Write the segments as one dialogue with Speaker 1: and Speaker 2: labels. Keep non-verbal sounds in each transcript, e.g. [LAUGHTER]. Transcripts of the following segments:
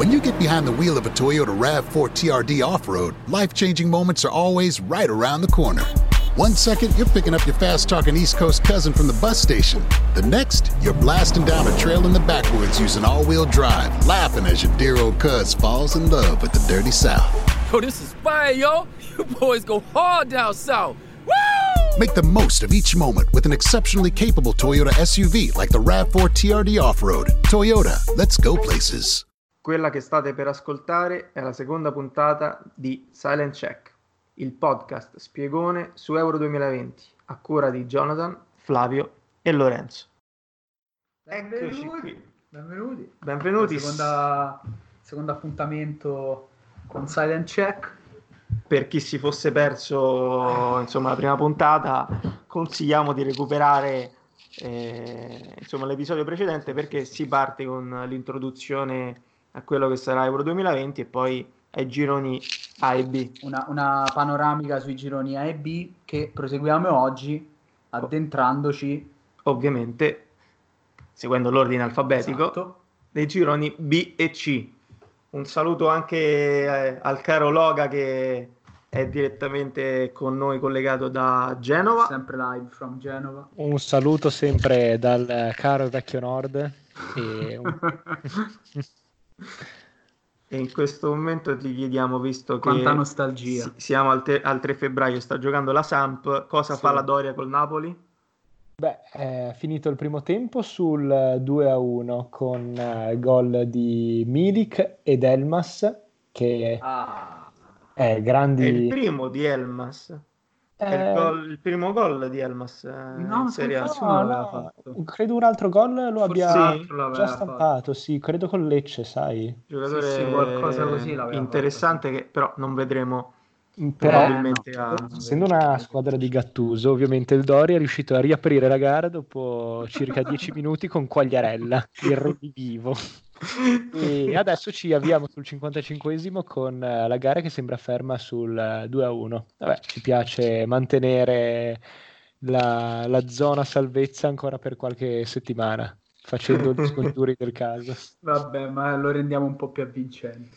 Speaker 1: When you get behind the wheel of a Toyota RAV4 TRD off road, life changing moments are always right around the corner. One second, you're picking up your fast talking East Coast cousin from the bus station. The next, you're blasting down a trail in the backwoods using all wheel drive, laughing as your dear old cuz falls in love with the dirty South.
Speaker 2: Yo, this is fire, yo. You boys go hard down south. Woo!
Speaker 1: Make the most of each moment with an exceptionally capable Toyota SUV like the RAV4 TRD Off Road. Toyota, let's go places.
Speaker 3: Quella che state per ascoltare è la seconda puntata di Silent Check, il podcast spiegone su Euro 2020, a cura di Jonathan, Flavio e Lorenzo. Eccoci qui.
Speaker 4: Benvenuti.
Speaker 3: Benvenuti.
Speaker 4: Seconda, secondo appuntamento con Silent Check.
Speaker 3: Per chi si fosse perso insomma, la prima puntata, consigliamo di recuperare eh, insomma, l'episodio precedente perché si parte con l'introduzione a quello che sarà Euro 2020 e poi ai gironi A e B.
Speaker 4: Una, una panoramica sui gironi A e B che proseguiamo oggi addentrandoci
Speaker 3: Ovviamente, seguendo l'ordine alfabetico,
Speaker 4: esatto,
Speaker 3: dei gironi B e C. Un saluto anche eh, al caro Loga che è direttamente con noi collegato da Genova.
Speaker 4: sempre live from Genova.
Speaker 5: Un saluto sempre dal eh, caro vecchio nord. E un- [LAUGHS]
Speaker 3: E in questo momento ti chiediamo, visto che
Speaker 4: Quanta nostalgia.
Speaker 3: si- siamo al, te- al 3 febbraio, sta giocando la Samp, cosa
Speaker 4: Sì.
Speaker 3: fa la Doria col Napoli?
Speaker 5: Beh, è finito il primo tempo sul 2 a 1 con eh, gol di Milik ed Elmas, che
Speaker 4: Ah,
Speaker 5: è
Speaker 3: È
Speaker 5: grandi.
Speaker 3: il primo di Elmas. È il,
Speaker 5: Eh,
Speaker 3: gol- il primo gol di Elmas eh,
Speaker 4: No,
Speaker 3: in Serie A.
Speaker 5: no, no,
Speaker 4: fatto.
Speaker 5: credo un altro gol lo
Speaker 4: Forse
Speaker 5: abbia
Speaker 3: sì,
Speaker 5: già
Speaker 4: fatto.
Speaker 5: stampato, sì, credo con Lecce, sai.
Speaker 3: Giocatore
Speaker 4: Sì, sì, qualcosa così
Speaker 3: interessante che però non vedremo
Speaker 5: Però,
Speaker 3: probabilmente
Speaker 4: no,
Speaker 3: a...
Speaker 5: essendo una squadra di Gattuso, ovviamente il Dori è riuscito a riaprire la gara dopo circa 10 [LAUGHS] minuti con Quagliarella, il redivivo. E adesso ci avviamo sul 55esimo con eh, la gara che sembra ferma sul eh, 2 a 1. Vabbè, ci piace mantenere la, la zona salvezza ancora per qualche settimana, facendo gli scongiuri [LAUGHS] del caso.
Speaker 4: Vabbè, ma lo rendiamo un po' più avvincente.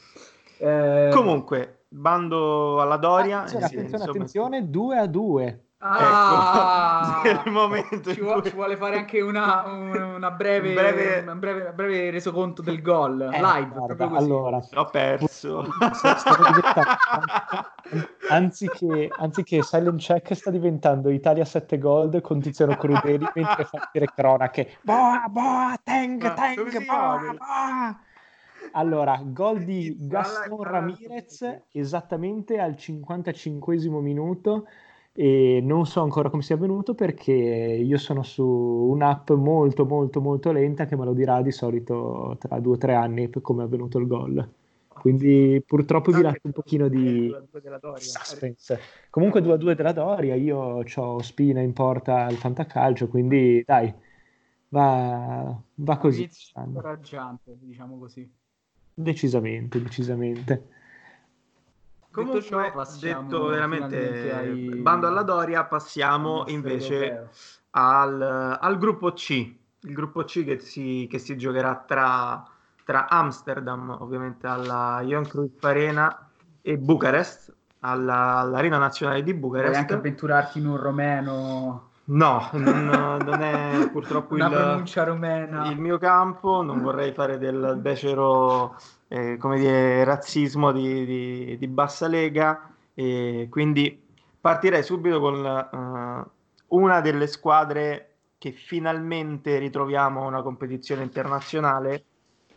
Speaker 4: Eh,
Speaker 3: Comunque, bando alla Doria.
Speaker 5: Attenzione,
Speaker 3: eh,
Speaker 5: attenzione,
Speaker 3: insomma,
Speaker 5: attenzione, 2 a 2.
Speaker 4: Ah,
Speaker 3: Ecco, [LAUGHS] il momento
Speaker 4: ci, vuole,
Speaker 3: cui-
Speaker 4: ci vuole fare anche una, un- una breve,
Speaker 3: Un breve-
Speaker 4: una breve, un breve resoconto del gol
Speaker 5: Eh,
Speaker 4: live.
Speaker 5: guarda, allora,
Speaker 3: Ho perso. [LAUGHS]
Speaker 5: anziché, anziché Silent Check sta diventando Italia 7 Gold con Tiziano Crudeli mentre fa dire cronache boa boa teng teng
Speaker 3: si
Speaker 5: boa, boa. allora gol di Gaston Ramirez esattamente al 55 minuto e non so ancora come sia avvenuto perché io sono su un'app molto molto molto lenta che me lo dirà di solito tra due o tre anni per come è avvenuto il gol quindi purtroppo vi lascio un pochino di
Speaker 3: Doria.
Speaker 5: suspense. Comunque 2-2 della Doria, io ho Spina in porta al fantacalcio, quindi dai, va, va così.
Speaker 4: Incoraggiante, diciamo così.
Speaker 5: Decisamente, decisamente.
Speaker 3: Comunque,
Speaker 4: Detto ciò, passiamo
Speaker 3: detto veramente
Speaker 4: ai-
Speaker 3: bando alla Doria, passiamo invece
Speaker 4: europeo.
Speaker 3: al, al gruppo C. Il gruppo C che si, che si giocherà tra, tra Amsterdam, ovviamente alla Johan Cruyff Arena, e Bucarest, alla- all'Arena Nazionale di
Speaker 4: Vuoi anche
Speaker 3: Bucarest.
Speaker 4: avventurarti in un romeno,
Speaker 3: No, non, non è purtroppo [LAUGHS] il, il mio campo, non vorrei fare del becero, eh, come dire, razzismo di, di- di bassa lega, e quindi partirei subito con eh, una delle squadre che finalmente ritroviamo a una competizione internazionale,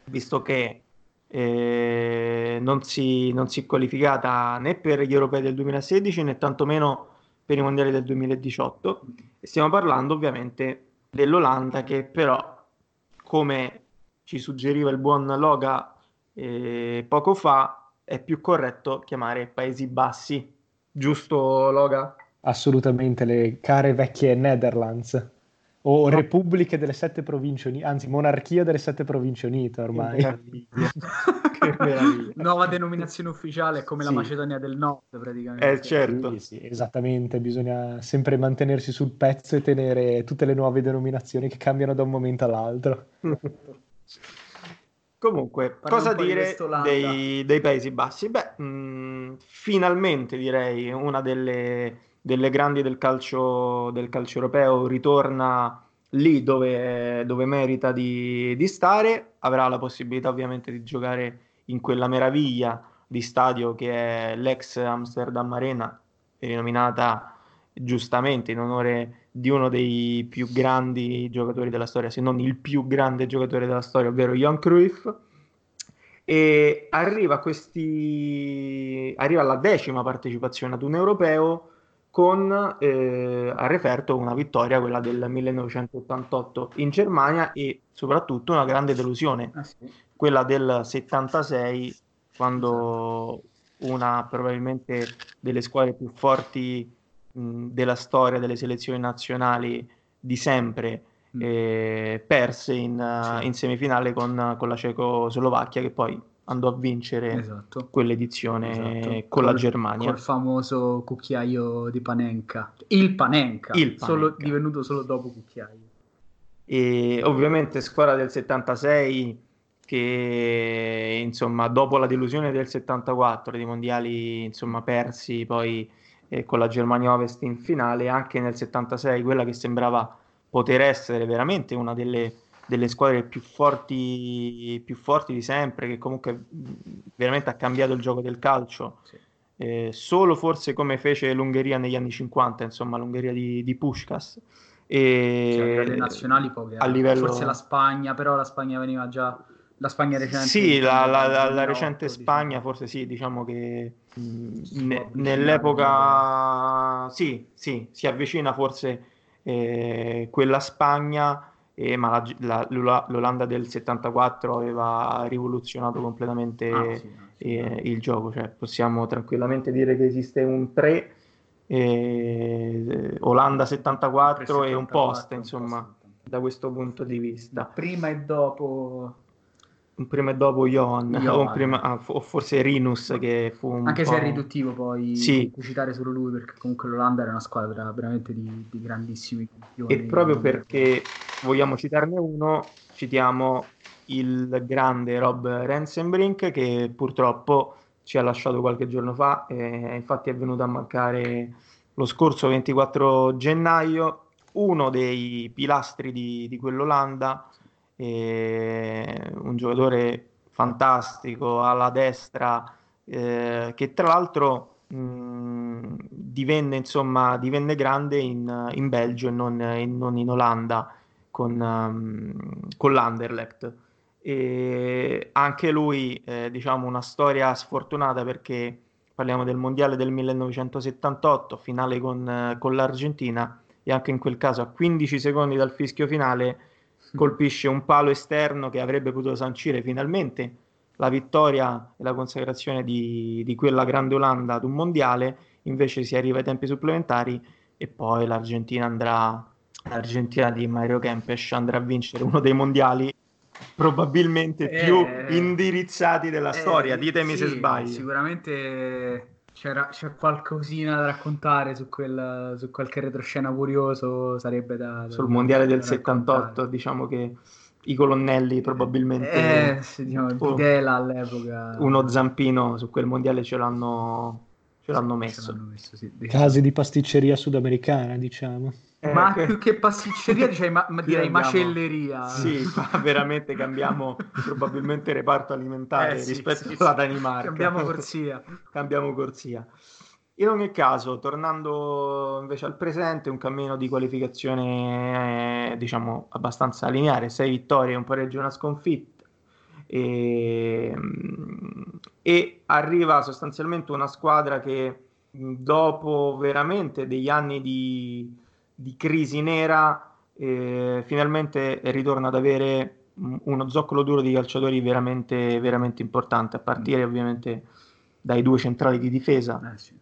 Speaker 3: visto che eh, non si, non si è qualificata né per gli europei del 2016 né tantomeno per i mondiali del 2018. E stiamo parlando ovviamente dell'Olanda che però, come ci suggeriva il buon Loga eh, poco fa, è più corretto chiamare Paesi Bassi. Giusto Loga?
Speaker 5: Assolutamente le care vecchie Netherlands o repubbliche delle sette province unite, anzi monarchia delle sette province unite ormai.
Speaker 3: che meraviglia. [LAUGHS]
Speaker 4: Nuova denominazione ufficiale, è come la
Speaker 3: Sì.
Speaker 4: Macedonia del Nord, praticamente.
Speaker 3: Eh, certo.
Speaker 5: Sì, sì, esattamente, bisogna sempre mantenersi sul pezzo e tenere tutte le nuove denominazioni che cambiano da un momento all'altro. [LAUGHS]
Speaker 3: Comunque,
Speaker 4: Parliamo
Speaker 3: cosa dire dei, dei Paesi Bassi? Beh, mh, finalmente direi una delle, delle grandi del calcio, del calcio europeo ritorna lì dove, dove merita di, di stare, avrà la possibilità ovviamente di giocare in quella meraviglia di stadio che è l'ex Amsterdam Arena, rinominata giustamente in onore di uno dei più grandi giocatori della storia, se non il più grande giocatore della storia, ovvero Johan Cruyff. E arriva, questi... arriva alla decima partecipazione ad un europeo con eh, a referto una vittoria, quella del 1988 in Germania e soprattutto una grande delusione,
Speaker 4: Ah, sì.
Speaker 3: quella del 76 quando una probabilmente delle squadre più forti mh, della storia delle selezioni nazionali di sempre
Speaker 4: Mm.
Speaker 3: eh, perse in,
Speaker 4: Sì.
Speaker 3: in semifinale con, con la Cecoslovacchia che poi andò a vincere
Speaker 4: Esatto.
Speaker 3: quell'edizione
Speaker 4: Esatto.
Speaker 3: con la
Speaker 4: Col-
Speaker 3: Germania.
Speaker 4: Col famoso cucchiaio di Panenka. Il Panenka.
Speaker 3: Il
Speaker 4: Solo,
Speaker 3: Panenka.
Speaker 4: divenuto solo dopo cucchiaio.
Speaker 3: E ovviamente squadra del 76 che insomma dopo la delusione del 74 dei mondiali insomma persi poi eh, con la Germania Ovest in finale anche nel 76 quella che sembrava poter essere veramente una delle, delle squadre più forti, più forti di sempre che comunque veramente ha cambiato il gioco del calcio
Speaker 4: Sì.
Speaker 3: eh, solo forse come fece l'Ungheria negli anni 50 insomma l'Ungheria di, di Puskás e
Speaker 4: Cioè, a livello nazionali poche.
Speaker 3: a livello-
Speaker 4: Forse la Spagna, però la Spagna veniva già... La Spagna recente.
Speaker 3: Sì, la, la- la- la
Speaker 4: 2008,
Speaker 3: recente
Speaker 4: diciamo.
Speaker 3: Spagna, forse sì, diciamo che mh, ne- nell'epoca sì, sì, si avvicina forse eh, quella Spagna, eh, ma la- la- l'Ola- l'Olanda del 74 aveva rivoluzionato completamente
Speaker 4: Ah, sì, no, sì,
Speaker 3: eh,
Speaker 4: no.
Speaker 3: il gioco, cioè possiamo tranquillamente dire che esiste un pre eh, Olanda 74 e un
Speaker 4: 74,
Speaker 3: post, insomma, da questo punto di vista.
Speaker 4: Prima e dopo...
Speaker 3: Un prima e dopo Johan,
Speaker 4: Johan.
Speaker 3: o, prima- ah, o forse Rinus che fu un
Speaker 4: Anche se è riduttivo poi
Speaker 3: Sì.
Speaker 4: citare solo lui, perché comunque l'Olanda era una squadra veramente di, di grandissimi campioni.
Speaker 3: E proprio perché vogliamo citarne uno, citiamo il grande Rob Rensenbrink che purtroppo ci ha lasciato qualche giorno fa, e infatti è venuto a mancare lo scorso 24 gennaio, uno dei pilastri di, di quell'Olanda, eh, un giocatore fantastico alla destra, eh, che tra l'altro mh, divenne, insomma, divenne grande in, in Belgio e non, e non in Olanda con, um, con l'Anderlecht. E anche lui, eh, diciamo, una storia sfortunata perché parliamo del mondiale del 1978, finale con, eh, con l'Argentina, e anche in quel caso a 15 secondi dal fischio finale colpisce un palo esterno che avrebbe potuto sancire finalmente la vittoria e la consacrazione di, di quella grande Olanda ad un mondiale, invece si arriva ai tempi supplementari e poi l'Argentina andrà, l'Argentina di Mario Kempes andrà a vincere uno dei mondiali probabilmente
Speaker 4: Eh,
Speaker 3: più indirizzati della
Speaker 4: Eh,
Speaker 3: storia, ditemi se
Speaker 4: sì,
Speaker 3: sbaglio.
Speaker 4: Sicuramente c'era, c'è qualcosina da raccontare su, quel, su qualche retroscena curioso, sarebbe da... da-
Speaker 3: Sul mondiale del
Speaker 4: da
Speaker 3: 78,
Speaker 4: raccontare.
Speaker 3: diciamo che i colonnelli probabilmente
Speaker 4: Eh, sì, diciamo,
Speaker 3: Oh.
Speaker 4: Videla all'epoca...
Speaker 3: uno zampino su quel mondiale ce l'hanno, ce l'hanno
Speaker 4: Ce
Speaker 3: messo.
Speaker 4: l'hanno messo, sì.
Speaker 5: Casi di pasticceria sudamericana, diciamo.
Speaker 3: Eh,
Speaker 4: Ma
Speaker 3: que-
Speaker 4: più che pasticceria, [LAUGHS] direi, ma, ma direi
Speaker 3: andiamo-
Speaker 4: macelleria.
Speaker 3: Sì, ma veramente cambiamo [LAUGHS] probabilmente reparto alimentare
Speaker 4: Eh, sì,
Speaker 3: rispetto
Speaker 4: sì,
Speaker 3: alla
Speaker 4: sì.
Speaker 3: Danimarca.
Speaker 4: Cambiamo corsia. [LAUGHS]
Speaker 3: Cambiamo corsia. In ogni caso, tornando invece al presente, un cammino di qualificazione eh, diciamo abbastanza lineare, 6 vittorie, un pareggio e una sconfitta. E, e arriva sostanzialmente una squadra che dopo veramente degli anni di, di crisi nera eh, finalmente ritorna ad avere uno zoccolo duro di calciatori veramente, veramente importante, a partire ovviamente dai due centrali di difesa,
Speaker 4: Eh, sì.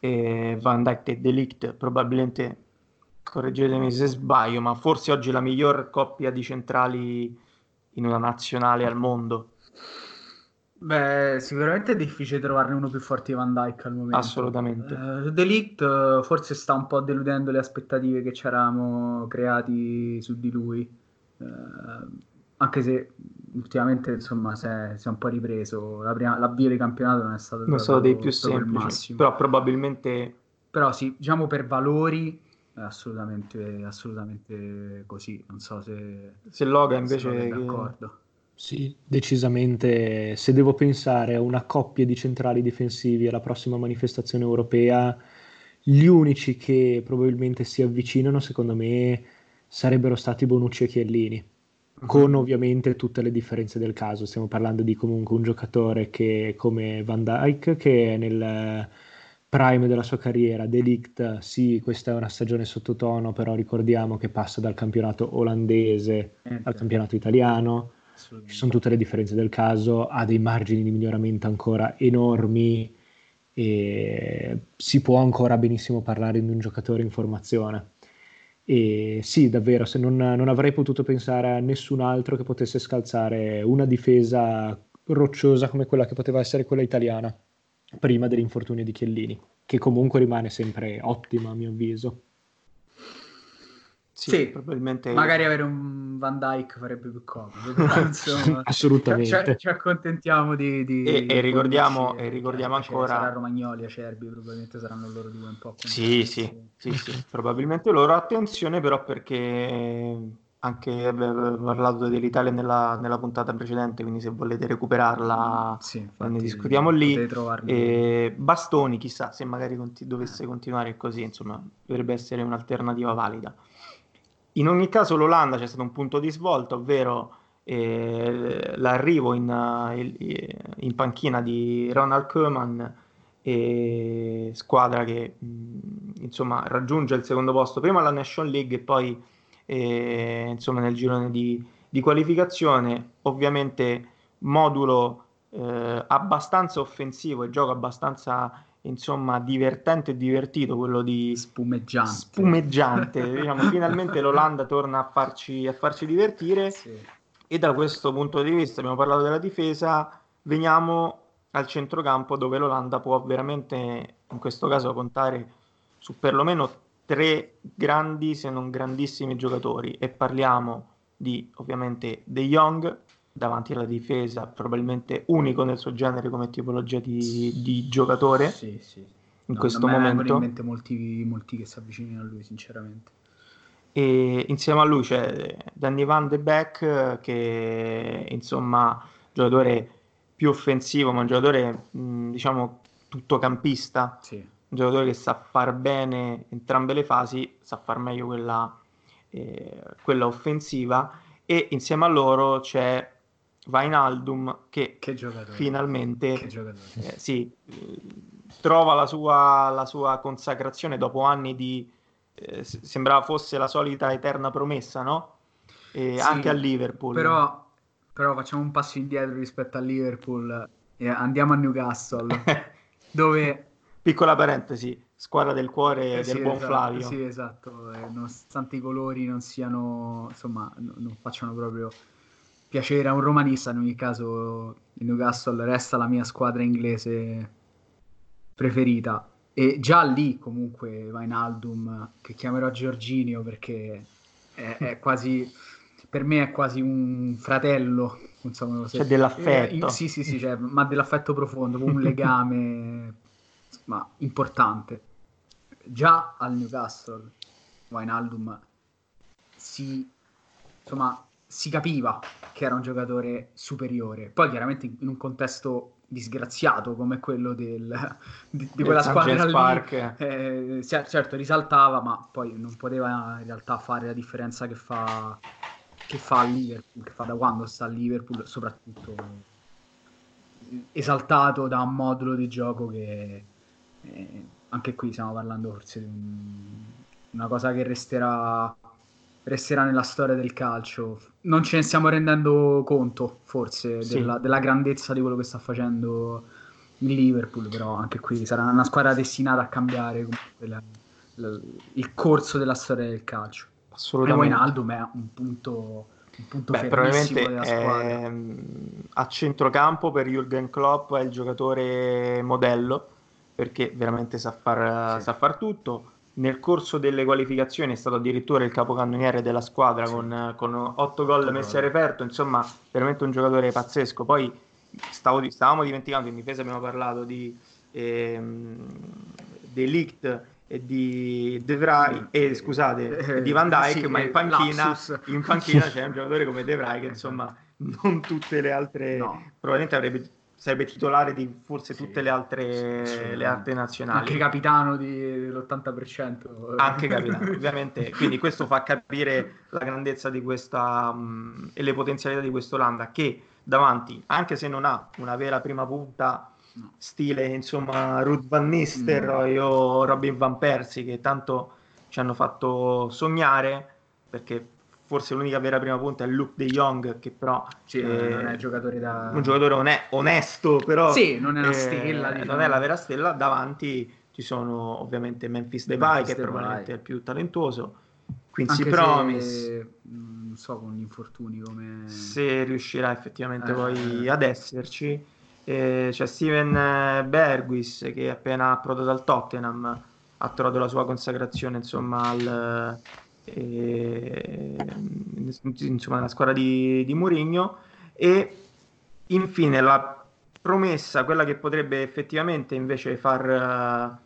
Speaker 3: eh, Van Dijk e Delict, probabilmente, correggetemi se sbaglio, ma forse oggi la miglior coppia di centrali in una nazionale al mondo.
Speaker 4: Beh, sicuramente è difficile trovarne uno più forte di Van Dijk al momento.
Speaker 3: Assolutamente.
Speaker 4: Eh, De Ligt eh, forse sta un po' deludendo le aspettative che ci eravamo creati su di lui. Eh, anche se ultimamente insomma si è, si è un po' ripreso, la prima, l'avvio di campionato non è stato,
Speaker 3: non
Speaker 4: stato
Speaker 3: dei più semplici, però probabilmente...
Speaker 4: Però sì, diciamo per valori è assolutamente, assolutamente così, non so se...
Speaker 3: Se Loga invece...
Speaker 4: D'accordo.
Speaker 5: Sì, decisamente. Se devo pensare a una coppia di centrali difensivi alla prossima manifestazione europea, gli unici che probabilmente si avvicinano, secondo me, sarebbero stati Bonucci e Chiellini, con mhm. ovviamente tutte le differenze del caso. Stiamo parlando di comunque un giocatore che, come Van Dyke, che è nel prime della sua carriera, Delict, sì, questa è una stagione sottotono, però ricordiamo che passa dal campionato olandese al campionato italiano ci sono tutte le differenze del caso, ha dei margini di miglioramento ancora enormi e si può ancora benissimo parlare di un giocatore in formazione. E sì, davvero, non, non avrei potuto pensare a nessun altro che potesse scalzare una difesa rocciosa come quella che poteva essere quella italiana prima dell'infortunio di Chiellini, che comunque rimane sempre ottima a mio avviso.
Speaker 4: Sì, sì, probabilmente. Magari avere un Van Dyke farebbe più comodo. [LAUGHS] [LAUGHS]
Speaker 5: Assolutamente.
Speaker 4: Ci, ci, accontentiamo di. di
Speaker 3: e, e, ricordiamo, e ricordiamo ancora.
Speaker 4: Sarà Romagnoli, Acerbi, probabilmente saranno loro due un po'.
Speaker 3: Sì, sì, sì, sì, probabilmente loro. Attenzione, però, perché anche avevo parlato dell'Italia nella, nella, puntata precedente, quindi se volete recuperarla sì, infatti, ne discutiamo lì. E bastoni, chissà se magari conti- dovesse continuare così, insomma, dovrebbe essere un'alternativa valida. In ogni caso l'Olanda c'è stato un punto di svolta, ovvero eh, l'arrivo in, eh, in, panchina di Ronald Koeman, eh, squadra che mh, insomma raggiunge il secondo posto prima alla Nation League e poi eh, insomma nel girone di, di, qualificazione, ovviamente modulo eh, abbastanza offensivo e gioco abbastanza insomma divertente e divertito quello di
Speaker 4: spumeggiante,
Speaker 3: spumeggiante [LAUGHS] diciamo, finalmente l'Olanda torna a farci, a farci divertire. Sì. e da questo punto di vista abbiamo parlato della difesa veniamo al centrocampo dove l'Olanda può veramente in questo caso contare su perlomeno tre grandi se non grandissimi giocatori. E parliamo di ovviamente De Jong davanti alla difesa, probabilmente unico nel suo genere come tipologia di, di giocatore
Speaker 4: sì, sì. in
Speaker 3: no, questo non momento.
Speaker 4: in mente molti, molti che si avvicinano a lui, sinceramente.
Speaker 3: E insieme a lui c'è Danny Van de Beek, che insomma giocatore più offensivo, ma un giocatore mh, diciamo tuttocampista,
Speaker 4: sì. un
Speaker 3: giocatore che sa far bene entrambe le fasi, sa far meglio quella, eh, quella offensiva e insieme a loro c'è Vainaldum che,
Speaker 4: che
Speaker 3: finalmente che eh, sì, trova la sua, la sua, consacrazione dopo anni di eh, sembrava fosse la solita eterna promessa, no? Sì, anche a Liverpool.
Speaker 4: Però, però, facciamo un passo indietro rispetto a Liverpool e andiamo a Newcastle, [LAUGHS] dove...
Speaker 3: Piccola parentesi, squadra del cuore eh, del sì, buon
Speaker 4: esatto,
Speaker 3: Flavio.
Speaker 4: Sì, esatto, eh, nonostante i colori non siano, insomma, n- non facciano proprio piacere a un romanista, in ogni caso il Newcastle resta la mia squadra inglese preferita. E già lì comunque Vainaldum, che chiamerò Giorginio perché è, è quasi, per me è quasi un fratello.
Speaker 3: Insomma, se, c'è dell'affetto.
Speaker 4: Eh, sì, sì, sì, cioè, ma dell'affetto profondo, un [LAUGHS] legame ma, importante. Già al Newcastle Vainaldum si, insomma, si capiva che era un giocatore superiore. Poi chiaramente in un contesto disgraziato come quello del, di, di quella squadra lì, eh, certo risaltava, ma poi non poteva in realtà fare la differenza che fa, che fa a Liverpool, che fa da quando sta a Liverpool, soprattutto esaltato da un modulo di gioco che eh, anche qui stiamo parlando forse di un, una cosa che resterà resterà nella storia del calcio. Non ce ne stiamo rendendo conto, forse, sì. della, della, grandezza di quello che sta facendo il Liverpool, però anche qui sarà una squadra destinata a cambiare la, la, il corso della storia del calcio.
Speaker 3: Assolutamente.
Speaker 4: E Wijnaldum è un punto, un punto Beh, probabilmente. È,
Speaker 3: a centrocampo per Jürgen Klopp è il giocatore modello, perché veramente sa far, sì. sa far tutto nel corso delle qualificazioni è stato addirittura il capocannoniere della squadra sì. con, con 8 gol messi a reperto, insomma veramente un giocatore pazzesco. Poi stavo, stavamo dimenticando, in difesa abbiamo parlato di ehm, Delict e di De Vrij, e scusate, eh, di Van Dijk, sì, ma in panchina, in panchina c'è un [LAUGHS] giocatore come De Vrij che insomma non tutte le altre, no. probabilmente avrebbe sarebbe titolare di forse tutte sì, le, altre, sì, le altre nazionali.
Speaker 4: Anche capitano dell'80%.
Speaker 3: Anche capitano, [LAUGHS] ovviamente. Quindi questo fa capire la grandezza di questa um, e le potenzialità di quest'Olanda che davanti, anche se non ha una vera prima punta no. stile, insomma, Ruth Van Nistelrooy no. o Robin Van Persie che tanto ci hanno fatto sognare perché forse l'unica vera prima punta è Luke De Jong che però
Speaker 4: sì, eh, non è giocatore da...
Speaker 3: un giocatore on- onesto però
Speaker 4: sì, non è la eh, stella diciamo.
Speaker 3: non è la vera stella. Davanti ci sono ovviamente Memphis Depay che è probabilmente il più talentuoso. Quincy Promise.
Speaker 4: mm, non so con gli infortuni come
Speaker 3: se riuscirà effettivamente eh, poi ad esserci. Eh, c'è Steven Berguis che appena approdato dal Tottenham. Ha trovato la sua consacrazione insomma al e, insomma la squadra di, di Mourinho. E infine la promessa, quella che potrebbe effettivamente invece far,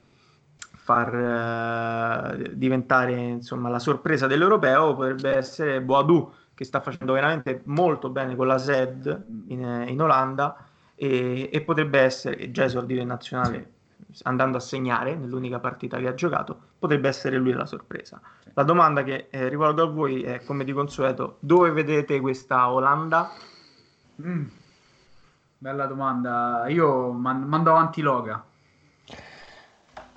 Speaker 3: far uh, diventare insomma, la sorpresa dell'europeo potrebbe essere Boadou che sta facendo veramente molto bene con la SED in, in Olanda. E, e, potrebbe essere già esordito in nazionale andando a segnare nell'unica partita che ha giocato, potrebbe essere lui la sorpresa. La domanda che eh, rivolgo a voi è, come di consueto, dove vedete questa Olanda?
Speaker 4: Mm, bella domanda. Io man- mando avanti Loga.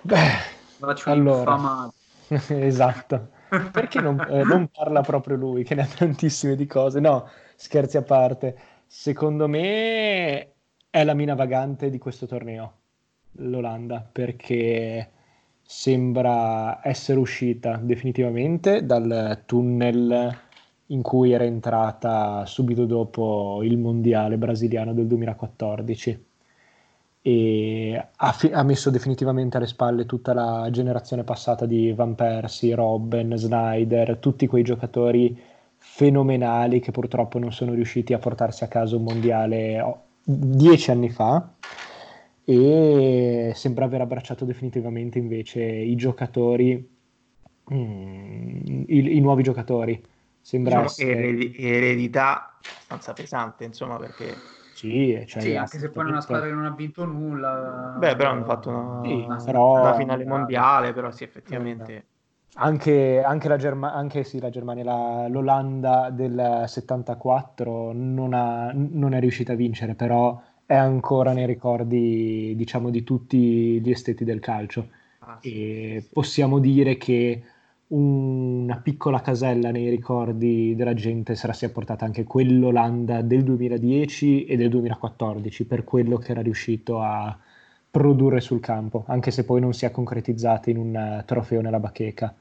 Speaker 5: Beh, Faccio allora, [LAUGHS] esatto. Perché non, eh, non parla proprio lui, che ne ha tantissime di cose? No, scherzi a parte. Secondo me è la mina vagante di questo torneo l'Olanda perché sembra essere uscita definitivamente dal tunnel in cui era entrata subito dopo il mondiale brasiliano del 2014 e ha, fi- ha, messo definitivamente alle spalle tutta la generazione passata di Van Persie, Robben, Snyder, tutti quei giocatori fenomenali che purtroppo non sono riusciti a portarsi a casa un mondiale oh, dieci anni fa e sembra aver abbracciato definitivamente invece i giocatori, mm, i, i, nuovi giocatori. Sembra
Speaker 3: diciamo essere... eredità abbastanza pesante, insomma, perché...
Speaker 4: Sì, cioè sì anche se poi è una squadra che non ha vinto nulla.
Speaker 3: Beh, però hanno fatto una, sì, una, però... una finale mondiale, però sì, effettivamente...
Speaker 5: Anche, anche, la, Germa- anche sì, la Germania, la, l'Olanda del 74 non, ha, non è riuscita a vincere, però è ancora nei ricordi, diciamo, di tutti gli esteti del calcio. Ah, sì, e sì. possiamo dire che una piccola casella nei ricordi della gente sarà sia portata anche quell'Olanda del 2010 e del 2014 per quello che era riuscito a produrre sul campo, anche se poi non si è concretizzata in un trofeo nella bacheca.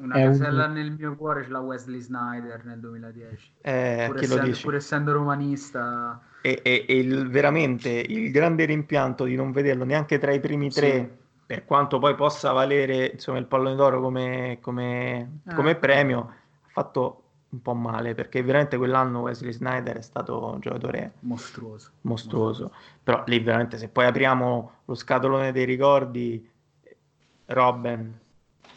Speaker 4: Una è casella un... nel mio cuore ce l'ha Wesley Snyder nel 2010. Eh, pur, essendo, pur, essendo, romanista.
Speaker 3: E, e, e il, veramente il grande rimpianto di non vederlo neanche tra i primi tre, sì. per quanto poi possa valere insomma, il pallone d'oro come, come, ah. come premio, ha fatto un po' male perché veramente quell'anno Wesley Snyder è stato un giocatore
Speaker 4: mostruoso.
Speaker 3: mostruoso. Però lì veramente se poi apriamo lo scatolone dei ricordi, Robben,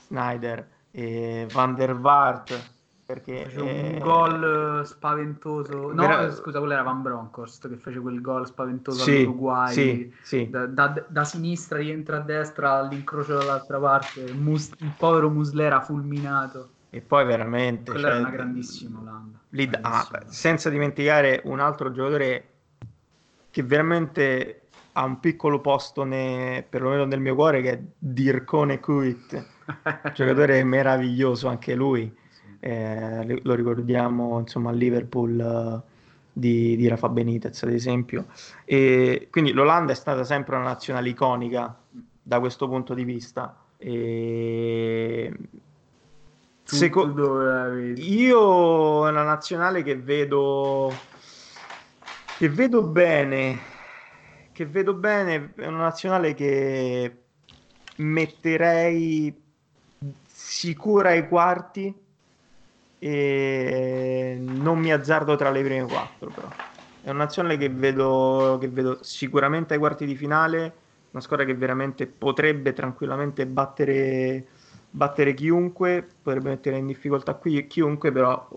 Speaker 3: Snyder e Van der Vaart perché
Speaker 4: fece un gol spaventoso. No Vera... scusa quello era Van Bronckhorst che fece quel gol spaventoso sì, all'Uruguay.
Speaker 3: sì, sì.
Speaker 4: Da, da, da, sinistra rientra a destra all'incrocio dall'altra parte Mus... il povero Muslera fulminato.
Speaker 3: E poi veramente
Speaker 4: quella cioè, era una grandissima Olanda
Speaker 3: lì, ah, senza dimenticare un altro giocatore che veramente ha un piccolo posto ne, perlomeno nel mio cuore che è Dirkone Kuit [LAUGHS] giocatore meraviglioso anche lui, eh, lo ricordiamo insomma a Liverpool uh, di, di, Rafa Benitez ad esempio. E quindi l'Olanda è stata sempre una nazionale iconica da questo punto di vista. E... Secondo io è una nazionale che vedo che vedo bene che vedo bene è una nazionale che metterei sicura ai quarti e non mi azzardo tra le prime quattro però. È una nazionale che vedo, che vedo sicuramente ai quarti di finale, una squadra che veramente potrebbe tranquillamente battere, battere chiunque, potrebbe mettere in difficoltà qui chiunque, però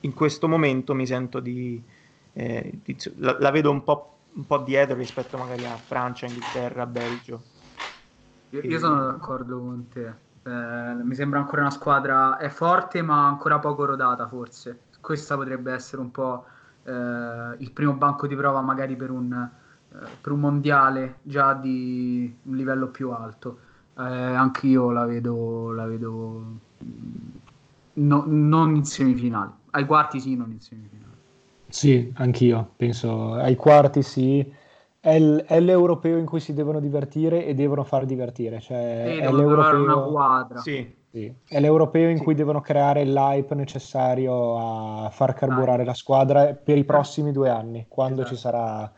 Speaker 3: in questo momento mi sento di... Eh, di la, la, vedo un po', un po' dietro rispetto magari a Francia, Inghilterra, Belgio.
Speaker 4: Io, io sono d'accordo con te. Eh, mi sembra ancora una squadra è forte ma ancora poco rodata forse. Questa potrebbe essere un po' eh, il primo banco di prova magari per un, eh, per un mondiale già di un livello più alto. Eh, anche la vedo, la vedo mm, no, non in semifinale. Ai quarti sì, non in semifinale.
Speaker 5: Sì, anch'io. Penso ai quarti sì è, l- è, l'europeo in cui si devono divertire e devono far divertire. Cioè,
Speaker 4: sì,
Speaker 5: è, l'europeo...
Speaker 4: una quadra.
Speaker 3: Sì.
Speaker 5: Sì. è l'europeo in sì. cui devono creare l'hype necessario a far carburare Dai. la squadra per i prossimi due anni, quando esatto. ci sarà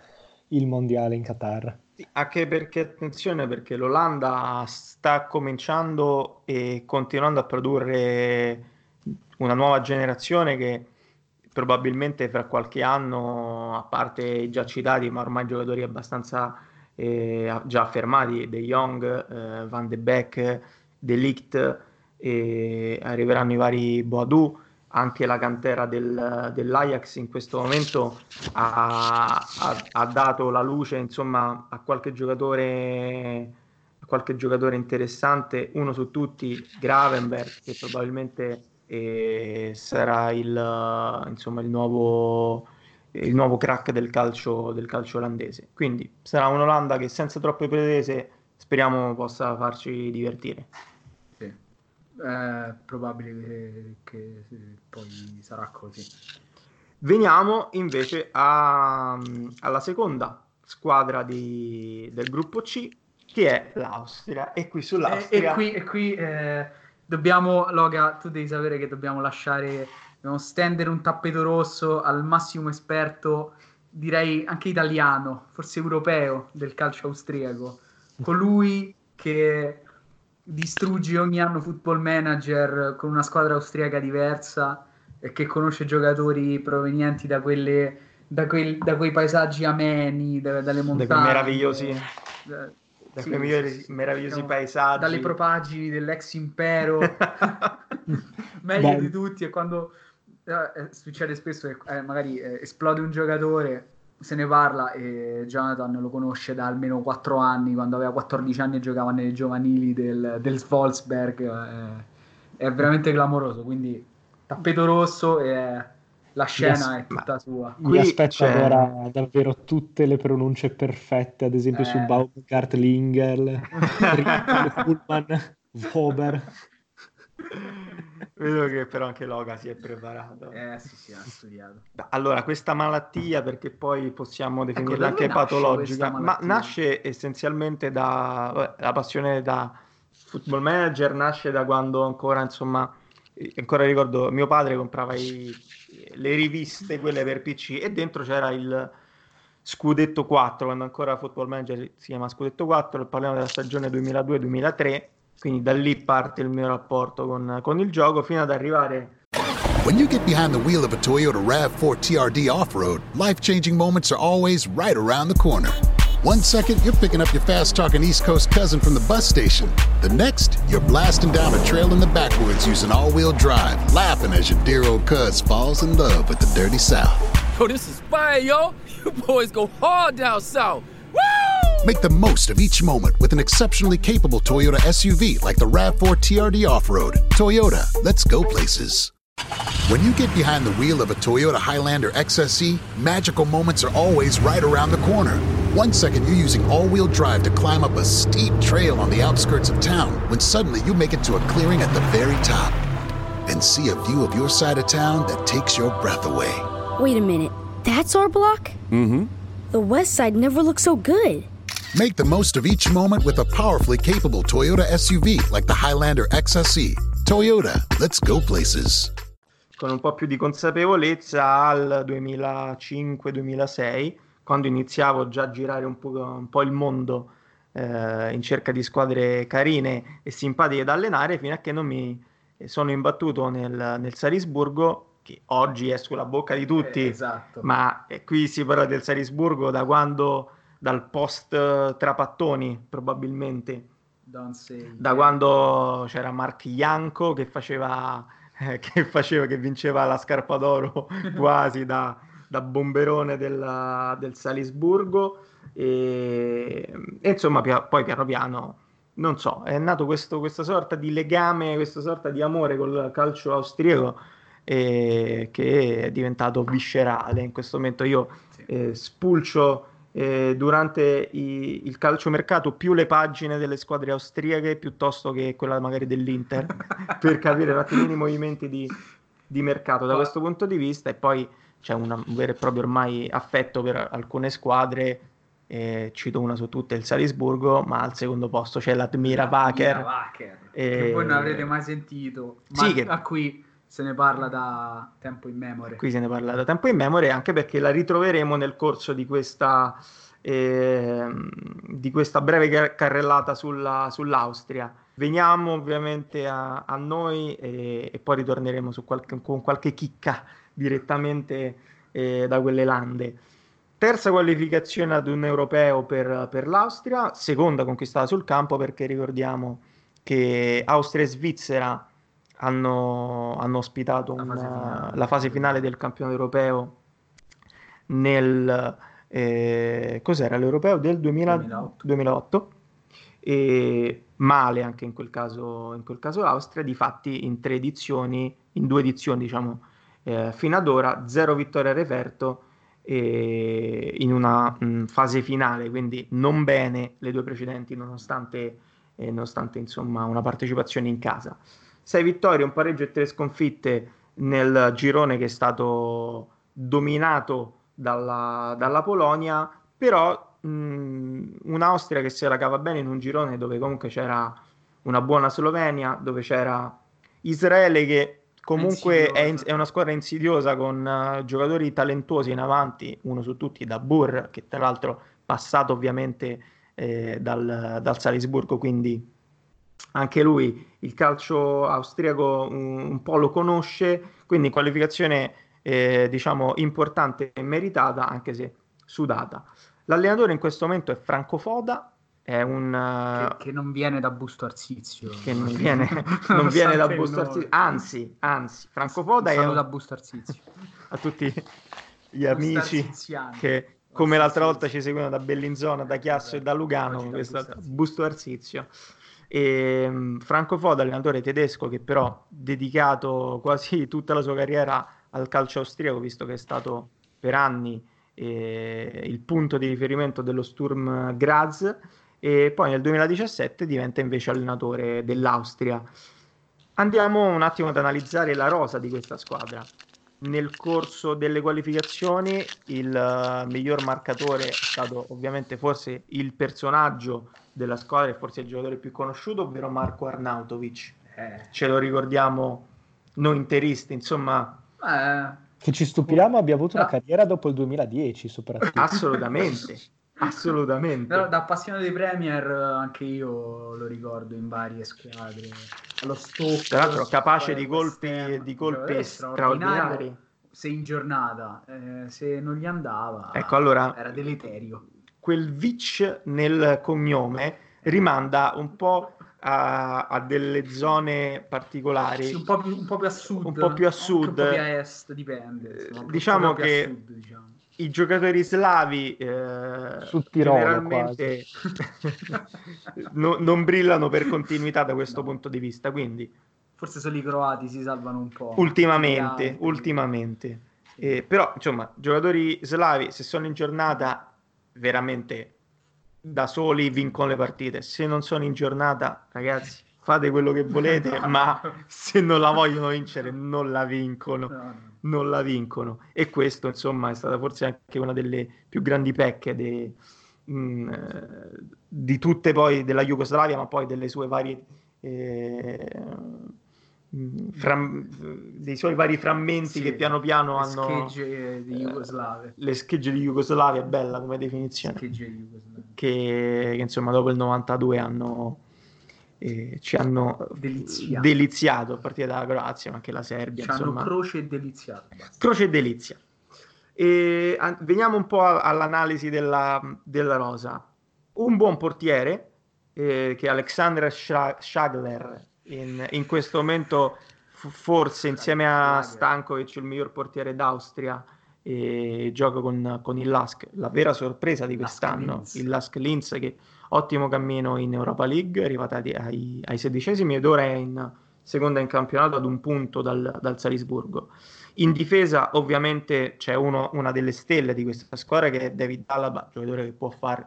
Speaker 5: il mondiale in Qatar.
Speaker 3: Anche perché, attenzione, perché l'Olanda sta cominciando e continuando a produrre una nuova generazione che probabilmente fra qualche anno, a parte i già citati, ma ormai giocatori abbastanza eh, già affermati, De Jong, eh, Van de Beek, De Ligt, eh, arriveranno i vari Boadu, anche la cantera del, dell'Ajax in questo momento ha, ha, ha, dato la luce insomma, a qualche giocatore qualche giocatore interessante, uno su tutti, Gravenberg, che probabilmente e sarà il, insomma, il, nuovo, il nuovo crack del calcio, del calcio olandese. Quindi sarà un'Olanda che senza troppe pretese speriamo possa farci divertire.
Speaker 4: Sì. È probabile che, che poi sarà così.
Speaker 3: Veniamo invece a, alla seconda squadra di, del gruppo C, che è l'Austria. E qui sull'Austria...
Speaker 4: E, e qui, e qui eh dobbiamo, Loga, tu devi sapere che dobbiamo lasciare, dobbiamo stendere un tappeto rosso al massimo esperto, direi anche italiano, forse europeo del calcio austriaco. Colui che distrugge ogni anno football manager con una squadra austriaca diversa e che conosce giocatori provenienti da quelle da, quel, da quei paesaggi ameni, da, dalle montagne. Da quei
Speaker 3: meravigliosi. Da, da sì, quei migliori, sì, meravigliosi diciamo, paesaggi.
Speaker 4: Dalle propagini dell'ex impero, [LAUGHS] [LAUGHS] meglio Beh. di tutti. E quando eh, eh, succede spesso che eh, magari eh, esplode un giocatore, se ne parla e Jonathan lo conosce da almeno 4 anni, quando aveva 14 anni e giocava nelle giovanili del, del Svolsberg. Eh, è veramente clamoroso, quindi tappeto rosso e la scena è tutta sua.
Speaker 5: Mi aspetto c'è... davvero tutte le pronunce perfette, ad esempio eh. su Baumgart, Lingel, [LAUGHS] Pullman, Wober.
Speaker 3: Vedo che però anche Loga si è preparato.
Speaker 4: Eh sì, sì, ha studiato.
Speaker 3: Allora, questa malattia, perché poi possiamo ecco, definirla ecco, anche patologica, ma nasce essenzialmente da la passione da football manager, nasce da quando ancora, insomma, ancora ricordo, mio padre comprava i, le riviste, quelle per PC, e dentro c'era il Scudetto 4, quando ancora Football Manager si chiama Scudetto 4, parliamo della stagione 2002-2003, quindi da lì parte il mio rapporto con, con il gioco, fino ad arrivare
Speaker 1: When you get behind the wheel of a Toyota RAV4 TRD off-road, life-changing moments are always right around the corner. One second, you're picking up your fast talking East Coast cousin from the bus station. The next, you're blasting down a trail in the backwoods using all wheel drive, laughing as your dear old cuz falls in love with the dirty South.
Speaker 2: Yo, this is fire, yo. You boys go hard down south. Woo!
Speaker 1: Make the most of each moment with an exceptionally capable Toyota SUV like the RAV4 TRD Off Road. Toyota, let's go places. When you get behind the wheel of a Toyota Highlander XSE, magical moments are always right around the corner. One second you're using all wheel drive to climb up a steep trail on the outskirts of town, when suddenly you make it to a clearing at the very top and see a view of your side of town that takes your breath away.
Speaker 6: Wait a minute, that's our block?
Speaker 1: Mm hmm.
Speaker 6: The west side never looked so good.
Speaker 1: Make the most of each moment with a powerfully capable Toyota SUV like the Highlander XSE. Toyota, let's go places.
Speaker 3: Con un po' più di consapevolezza al 2005-2006, quando iniziavo già a girare un po', un po il mondo eh, in cerca di squadre carine e simpatiche da allenare fino a che non mi sono imbattuto nel, nel Salisburgo che oggi è sulla bocca di tutti,
Speaker 4: Eh, esatto.
Speaker 3: ma eh, qui si parla del Salisburgo da quando, dal post Trapattoni probabilmente, da quando c'era Mark Ianco che faceva, eh, [LAUGHS] che faceva, che vinceva la scarpa d'oro [LAUGHS] quasi da, da bomberone del, del Salisburgo e, e insomma pia- poi piano piano non so, è nato questo, questa sorta di legame, questa sorta di amore col calcio austriaco eh, che è diventato viscerale. In questo momento io
Speaker 4: Sì.
Speaker 3: eh, spulcio eh, durante i- il calciomercato più le pagine delle squadre austriache piuttosto che quella magari dell'Inter [LAUGHS] per capire un attimino i movimenti di, di mercato. Da questo punto di vista e poi c'è una- un vero e proprio ormai affetto per alcune squadre eh, cito una su tutte il Salisburgo ma al secondo posto c'è l'Admira
Speaker 4: Wacker,
Speaker 3: Wacker
Speaker 4: che voi non avrete mai sentito, ma
Speaker 3: Sì, che-
Speaker 4: a cui se ne parla da tempo in memoria.
Speaker 3: qui se ne parla da tempo in memoria anche perché la ritroveremo nel corso di questa, ehm, di questa breve car- carrellata sulla- sull'Austria. Veniamo ovviamente a, a noi e, e poi ritorneremo su qualche- con qualche chicca direttamente eh, da quelle lande. Terza qualificazione ad un europeo per, per l'Austria, seconda conquistata sul campo perché ricordiamo che Austria e Svizzera hanno, hanno ospitato
Speaker 4: La
Speaker 3: una-
Speaker 4: fase finale.
Speaker 3: la fase finale del campione europeo nel eh, cos'era l'europeo del 2000
Speaker 4: 2008.
Speaker 3: 2008 e male anche in quel caso in quel caso l'Austria difatti in tre edizioni in due edizioni diciamo eh, fino ad ora zero vittorie a referto e in una mh, fase finale quindi non bene le due precedenti nonostante, eh, nonostante insomma una partecipazione in casa sei vittorie un pareggio e tre sconfitte nel girone che è stato dominato dalla, dalla Polonia però mh, un'Austria che se la cava bene in un girone dove comunque c'era una buona Slovenia, dove c'era Israele che comunque è, in- è una squadra insidiosa con eh, giocatori talentuosi in avanti, uno su tutti da Burr, che tra l'altro passato ovviamente eh, dal, dal Salisburgo, quindi anche lui il calcio austriaco un, un po' lo conosce, quindi qualificazione eh, diciamo importante e meritata, anche se sudata. L'allenatore in questo momento è Franco Foda, è un
Speaker 4: che,
Speaker 3: eh,
Speaker 4: che non viene da Busto Arsizio.
Speaker 3: che non viene, [LAUGHS] non viene da Busto. Arsizio, anzi, anzi, Franco Foda è
Speaker 4: Un da Busto Arsizio. [LAUGHS]
Speaker 3: a tutti gli amici che come l'altra volta ci seguono da Bellinzona, da Chiasso e da Lugano, questo
Speaker 4: Busto Arsizio.
Speaker 3: E, mh, Franco Foda, allenatore tedesco che però ha dedicato quasi [LAUGHS] tutta la sua carriera al calcio austriaco, visto che è stato per anni eh, il punto di riferimento dello Sturm Graz e poi nel 2017 diventa invece allenatore dell'Austria. Andiamo un attimo ad analizzare la rosa di questa squadra. Nel corso delle qualificazioni il eh, miglior marcatore è stato ovviamente forse il personaggio della squadra e forse il giocatore più conosciuto, ovvero Marco Arnautovic.
Speaker 4: Eh,
Speaker 3: Ce lo ricordiamo noi interisti, insomma,
Speaker 4: eh,
Speaker 5: Che ci stupiramo abbia avuto una
Speaker 4: Ah.
Speaker 5: carriera dopo il 2010 soprattutto.
Speaker 3: assolutamente, [LAUGHS] assolutamente.
Speaker 4: però da appassionato di Premier eh, anche io lo ricordo in varie squadre. Allo Stoke,
Speaker 3: Tra l'altro capace di colpi, di colpi
Speaker 4: giocatore
Speaker 3: straordinari.
Speaker 4: Se in giornata, eh, se non gli andava,
Speaker 3: Ecco, allora-
Speaker 4: era deleterio.
Speaker 3: quel Vic nel cognome rimanda un po' a, a delle zone particolari.
Speaker 4: Sì, un, po più, un po' più a sud,
Speaker 3: Un po' più a sud.
Speaker 4: un po' più a est, dipende. insomma,
Speaker 3: diciamo che-
Speaker 4: sud, diciamo.
Speaker 3: I giocatori slavi eh,
Speaker 5: Sul Tirolo,
Speaker 3: generalmente [LAUGHS] no- non brillano per continuità da questo
Speaker 4: No.
Speaker 3: punto di vista, quindi
Speaker 4: Forse solo i croati si salvano un po'.
Speaker 3: ultimamente,
Speaker 4: altri-
Speaker 3: ultimamente. Eh, però insomma, giocatori slavi se sono in giornata veramente da soli vincono le partite. Se non sono in giornata, ragazzi, fate quello che volete, [LAUGHS] ma se non la vogliono vincere, non la vincono.
Speaker 4: No, no.
Speaker 3: Non la vincono. E questo, insomma, è stata forse anche una delle più grandi pecche de- mh, eh, di tutte poi della Jugoslavia, ma poi delle sue varie eh, mh, fram- dei suoi vari frammenti
Speaker 4: Sì,
Speaker 3: che piano piano
Speaker 4: le
Speaker 3: hanno
Speaker 4: schegge di
Speaker 3: eh,
Speaker 4: Jugoslave.
Speaker 3: le schegge di Jugoslavia, bella come definizione,
Speaker 4: di Jugoslavia.
Speaker 3: che, che, insomma dopo il 92 hanno, eh, ci hanno
Speaker 4: Deliziato.
Speaker 3: deliziato a partire dalla Croazia, ma anche la Serbia.
Speaker 4: Ci hanno
Speaker 3: insomma.
Speaker 4: croce e deliziato. basta.
Speaker 3: Croce e delizia. E an- veniamo un po' a- all'analisi della, della rosa. Un buon portiere, eh, che è Alexander Scha- Schagler, in, in questo momento f- forse insieme a Stankovic il miglior portiere d'Austria e gioca con, con il Lask, la vera sorpresa di
Speaker 4: Lask
Speaker 3: quest'anno,
Speaker 4: Linz.
Speaker 3: il Lask Linz che ottimo cammino in Europa League, arrivata ai, ai, sedicesimi ed ora è in seconda in campionato ad un punto dal, dal Salisburgo. In difesa ovviamente c'è uno- una delle stelle di questa squadra che è David Alaba, giocatore che può fare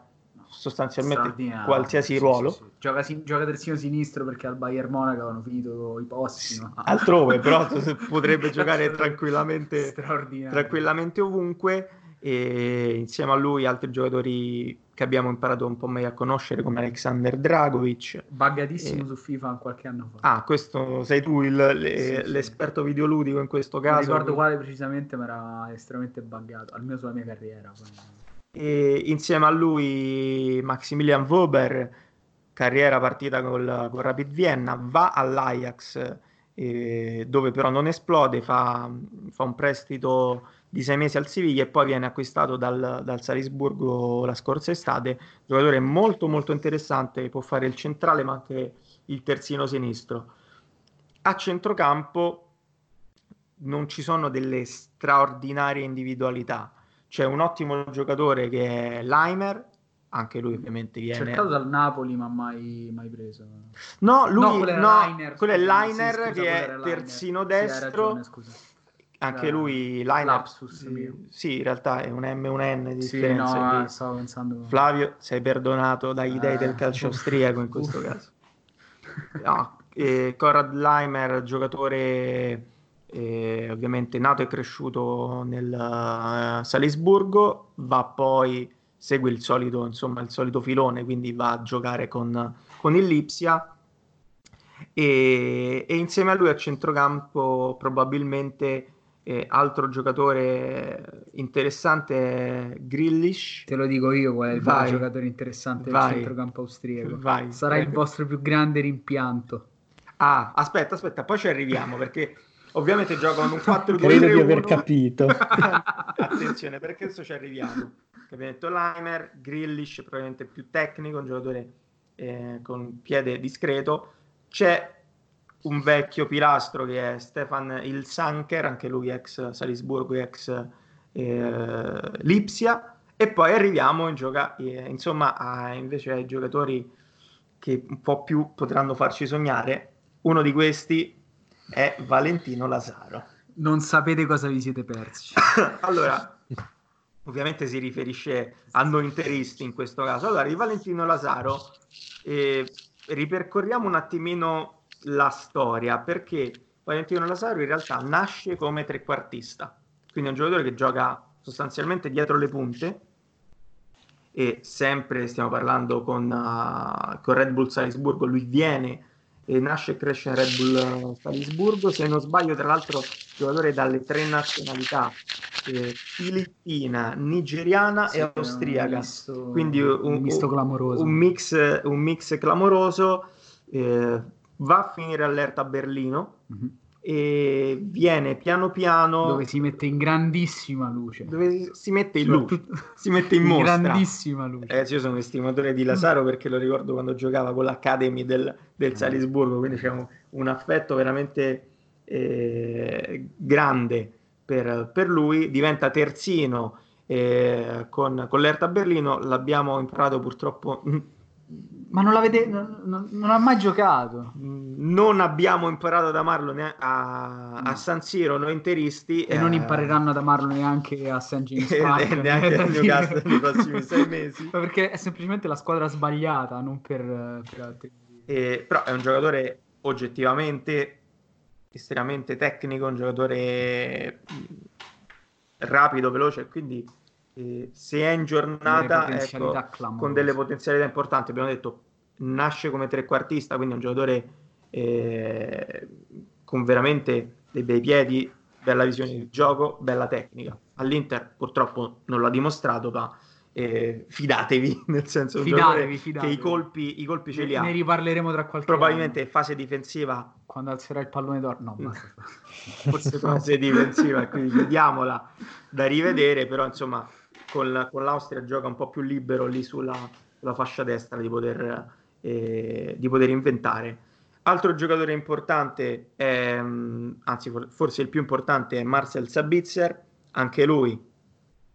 Speaker 3: sostanzialmente qualsiasi
Speaker 4: Sì,
Speaker 3: ruolo.
Speaker 4: sì, sì. Gioca, si- gioca terzino sinistro perché al Bayern Monaco avevano finito i posti. ma-
Speaker 3: Altrove però [LAUGHS] potrebbe giocare tranquillamente, tranquillamente ovunque e insieme a lui altri giocatori che abbiamo imparato un po' meglio a conoscere come Alexander Dragovic.
Speaker 4: Buggatissimo
Speaker 3: Eh.
Speaker 4: su FIFA qualche anno fa.
Speaker 3: Ah, questo sei tu il- le-
Speaker 4: Sì, sì.
Speaker 3: l'esperto videoludico in questo
Speaker 4: non
Speaker 3: caso.
Speaker 4: ricordo quale precisamente, ma era estremamente buggato, almeno sulla mia carriera.
Speaker 3: E insieme a lui Maximilian Weber, carriera partita col, col Rapid Vienna, va all'Ajax eh, dove però non esplode, fa, fa un prestito di sei mesi al Siviglia e poi viene acquistato dal, dal Salisburgo la scorsa estate, giocatore molto molto interessante, può fare il centrale ma anche il terzino sinistro. A centrocampo non ci sono delle straordinarie individualità. C'è un ottimo giocatore che è Leimer, anche lui ovviamente viene...
Speaker 4: Cercato dal Napoli, ma mai, mai preso.
Speaker 3: No, lui
Speaker 4: no, quello, era
Speaker 3: no,
Speaker 4: Liner,
Speaker 3: quello è Liner
Speaker 4: sì, scusa,
Speaker 3: che è
Speaker 4: era Liner.
Speaker 3: terzino
Speaker 4: Sì,
Speaker 3: destro,
Speaker 4: ragione, scusa.
Speaker 3: Anche
Speaker 4: Era
Speaker 3: lui
Speaker 4: lapsus
Speaker 3: sì, sì, in realtà è un M e un N di
Speaker 4: Sì,
Speaker 3: differenza.
Speaker 4: no,
Speaker 3: quindi-
Speaker 4: eh, stavo pensando...
Speaker 3: Flavio, sei perdonato dagli dei
Speaker 4: Eh,
Speaker 3: del calcio
Speaker 4: uff,
Speaker 3: austriaco in questo [LAUGHS] caso. No, eh, Conrad Leimer, giocatore eh, ovviamente nato e cresciuto nel eh, Salisburgo, va poi, segue il solito, insomma, il solito filone, quindi va a giocare con, con il Lipsia e, e insieme a lui a centrocampo probabilmente eh, altro giocatore interessante è Grillish.
Speaker 4: Te lo dico io qual è il
Speaker 3: Vai.
Speaker 4: giocatore interessante
Speaker 3: Vai.
Speaker 4: del centrocampo austriaco.
Speaker 3: Vai,
Speaker 4: Sarà il
Speaker 3: prego.
Speaker 4: vostro più grande rimpianto.
Speaker 3: Ah, aspetta, aspetta, poi ci arriviamo perché ovviamente giocano un 4 2
Speaker 5: Credo
Speaker 3: 3
Speaker 5: di aver
Speaker 3: 1.
Speaker 5: capito. [LAUGHS]
Speaker 3: Attenzione, perché adesso ci arriviamo. Che abbiamo detto Leimer, Grillish, probabilmente più tecnico, un giocatore eh, con piede discreto. C'è un vecchio pilastro che è Stefan Ilsanker, anche lui ex Salisburgo, ex eh, Lipsia. E poi arriviamo in gioca- eh, insomma, a, invece ai giocatori che un po' più potranno farci sognare. Uno di questi è Valentino Lazaro.
Speaker 4: Non sapete cosa vi siete persi. [COUGHS]
Speaker 3: allora, ovviamente si riferisce a noi interisti in questo caso. Allora, di Valentino Lazaro, eh, ripercorriamo un attimino la storia, perché Valentino Lazaro in realtà nasce come trequartista, quindi è un giocatore che gioca sostanzialmente dietro le punte e sempre stiamo parlando con, uh, con Red Bull Salisburgo, lui viene e nasce e cresce in Red Bull eh, Salisburgo, se non sbaglio tra l'altro giocatore dalle tre nazionalità, eh, filippina, nigeriana
Speaker 4: Sì,
Speaker 3: e austriaca,
Speaker 4: misto-
Speaker 3: quindi un,
Speaker 4: un misto clamoroso.
Speaker 3: un mix, un mix clamoroso, eh, va a finire all'Erta Berlino
Speaker 4: Mhm.
Speaker 3: e viene piano piano
Speaker 4: Dove si mette in grandissima luce.
Speaker 3: dove si mette in luce, si mette in mostra.
Speaker 4: grandissima luce.
Speaker 3: Eh, io sono un estimatore di Lazaro perché lo ricordo quando giocava con l'Academy del, del Salisburgo, quindi c'è un, un affetto veramente eh, grande per, per lui. Diventa terzino eh, con, con l'Erta Berlino, l'abbiamo imparato purtroppo.
Speaker 4: Ma non l'avete. Non, non- non ha mai giocato.
Speaker 3: Non abbiamo imparato ad amarlo ne- a, a San Siro, noi interisti.
Speaker 4: E non
Speaker 3: eh,
Speaker 4: impareranno ad amarlo neanche a. James
Speaker 3: e [LAUGHS]
Speaker 4: Park.
Speaker 3: neanche a Newcastle nei prossimi sei mesi.
Speaker 4: Ma perché è semplicemente la squadra sbagliata, non per, per altri.
Speaker 3: Eh, però è un giocatore oggettivamente estremamente tecnico, un giocatore mh, rapido, veloce, quindi eh, se è in giornata ecco, con delle potenzialità importanti, abbiamo detto nasce come trequartista, quindi è un giocatore eh, con veramente dei bei piedi, bella visione di gioco, bella tecnica. All'Inter purtroppo non l'ha dimostrato, ma eh, fidatevi, [LAUGHS] nel senso
Speaker 4: Fidatevi,
Speaker 3: che
Speaker 4: fidatevi.
Speaker 3: i colpi, i colpi ce li ha.
Speaker 4: Ne riparleremo tra qualche
Speaker 3: Probabilmente
Speaker 4: anno,
Speaker 3: fase difensiva,
Speaker 4: quando alzerà il pallone d'oro. No, basta. [LAUGHS]
Speaker 3: forse fase difensiva, quindi chiudiamola da rivedere, però insomma con, con l'Austria gioca un po' più libero lì sulla, sulla fascia destra di poter, eh, di poter inventare. Altro giocatore importante, è, mm, anzi for- forse il più importante, è Marcel Sabitzer, anche lui.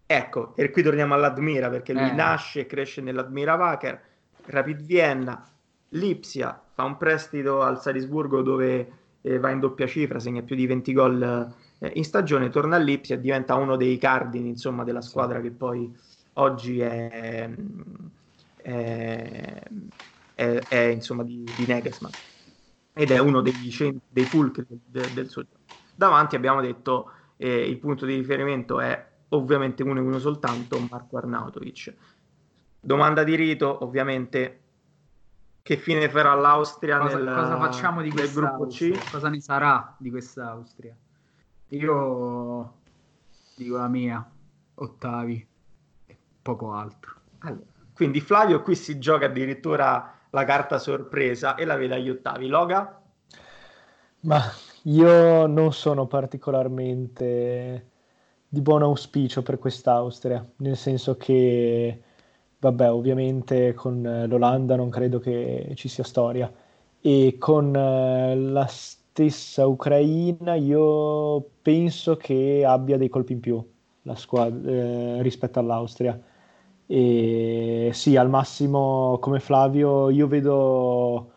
Speaker 3: Ecco, e qui torniamo all'Admira perché lui
Speaker 4: Eh.
Speaker 3: nasce e cresce nell'Admira Wacker, Rapid Vienna, Lipsia, fa un prestito al Salisburgo dove eh, va in doppia cifra, segna più di 20 gol eh, in stagione, torna a Lipsia e diventa uno dei cardini insomma, della squadra che poi oggi è, è, è- è, insomma, di, di Nagelsmann ed è uno dei, dei fulcri del, del suo gioco. Davanti abbiamo detto eh, il punto di riferimento è ovviamente uno e uno soltanto, Marco Arnautovic. Domanda di rito, ovviamente, che fine farà l'Austria
Speaker 4: cosa,
Speaker 3: nel,
Speaker 4: cosa facciamo di
Speaker 3: nel gruppo? C?
Speaker 4: Cosa ne sarà di questa Austria? Io dico la mia, ottavi e poco altro.
Speaker 3: Allora, quindi Flavio qui si gioca addirittura la carta sorpresa e la vede agli ottavi. Loga?
Speaker 5: Ma io non sono particolarmente di buon auspicio per quest'Austria, nel senso che, vabbè, ovviamente con eh, l'Olanda non credo che ci sia storia e con eh, la stessa Ucraina io penso che abbia dei colpi in più la squadra eh, rispetto all'Austria. E sì, al massimo, come Flavio, io vedo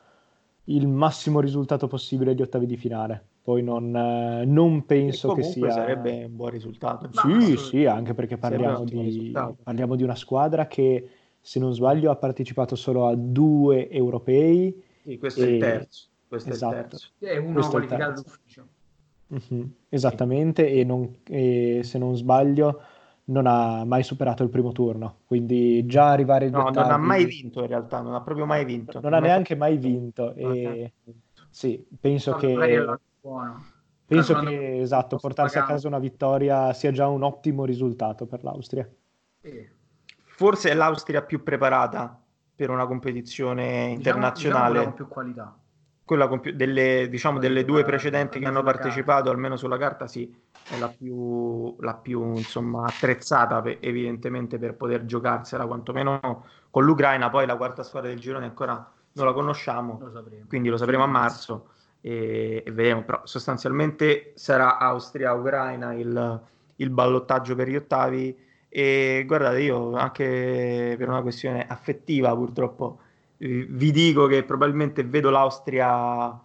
Speaker 5: il massimo risultato possibile di ottavi di finale. Poi non, eh, non penso che sia.
Speaker 3: sarebbe un buon risultato.
Speaker 5: Sì, sì, anche perché parliamo di, parliamo di una squadra che, se non sbaglio, ha partecipato solo a due europei.
Speaker 3: Sì, questo è
Speaker 5: E-
Speaker 3: il terzo. Questo è
Speaker 5: esatto.
Speaker 3: il terzo.
Speaker 4: È uno
Speaker 5: Questo è
Speaker 4: qualificato d'ufficio.
Speaker 5: Mhm, esattamente, e, non- e se non sbaglio, non ha mai superato il primo turno. Quindi già arrivare agli
Speaker 3: No, non ha mai vinto in realtà, non ha proprio mai vinto.
Speaker 5: non ha neanche mai vinto.
Speaker 3: Non
Speaker 5: E
Speaker 3: vinto.
Speaker 5: sì, penso
Speaker 4: No,
Speaker 5: che.
Speaker 4: è.
Speaker 5: Penso che esatto, portarsi a
Speaker 4: pagante.
Speaker 5: casa una vittoria sia già un ottimo risultato per l'Austria.
Speaker 4: Sì.
Speaker 3: Forse è l'Austria più preparata per una competizione
Speaker 4: Diciamo-
Speaker 3: internazionale.
Speaker 4: diciamo con più qualità.
Speaker 3: Quella con più- delle, diciamo, delle due precedenti che hanno partecipato, almeno sulla carta, sì, è la più, la più insomma, attrezzata per- evidentemente per poter giocarsela, quantomeno con l'Ucraina. Poi la quarta squadra del girone ancora non la conosciamo,
Speaker 4: Lo
Speaker 3: quindi lo sapremo a marzo e, e vedremo. Però sostanzialmente sarà Austria-Ucraina il, il ballottaggio per gli ottavi. E guardate, io anche per una questione affettiva, purtroppo, vi dico che probabilmente vedo l'Austria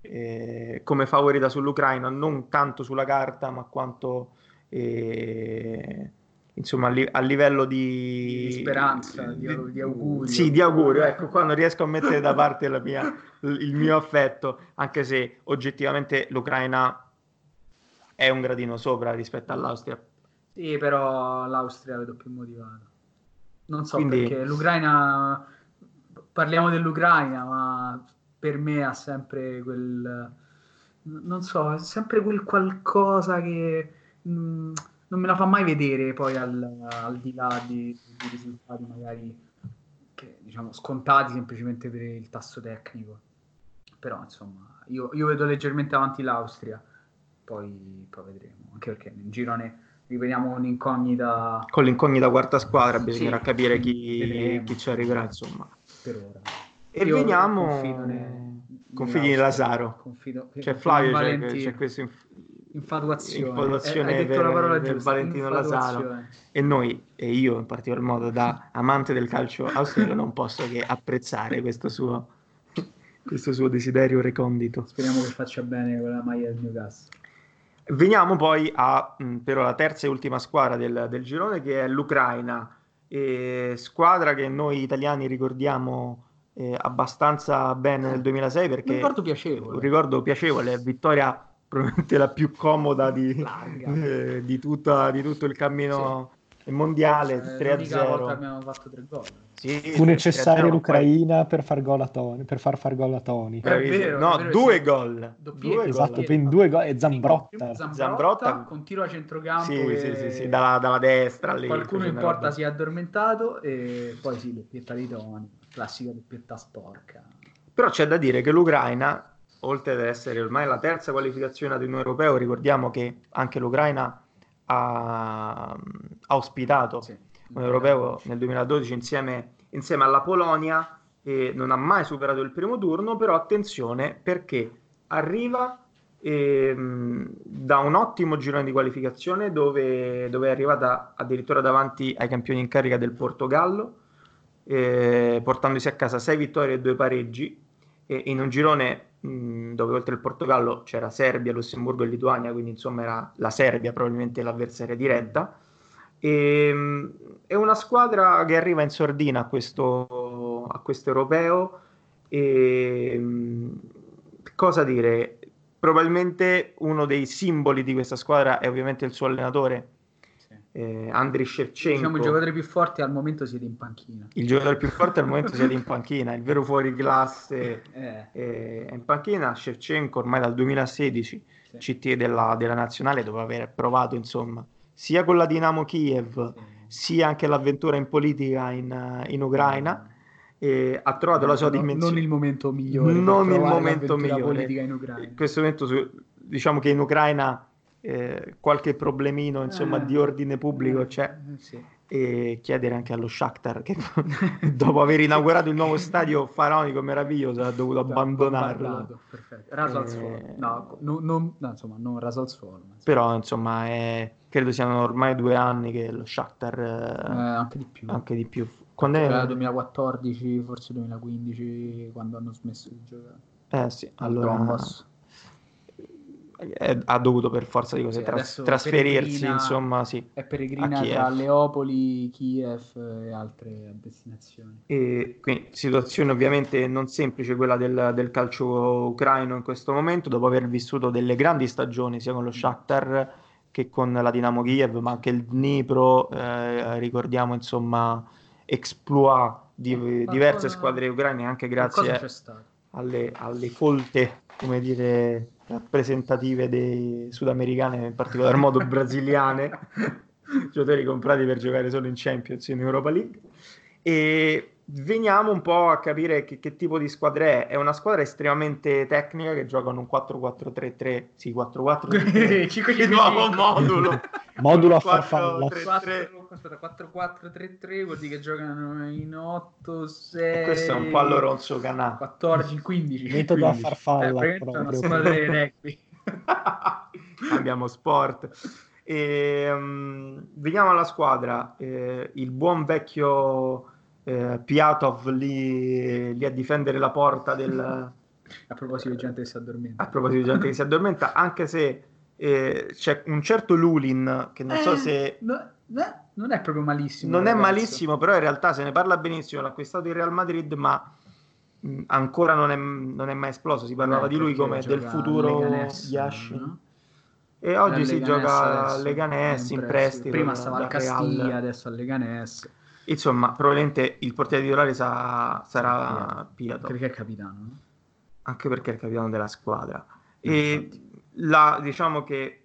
Speaker 3: eh, come favorita sull'Ucraina, non tanto sulla carta, ma quanto eh, insomma a, li- a livello di,
Speaker 4: Di speranza, di- di augurio.
Speaker 3: Sì, di augurio. Ecco, qua non riesco a mettere da parte la mia- il mio affetto, anche se oggettivamente l'Ucraina è un gradino sopra rispetto all'Austria.
Speaker 4: Sì, però l'Austria la vedo più motivata. Non so
Speaker 3: Quindi-
Speaker 4: perché l'Ucraina, parliamo dell'Ucraina, ma per me ha sempre quel, non so, è sempre quel qualcosa che mh, non me la fa mai vedere poi al, al di là di, di risultati magari che, diciamo, scontati semplicemente per il tasso tecnico. Però insomma, io, io vedo leggermente avanti l'Austria, poi, poi vedremo, anche perché nel girone ripetiamo un'incognita
Speaker 3: Con l'incognita quarta squadra bisognerà
Speaker 4: Sì,
Speaker 3: capire chi, chi ci arriverà, insomma.
Speaker 4: Per ora.
Speaker 3: E
Speaker 4: Io
Speaker 3: veniamo
Speaker 4: confido ne-
Speaker 3: confidi in Lazaro.
Speaker 4: Confido,
Speaker 3: C'è
Speaker 4: confido
Speaker 3: Flavio,
Speaker 4: in
Speaker 3: c'è, c'è questa inf-
Speaker 4: infatuazione.
Speaker 3: infatuazione
Speaker 4: Hai detto la parola giusta,
Speaker 3: Valentino Lazaro. e noi, e io in particolar modo da amante del calcio austriaco, non posso che apprezzare questo suo, questo suo desiderio recondito.
Speaker 4: Speriamo che faccia bene con la maglia del Newcastle.
Speaker 3: Veniamo poi a mh, però la terza e ultima squadra del, del girone che è l'Ucraina, e squadra che noi italiani ricordiamo eh, abbastanza bene nel 2006 perché
Speaker 4: Un ricordo
Speaker 3: un
Speaker 4: piacevole.
Speaker 3: ricordo piacevole, vittoria probabilmente la più comoda di, eh, [LAUGHS] di, tutta- di tutto il cammino il mondiale
Speaker 4: Eh,
Speaker 3: 3 a
Speaker 4: l'unica volta
Speaker 3: 0.
Speaker 4: abbiamo fatto tre gol.
Speaker 3: Sì,
Speaker 5: Fu necessaria
Speaker 3: 3-0,
Speaker 5: l'Ucraina per far, gol a Toni, per far far gol a Toni.
Speaker 3: poi-
Speaker 4: È vero,
Speaker 3: no,
Speaker 4: vero,
Speaker 3: due
Speaker 4: sì.
Speaker 3: gol.
Speaker 4: Doppietto.
Speaker 3: Due
Speaker 5: Esatto,
Speaker 3: gol.
Speaker 5: ben due gol e Zambrotta.
Speaker 4: Zambrotta,
Speaker 3: Zambrotta.
Speaker 4: continua a centrocampo
Speaker 3: Sì,
Speaker 4: e
Speaker 3: sì, sì, sì, dalla, dalla destra lì.
Speaker 4: qualcuno in porta si è addormentato e poi sì, doppietta di Toni, classica doppietta sporca.
Speaker 3: Però c'è da dire che l'Ucraina, oltre ad essere ormai la terza qualificazione ad un europeo, ricordiamo che anche l'Ucraina ha, ha ospitato
Speaker 4: Sì.
Speaker 3: un europeo nel 2012 insieme, insieme alla Polonia e non ha mai superato il primo turno, però attenzione perché arriva ehm, da un ottimo girone di qualificazione dove, dove è arrivata addirittura davanti ai campioni in carica del Portogallo, eh, portandosi a casa sei vittorie e due pareggi, e in un girone mh, dove oltre il Portogallo c'era Serbia, Lussemburgo e Lituania, quindi insomma era la Serbia probabilmente l'avversaria diretta. E, mh, è una squadra che arriva in sordina a questo, a questo europeo e mh, cosa dire? Probabilmente uno dei simboli di questa squadra è ovviamente il suo allenatore, eh, Andriy Shevchenko.
Speaker 4: Diciamo i giocatori più forti al momento siete in panchina.
Speaker 3: Il giocatore più forte al momento siete in panchina, il vero fuoriclasse [LAUGHS]
Speaker 4: Eh,
Speaker 3: eh, è in panchina. Shevchenko ormai dal 2016
Speaker 4: sì.
Speaker 3: CT della, della nazionale dopo aver provato insomma sia con la Dinamo Kiev sia anche l'avventura in politica in, in Ucraina e ha trovato la sua
Speaker 4: No,
Speaker 3: dimensione
Speaker 4: Non il momento migliore.
Speaker 3: non il momento migliore
Speaker 4: politica in Ucraina.
Speaker 3: in questo momento diciamo che in Ucraina eh, qualche problemino insomma
Speaker 4: Eh,
Speaker 3: di ordine pubblico
Speaker 4: eh,
Speaker 3: c'è
Speaker 4: eh, sì.
Speaker 3: e chiedere anche allo Shakhtar che [LAUGHS] dopo aver inaugurato il nuovo stadio faraonico meraviglioso ha dovuto abbandonarlo
Speaker 4: perfetto. Raso al
Speaker 3: Eh,
Speaker 4: suolo. No, no, non- no, insomma, non raso al suolo. ma insomma,
Speaker 3: però insomma è- credo siano ormai due anni che lo Shakhtar
Speaker 4: eh,
Speaker 3: eh,
Speaker 4: anche di più.
Speaker 3: anche di più quando
Speaker 4: Era
Speaker 3: è
Speaker 4: 2014, forse 2015, quando hanno smesso di giocare.
Speaker 3: eh sì
Speaker 4: Al
Speaker 3: allora
Speaker 4: Donbass.
Speaker 3: eh, ha dovuto per forza di cose
Speaker 4: Sì,
Speaker 3: tras- trasferirsi insomma sì
Speaker 4: È peregrina tra Leopoli, Kiev e altre destinazioni.
Speaker 3: E quindi situazione ovviamente non semplice quella del, del calcio ucraino in questo momento, dopo aver vissuto delle grandi stagioni sia con lo Shakhtar che con la Dinamo Kiev, ma anche il Dnipro, eh, ricordiamo insomma exploit di
Speaker 4: Qualcosa-
Speaker 3: diverse squadre ucraine anche grazie alle, alle folte, come dire, rappresentative dei sudamericane, in particolar modo [LAUGHS] brasiliane, giocatori comprati per giocare solo in Champions in Europa League. E veniamo un po' a capire che, che tipo di squadra è. È una squadra estremamente tecnica che gioca in un 4-4-3-3, sì, 4-4-3-3,
Speaker 4: 5 [LAUGHS]
Speaker 3: di nuovo modulo. [LAUGHS]
Speaker 5: Modulo a
Speaker 3: 4-3-3.
Speaker 5: farfalla.
Speaker 4: 4, aspetta, 4-4-3-3 vuol dire che giocano in 8, 6.
Speaker 3: Questo è un po' Ronzo Canà.
Speaker 4: 14, 15.
Speaker 5: Metodo a
Speaker 4: 15.
Speaker 5: farfalla,
Speaker 4: Eh, una squadra di rugby. [LAUGHS]
Speaker 3: Cambiamo sport. E, mm, veniamo alla squadra. Eh, il buon vecchio eh, Piatov lì, lì a difendere la porta del, [LAUGHS]
Speaker 4: A proposito di gente che si addormenta.
Speaker 3: a proposito di gente che si addormenta, anche se eh, c'è un certo Lulin che non so
Speaker 4: Eh,
Speaker 3: se
Speaker 4: no, no, non è proprio malissimo.
Speaker 3: non è
Speaker 4: ragazzo.
Speaker 3: malissimo, però in realtà se ne parla benissimo. L'ha acquistato il Real Madrid, ma mh, ancora non è, non è mai esploso. Si parlava di lui come del futuro Yashin.
Speaker 4: no?
Speaker 3: E oggi
Speaker 4: È
Speaker 3: si gioca a Leganés in prestito.
Speaker 4: Prima stava al. Castiglia, adesso al Leganés.
Speaker 3: Insomma, probabilmente il portiere titolare sa- sarà Piato,
Speaker 4: Perché è capitano, no?
Speaker 3: anche perché è il capitano della squadra.
Speaker 4: Eh,
Speaker 3: E la, diciamo che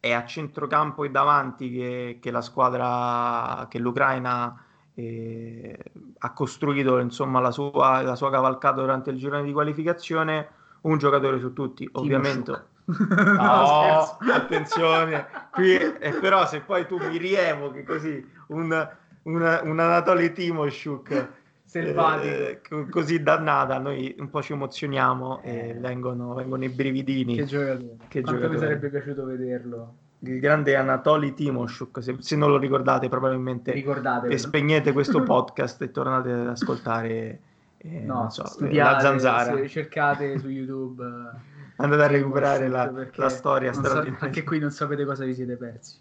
Speaker 3: è a centrocampo e davanti che, che la squadra, che l'Ucraina eh, ha costruito insomma, la, sua, la sua cavalcata durante il girone di qualificazione. Un giocatore su tutti, ovviamente.
Speaker 4: no, [LAUGHS]
Speaker 3: No, attenzione, qui, eh, però se poi tu mi rievochi così un, un, un Anatoly Timoshuk [LAUGHS]
Speaker 4: Selvatico.
Speaker 3: eh, co- così dannata, noi un po' ci emozioniamo e
Speaker 4: Eh.
Speaker 3: vengono, vengono i brividini.
Speaker 4: Che giocatore.
Speaker 3: Che
Speaker 4: Quanto
Speaker 3: giocatore.
Speaker 4: mi sarebbe piaciuto vederlo.
Speaker 3: Il grande Anatoly Timoshuk, se, se non lo ricordate probabilmente
Speaker 4: Ricordate.
Speaker 3: e spegnete questo [LAUGHS] podcast e tornate ad ascoltare eh,
Speaker 4: No,
Speaker 3: so,
Speaker 4: studiate,
Speaker 3: la zanzara.
Speaker 4: se cercate su YouTube. eh,
Speaker 3: Andate a recuperare la, la storia
Speaker 4: sa-
Speaker 3: straordinaria.
Speaker 4: anche qui non sapete cosa vi siete persi.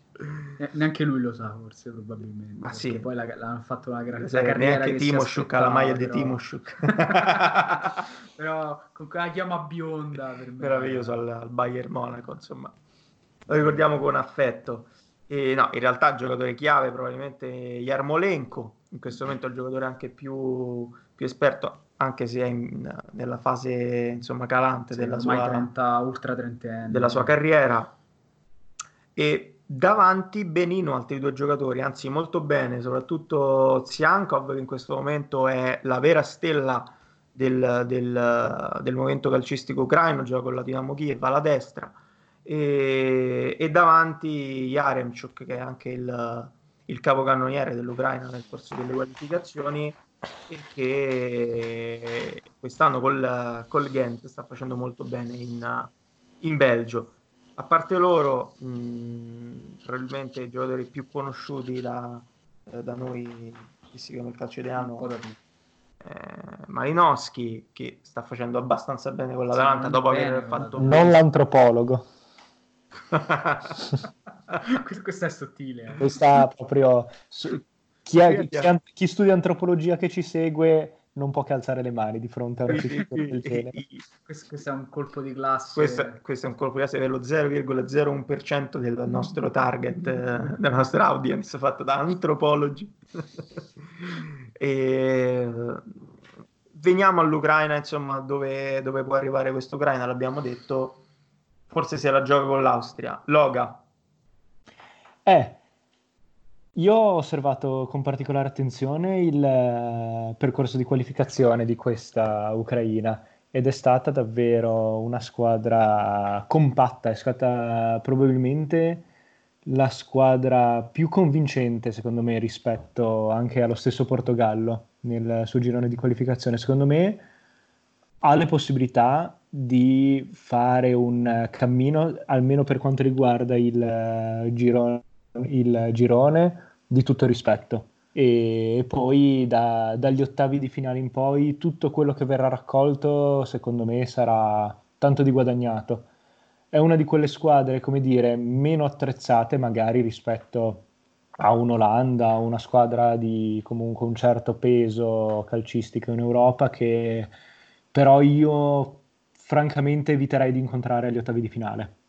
Speaker 4: Ne- neanche lui lo sa, forse, probabilmente.
Speaker 3: Ma sì.
Speaker 4: Poi la- l'hanno fatto una gra- la
Speaker 3: Sai,
Speaker 4: carriera
Speaker 3: neanche Timoshuk ha la maglia di
Speaker 4: però-
Speaker 3: Timoshuk. [LAUGHS]
Speaker 4: però con quella chiama bionda per me.
Speaker 3: meraviglioso al, al Bayern Monaco, insomma. Lo ricordiamo con affetto. E no, in realtà il giocatore chiave probabilmente Yarmolenko, in questo momento è il giocatore anche più, più esperto, anche se è in, nella fase insomma calante
Speaker 4: Sì,
Speaker 3: della, sua,
Speaker 4: 30, ultra trentenne.
Speaker 3: della sua carriera. E davanti benino altri due giocatori, anzi molto bene, soprattutto Ziankov che in questo momento è la vera stella del, del, del movimento calcistico ucraino, gioca con la Dinamo Kiev alla destra e, e davanti Yaremchuk che è anche il, il capocannoniere dell'Ucraina nel corso delle qualificazioni e che quest'anno col, col Ghent sta facendo molto bene in, in Belgio. A parte loro, mh, probabilmente i giocatori più conosciuti da, eh, da noi che seguiamo il calcio italiano, eh, Malinowski che sta facendo abbastanza bene con l'Atalanta
Speaker 4: Sì,
Speaker 3: dopo
Speaker 4: bene
Speaker 3: aver fatto
Speaker 5: Non l'antropologo. [LAUGHS]
Speaker 4: questo, questo è sottile. eh.
Speaker 5: Questa proprio... su- Chi, è- chi è- chi studia antropologia che ci segue non può che alzare le mani di fronte a una situazione del genere.
Speaker 4: Questo, questo è un colpo di classe.
Speaker 3: Questo, questo è un colpo di classe dello 0,01% del nostro target, eh, della nostra audience fatto da antropologi. [LAUGHS] e, veniamo all'Ucraina, insomma, dove, dove può arrivare questa Ucraina, l'abbiamo detto, forse se la gioca con l'Austria. Loga,
Speaker 5: Eh, io ho osservato con particolare attenzione il eh, percorso di qualificazione di questa Ucraina ed è stata davvero una squadra compatta, è stata probabilmente la squadra più convincente, secondo me, rispetto anche allo stesso Portogallo nel suo girone di qualificazione. Secondo me ha le possibilità di fare un cammino, almeno per quanto riguarda il, eh, giro- il girone, di tutto rispetto. E poi da- dagli ottavi di finale in poi tutto quello che verrà raccolto, secondo me, sarà tanto di guadagnato. È una di quelle squadre, come dire, meno attrezzate magari rispetto a un'Olanda, una squadra di comunque un certo peso calcistico in Europa che però io francamente eviterei di incontrare agli ottavi di finale.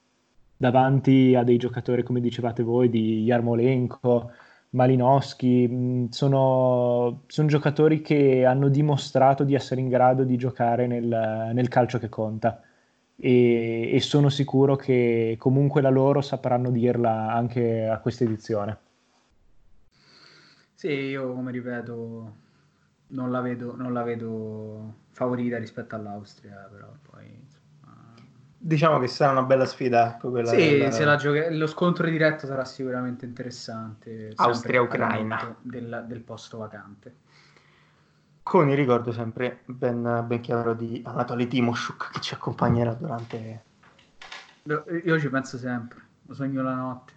Speaker 5: Davanti a dei giocatori, come dicevate voi, di Yarmolenko, Malinowski, sono, sono giocatori che hanno dimostrato di essere in grado di giocare nel, nel calcio che conta e, e sono sicuro che comunque la loro sapranno dirla anche a questa edizione.
Speaker 4: Sì, io come ripeto, non la vedo, non la vedo favorita rispetto all'Austria, però poi.
Speaker 3: Diciamo che sarà una bella sfida. ecco, quella
Speaker 4: Sì, se la gioca- lo scontro diretto sarà sicuramente interessante.
Speaker 3: Austria-Ucraina.
Speaker 4: Del, del posto vacante.
Speaker 3: Con il ricordo sempre ben, ben chiaro di Anatoly Timoshuk che ci accompagnerà durante
Speaker 4: Io ci penso sempre, lo sogno la notte.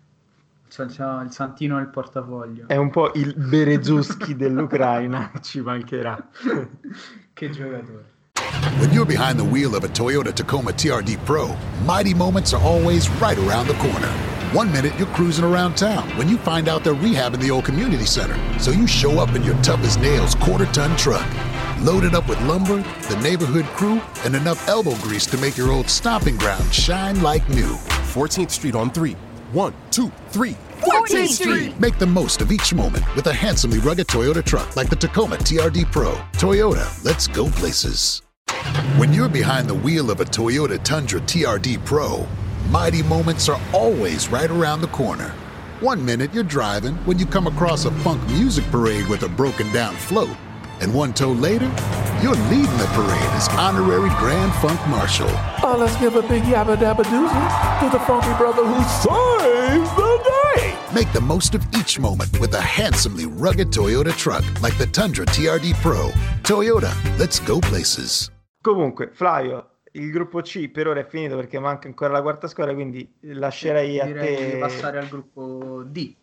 Speaker 4: Il santino nel portafoglio.
Speaker 3: È un po' il Berezuski dell'Ucraina, [LAUGHS] ci mancherà. [LAUGHS]
Speaker 4: che giocatore.
Speaker 1: When you're behind the wheel of a Toyota Tacoma TRD Pro, mighty moments are always right around the corner. One minute you're cruising around town when you find out they're rehabbing the old community center. So you show up in your tough as nails quarter ton truck. Loaded up with lumber, the neighborhood crew, and enough elbow grease to make your old stomping ground shine like new.
Speaker 7: 14th Street on three. One, two, three.
Speaker 6: 14th Street.
Speaker 1: Make the most of each moment with a handsomely rugged Toyota truck like the Tacoma TRD Pro. Toyota, let's go places. When you're behind the wheel of a Toyota Tundra TRD Pro, mighty moments are always right around the corner. One minute you're driving when you come across a funk music parade with a broken down float. And one tow later, you're leading the parade as honorary Grand Funk Marshal.
Speaker 2: Oh, let's give a big yabba dabba doozy to the funky brother who saves the day.
Speaker 1: Make the most of each moment with a handsomely rugged Toyota truck like the Tundra TRD Pro. Toyota, let's go places.
Speaker 3: Comunque, Flavio, il gruppo C per ora è finito perché manca ancora la quarta squadra, quindi lascerei a te
Speaker 4: di passare al gruppo D.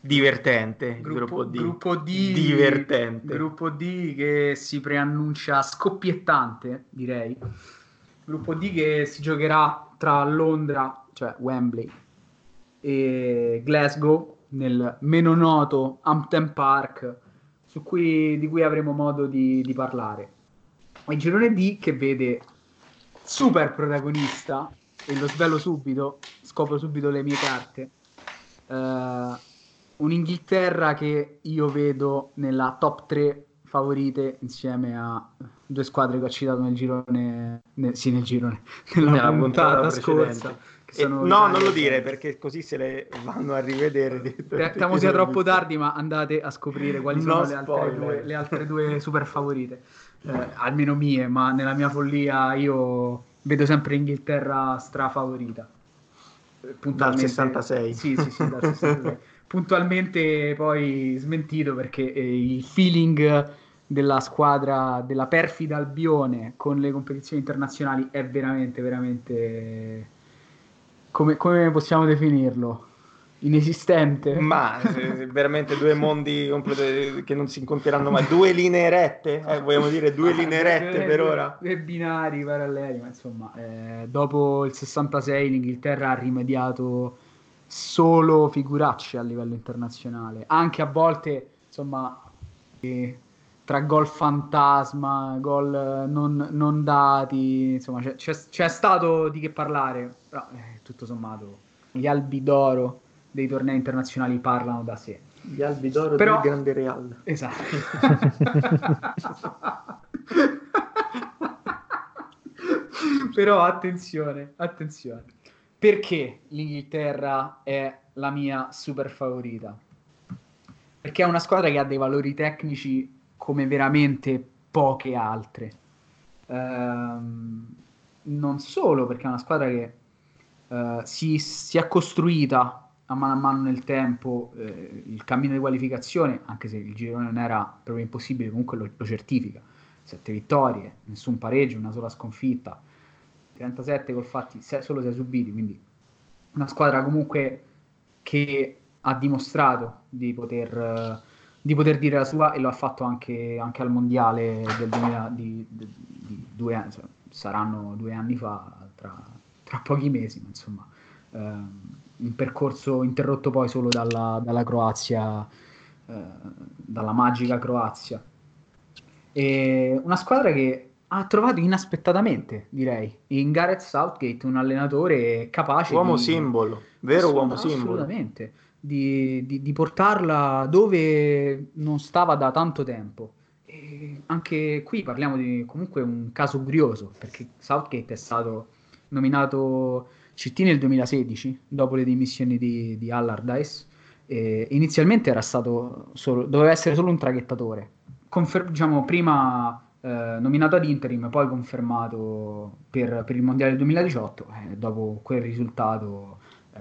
Speaker 3: divertente. il
Speaker 4: Gruppo,
Speaker 3: D.
Speaker 4: gruppo D.
Speaker 3: Divertente.
Speaker 4: Gruppo D che si preannuncia scoppiettante, direi. Gruppo D che si giocherà tra Londra, cioè Wembley, e Glasgow nel meno noto Hampton Park, su cui, di cui avremo modo di, di parlare. Il girone D che vede super protagonista, e lo svelo subito, scopro subito le mie carte, Eh, Un'Inghilterra che io vedo nella top 3 favorite insieme a due squadre che ho citato nel girone, nel- sì, nel girone, [LAUGHS] nella,
Speaker 3: Nella
Speaker 4: puntata, scorsa.
Speaker 3: E-
Speaker 4: sono
Speaker 3: no, non lo dire perché così se le vanno a rivedere.
Speaker 4: Temo sia troppo tardi, ma andate a scoprire quali sono
Speaker 3: No
Speaker 4: le altre, due, le altre due super favorite, Eh, almeno mie, ma nella mia follia io vedo sempre Inghilterra strafavorita. Eh, puntualmente-
Speaker 3: 66.
Speaker 4: Sì, sì, sì, dal 66. [LAUGHS] Puntualmente poi smentito perché eh, il feeling della squadra della perfida Albione con le competizioni internazionali è veramente, veramente... Come, come possiamo definirlo? Inesistente?
Speaker 3: Ma veramente due [LAUGHS] mondi che non si incontreranno mai. Due linee rette? Eh, vogliamo dire due linee rette per ora?
Speaker 4: Due binari paralleli, ma insomma, eh, dopo il 66 l'Inghilterra ha rimediato solo figuracce a livello internazionale, anche a volte, insomma, eh, tra gol fantasma, gol eh, non, non dati, insomma, c'è, c'è- c'è stato di che parlare, però eh, tutto sommato gli albi d'oro dei tornei internazionali parlano da sé.
Speaker 3: Gli albi d'oro
Speaker 4: Però-
Speaker 3: del Grande Real.
Speaker 4: Esatto. [LAUGHS] Però attenzione, attenzione. Perché l'Inghilterra è la mia super favorita? Perché è una squadra che ha dei valori tecnici come veramente poche altre. Ehm, non solo perché è una squadra che eh, si, si è costruita a mano a mano nel tempo eh, il cammino di qualificazione, anche se il girone non era proprio impossibile, comunque lo, lo certifica. Sette vittorie, nessun pareggio, una sola sconfitta, 37 gol fatti, se- solo 6 subiti, quindi una squadra comunque che ha dimostrato di poter, di poter dire la sua e lo ha fatto anche, anche al mondiale del 2000, di, di- di due anni, cioè, saranno due anni fa, tra, tra pochi mesi, ma insomma, ehm, un percorso interrotto poi solo dalla, dalla Croazia, eh, dalla magica Croazia. E una squadra che ha trovato inaspettatamente, direi, in Gareth Southgate, un allenatore capace
Speaker 3: Uomo
Speaker 4: di...
Speaker 3: simbolo, vero uomo
Speaker 4: Assolut-
Speaker 3: simbolo.
Speaker 4: Assolutamente, di, di- di portarla dove non stava da tanto tempo. E anche qui parliamo di comunque un caso curioso, perché Southgate è stato nominato CT nel 2016, dopo le dimissioni di, di Allardyce. E inizialmente era stato solo- doveva essere solo un traghettatore. Confer- diciamo, prima eh, nominato ad interim, poi confermato per, per il Mondiale del 2018. eh, dopo quel risultato eh,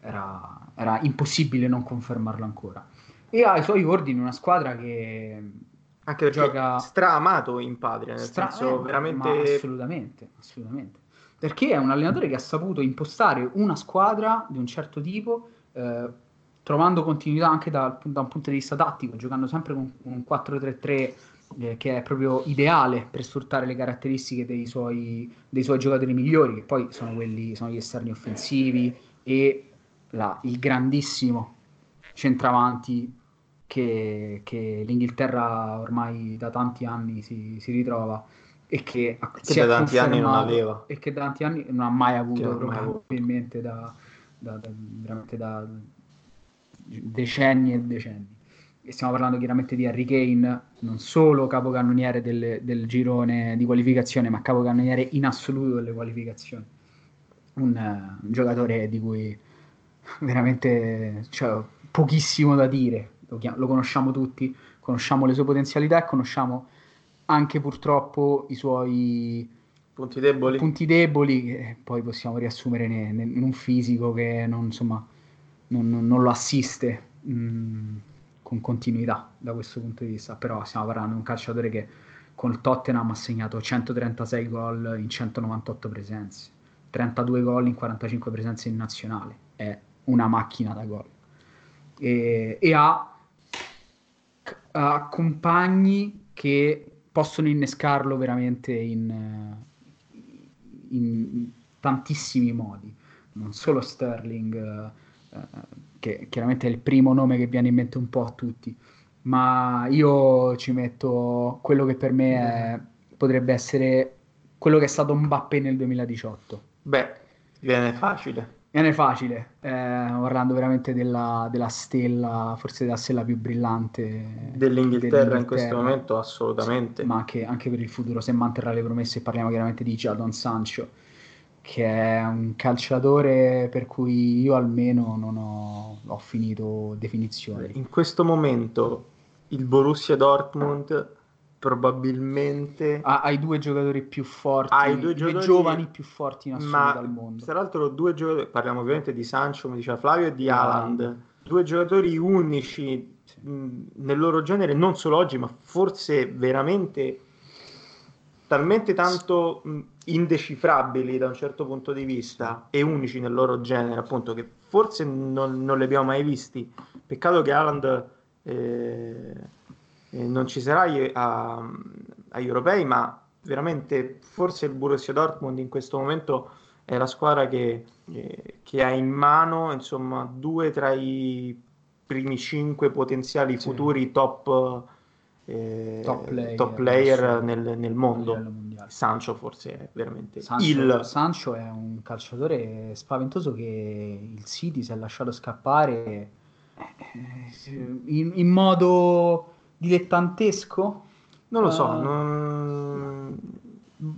Speaker 4: era, era impossibile non confermarlo ancora. E ha ai suoi ordini una squadra che
Speaker 3: Anche perché
Speaker 4: Gioca-
Speaker 3: stra-amato in patria, nel
Speaker 4: Stra-
Speaker 3: senso
Speaker 4: eh,
Speaker 3: veramente...
Speaker 4: assolutamente, assolutamente. Perché è un allenatore che ha saputo impostare una squadra di un certo tipo, eh, trovando continuità anche dal- da un punto di vista tattico, giocando sempre con un 4-3-3 eh, che è proprio ideale per sfruttare le caratteristiche dei suoi, dei suoi giocatori migliori, che poi sono quelli, sono gli esterni offensivi e la- il grandissimo centravanti che, che l'Inghilterra ormai da tanti anni si, si ritrova e che,
Speaker 3: Che da tanti anni non aveva.
Speaker 4: e che da tanti anni non ha mai avuto probabilmente da, da- da- veramente da decenni e decenni. E stiamo parlando chiaramente di Harry Kane non solo capocannoniere del, del girone di qualificazione ma capocannoniere in assoluto delle qualificazioni. Un, eh, un giocatore di cui veramente cioè, pochissimo da dire. Lo, chia- lo conosciamo tutti conosciamo le sue potenzialità e conosciamo anche purtroppo i suoi
Speaker 3: Punti deboli.
Speaker 4: punti deboli che poi possiamo riassumere ne- in un fisico che non, insomma, non, non- non lo assiste mh, con continuità da questo punto di vista, però stiamo parlando di un calciatore che con il Tottenham ha segnato 136 gol in 198 presenze, 32 gol in 45 presenze in nazionale, è una macchina da gol. E, e ha, ha compagni che possono innescarlo veramente in, eh, in tantissimi modi, non solo Sterling, eh, eh, che chiaramente è il primo nome che viene in mente un po' a tutti, ma io ci metto quello che per me è- potrebbe essere quello che è stato Mbappé nel 2018.
Speaker 3: Beh, viene facile.
Speaker 4: Non è facile, eh, parlando veramente della, della stella, forse della stella più brillante
Speaker 3: dell'Inghilterra, in questo momento, assolutamente.
Speaker 4: Ma anche, anche, per il futuro, se manterrà le promesse, parliamo chiaramente di Jadon Sancho, che è un calciatore per cui io almeno non ho, ho finito definizioni.
Speaker 3: In questo momento il Borussia Dortmund probabilmente
Speaker 4: ha, ha, i due giocatori più forti, i due, giocatori, giovani più forti in assoluto al mondo.
Speaker 3: Tra l'altro, due giocatori, parliamo ovviamente di Sancho, come diceva Flavio, e di Haaland, due giocatori unici mh, nel loro genere, non solo oggi, ma forse veramente talmente tanto mh, indecifrabili da un certo punto di vista e unici nel loro genere, appunto, che forse non, non li abbiamo mai visti. Peccato che Haaland. Eh, eh, non ci sarà a, agli europei, ma veramente forse il Borussia Dortmund in questo momento è la squadra che, eh, che ha in mano insomma due tra i primi cinque potenziali sì. futuri top, eh, top player, top player nel, nel, mondo. Sancho forse è veramente
Speaker 4: Sancho, il Sancho è un calciatore spaventoso che il City si è lasciato scappare eh, in, in modo dilettantesco?
Speaker 3: Non lo so, uh, non...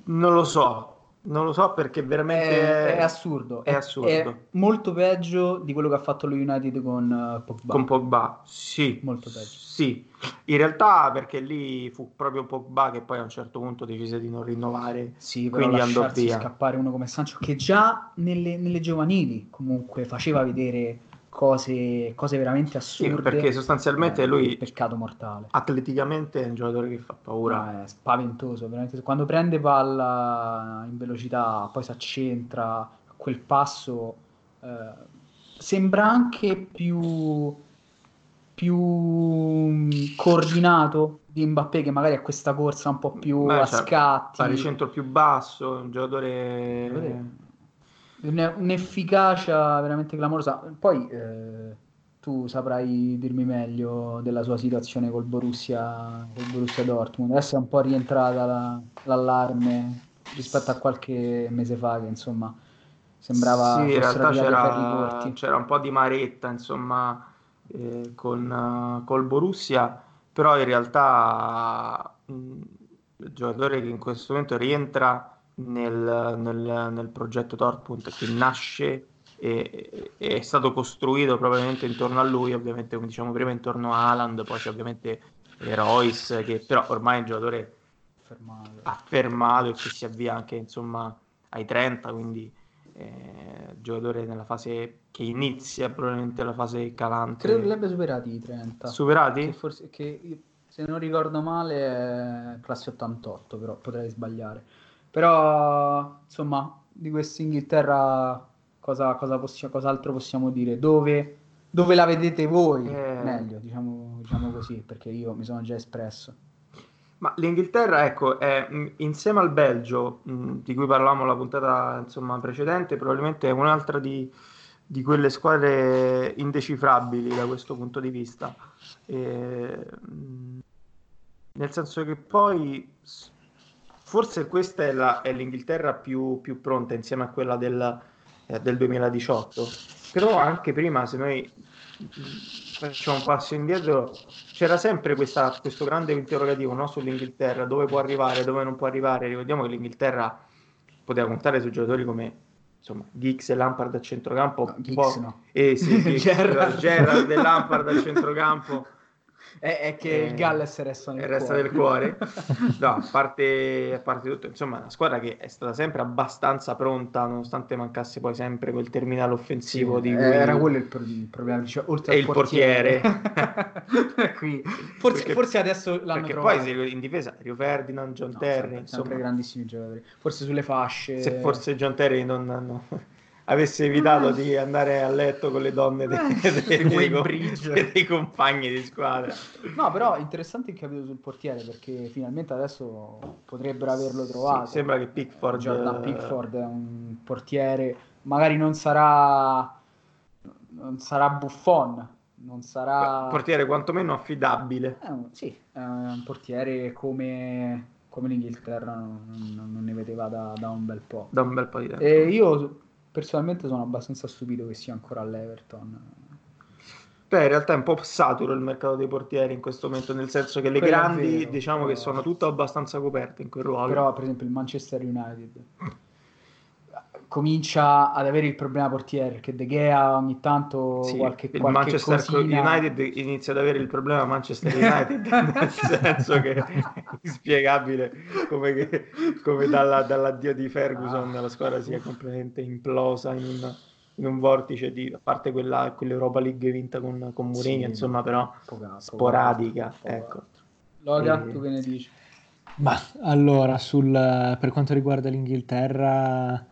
Speaker 3: non lo so, non lo so perché veramente
Speaker 4: è, è, assurdo.
Speaker 3: È, assurdo. È
Speaker 4: molto peggio di quello che ha fatto lo United con uh, Pogba.
Speaker 3: Con Pogba, sì.
Speaker 4: Molto peggio.
Speaker 3: Sì. In realtà perché lì fu proprio Pogba che poi a un certo punto decise di non rinnovare.
Speaker 4: Sì, quindi andò via. scappare uno come Sancho che già nelle, nelle giovanili comunque faceva vedere cose, cose veramente assurde.
Speaker 3: Sì, perché sostanzialmente
Speaker 4: eh,
Speaker 3: lui
Speaker 4: peccato mortale.
Speaker 3: Atleticamente è un giocatore che fa paura.
Speaker 4: No, è spaventoso, veramente. Quando prende palla in velocità, poi si accentra, quel passo eh, sembra anche più più coordinato di Mbappé che magari ha questa corsa un po' più Beh, a cioè, scatti.
Speaker 3: Pari centro più basso, un giocatore
Speaker 4: un'efficacia veramente clamorosa. Poi eh, tu saprai dirmi meglio della sua situazione col Borussia, col Borussia Dortmund. Adesso è un po' rientrata la, l'allarme rispetto a qualche mese fa, che insomma sembrava
Speaker 3: sì, in realtà c'era, c'era, un po' di maretta insomma eh, con uh, col Borussia, però in realtà mh, il giocatore che in questo momento rientra nel, nel, nel progetto Dortmund che nasce e, e, è stato costruito probabilmente intorno a lui, ovviamente come diciamo prima intorno a Haaland, poi c'è ovviamente Royce che però ormai è un giocatore affermato, affermato e che si avvia anche insomma ai 30, quindi eh, giocatore nella fase che inizia probabilmente la fase calante.
Speaker 4: Credo che li abbia superati i 30.
Speaker 3: Superati?
Speaker 4: Che, forse, che se non ricordo male è classe 88, però potrei sbagliare. Però, insomma, di questa Inghilterra cosa, cosa possiamo, cos'altro possiamo dire? Dove, dove la vedete voi? Eh... Meglio, diciamo, diciamo così, perché io mi sono già espresso.
Speaker 3: Ma l'Inghilterra, ecco, è insieme al Belgio, mh, di cui parlavamo la puntata insomma, precedente, probabilmente è un'altra di, di, quelle squadre indecifrabili da questo punto di vista. E, mh, nel senso che poi forse questa è, la, è l'Inghilterra più, più, pronta insieme a quella del, eh, del 2018, però anche prima se noi facciamo un passo indietro c'era sempre questa, questo grande interrogativo no, sull'Inghilterra, dove può arrivare, dove non può arrivare, ricordiamo che l'Inghilterra poteva contare su giocatori come insomma, Giggs e Lampard a centrocampo, no,
Speaker 4: Giggs no.
Speaker 3: Eh, sì, [LAUGHS] Giggs, Gerrard. Gerrard e Lampard a centrocampo [LAUGHS]
Speaker 4: è, è che eh, il Galles resta nel
Speaker 3: resta
Speaker 4: cuore.
Speaker 3: Del cuore. [LAUGHS] no, a parte, a parte tutto, insomma, una squadra che è stata sempre abbastanza pronta, nonostante mancasse poi sempre quel terminale offensivo sì, di cui...
Speaker 4: Era quello il, pro- il problema, cioè, oltre
Speaker 3: e il portiere.
Speaker 4: portiere. [LAUGHS] Qui. Forse, perché, forse, adesso l'hanno
Speaker 3: perché
Speaker 4: trovato.
Speaker 3: poi in difesa Rio Ferdinand, John no, Terry,
Speaker 4: sempre,
Speaker 3: insomma.
Speaker 4: sempre grandissimi giocatori. Forse sulle fasce.
Speaker 3: Se forse John Terry non... non avesse evitato ah. di andare a letto con le donne dei,
Speaker 4: eh, dei, dei,
Speaker 3: dei, compagni di squadra.
Speaker 4: No, però interessante il capito sul portiere perché finalmente adesso potrebbero averlo trovato.
Speaker 3: Sì, sembra che Pickford
Speaker 4: Jordan Pickford è un portiere, magari non sarà non sarà Buffon, non sarà
Speaker 3: un portiere quantomeno affidabile.
Speaker 4: Un, sì, è un portiere come come l'Inghilterra non, non, ne vedeva da, da, un bel po'.
Speaker 3: Da un bel po' di tempo.
Speaker 4: E io personalmente sono abbastanza stupito che sia ancora all'Everton.
Speaker 3: Beh, in realtà è un po' saturo il mercato dei portieri in questo momento, nel senso che le
Speaker 4: Quello
Speaker 3: grandi
Speaker 4: vero,
Speaker 3: diciamo che
Speaker 4: però-
Speaker 3: sono tutte abbastanza coperte in quel ruolo.
Speaker 4: Però, per esempio, il Manchester United comincia ad avere il problema portiere perché De Gea ogni tanto
Speaker 3: Sì,
Speaker 4: qualche,
Speaker 3: il
Speaker 4: qualche
Speaker 3: Manchester
Speaker 4: cosina...
Speaker 3: United inizia ad avere il problema Manchester United, [LAUGHS] nel senso che è inspiegabile come, che- come dalla- dall'addio di Ferguson la squadra sia completamente implosa in un, in un vortice di, a parte quella, quell'Europa League vinta con, con Mourinho,
Speaker 4: Sì,
Speaker 3: insomma, però
Speaker 4: poco
Speaker 3: sporadica,
Speaker 4: poco
Speaker 3: ecco.
Speaker 4: altro. Loga,
Speaker 3: E-
Speaker 4: tu che ne dici?
Speaker 5: Ma allora, sul- per quanto riguarda l'Inghilterra,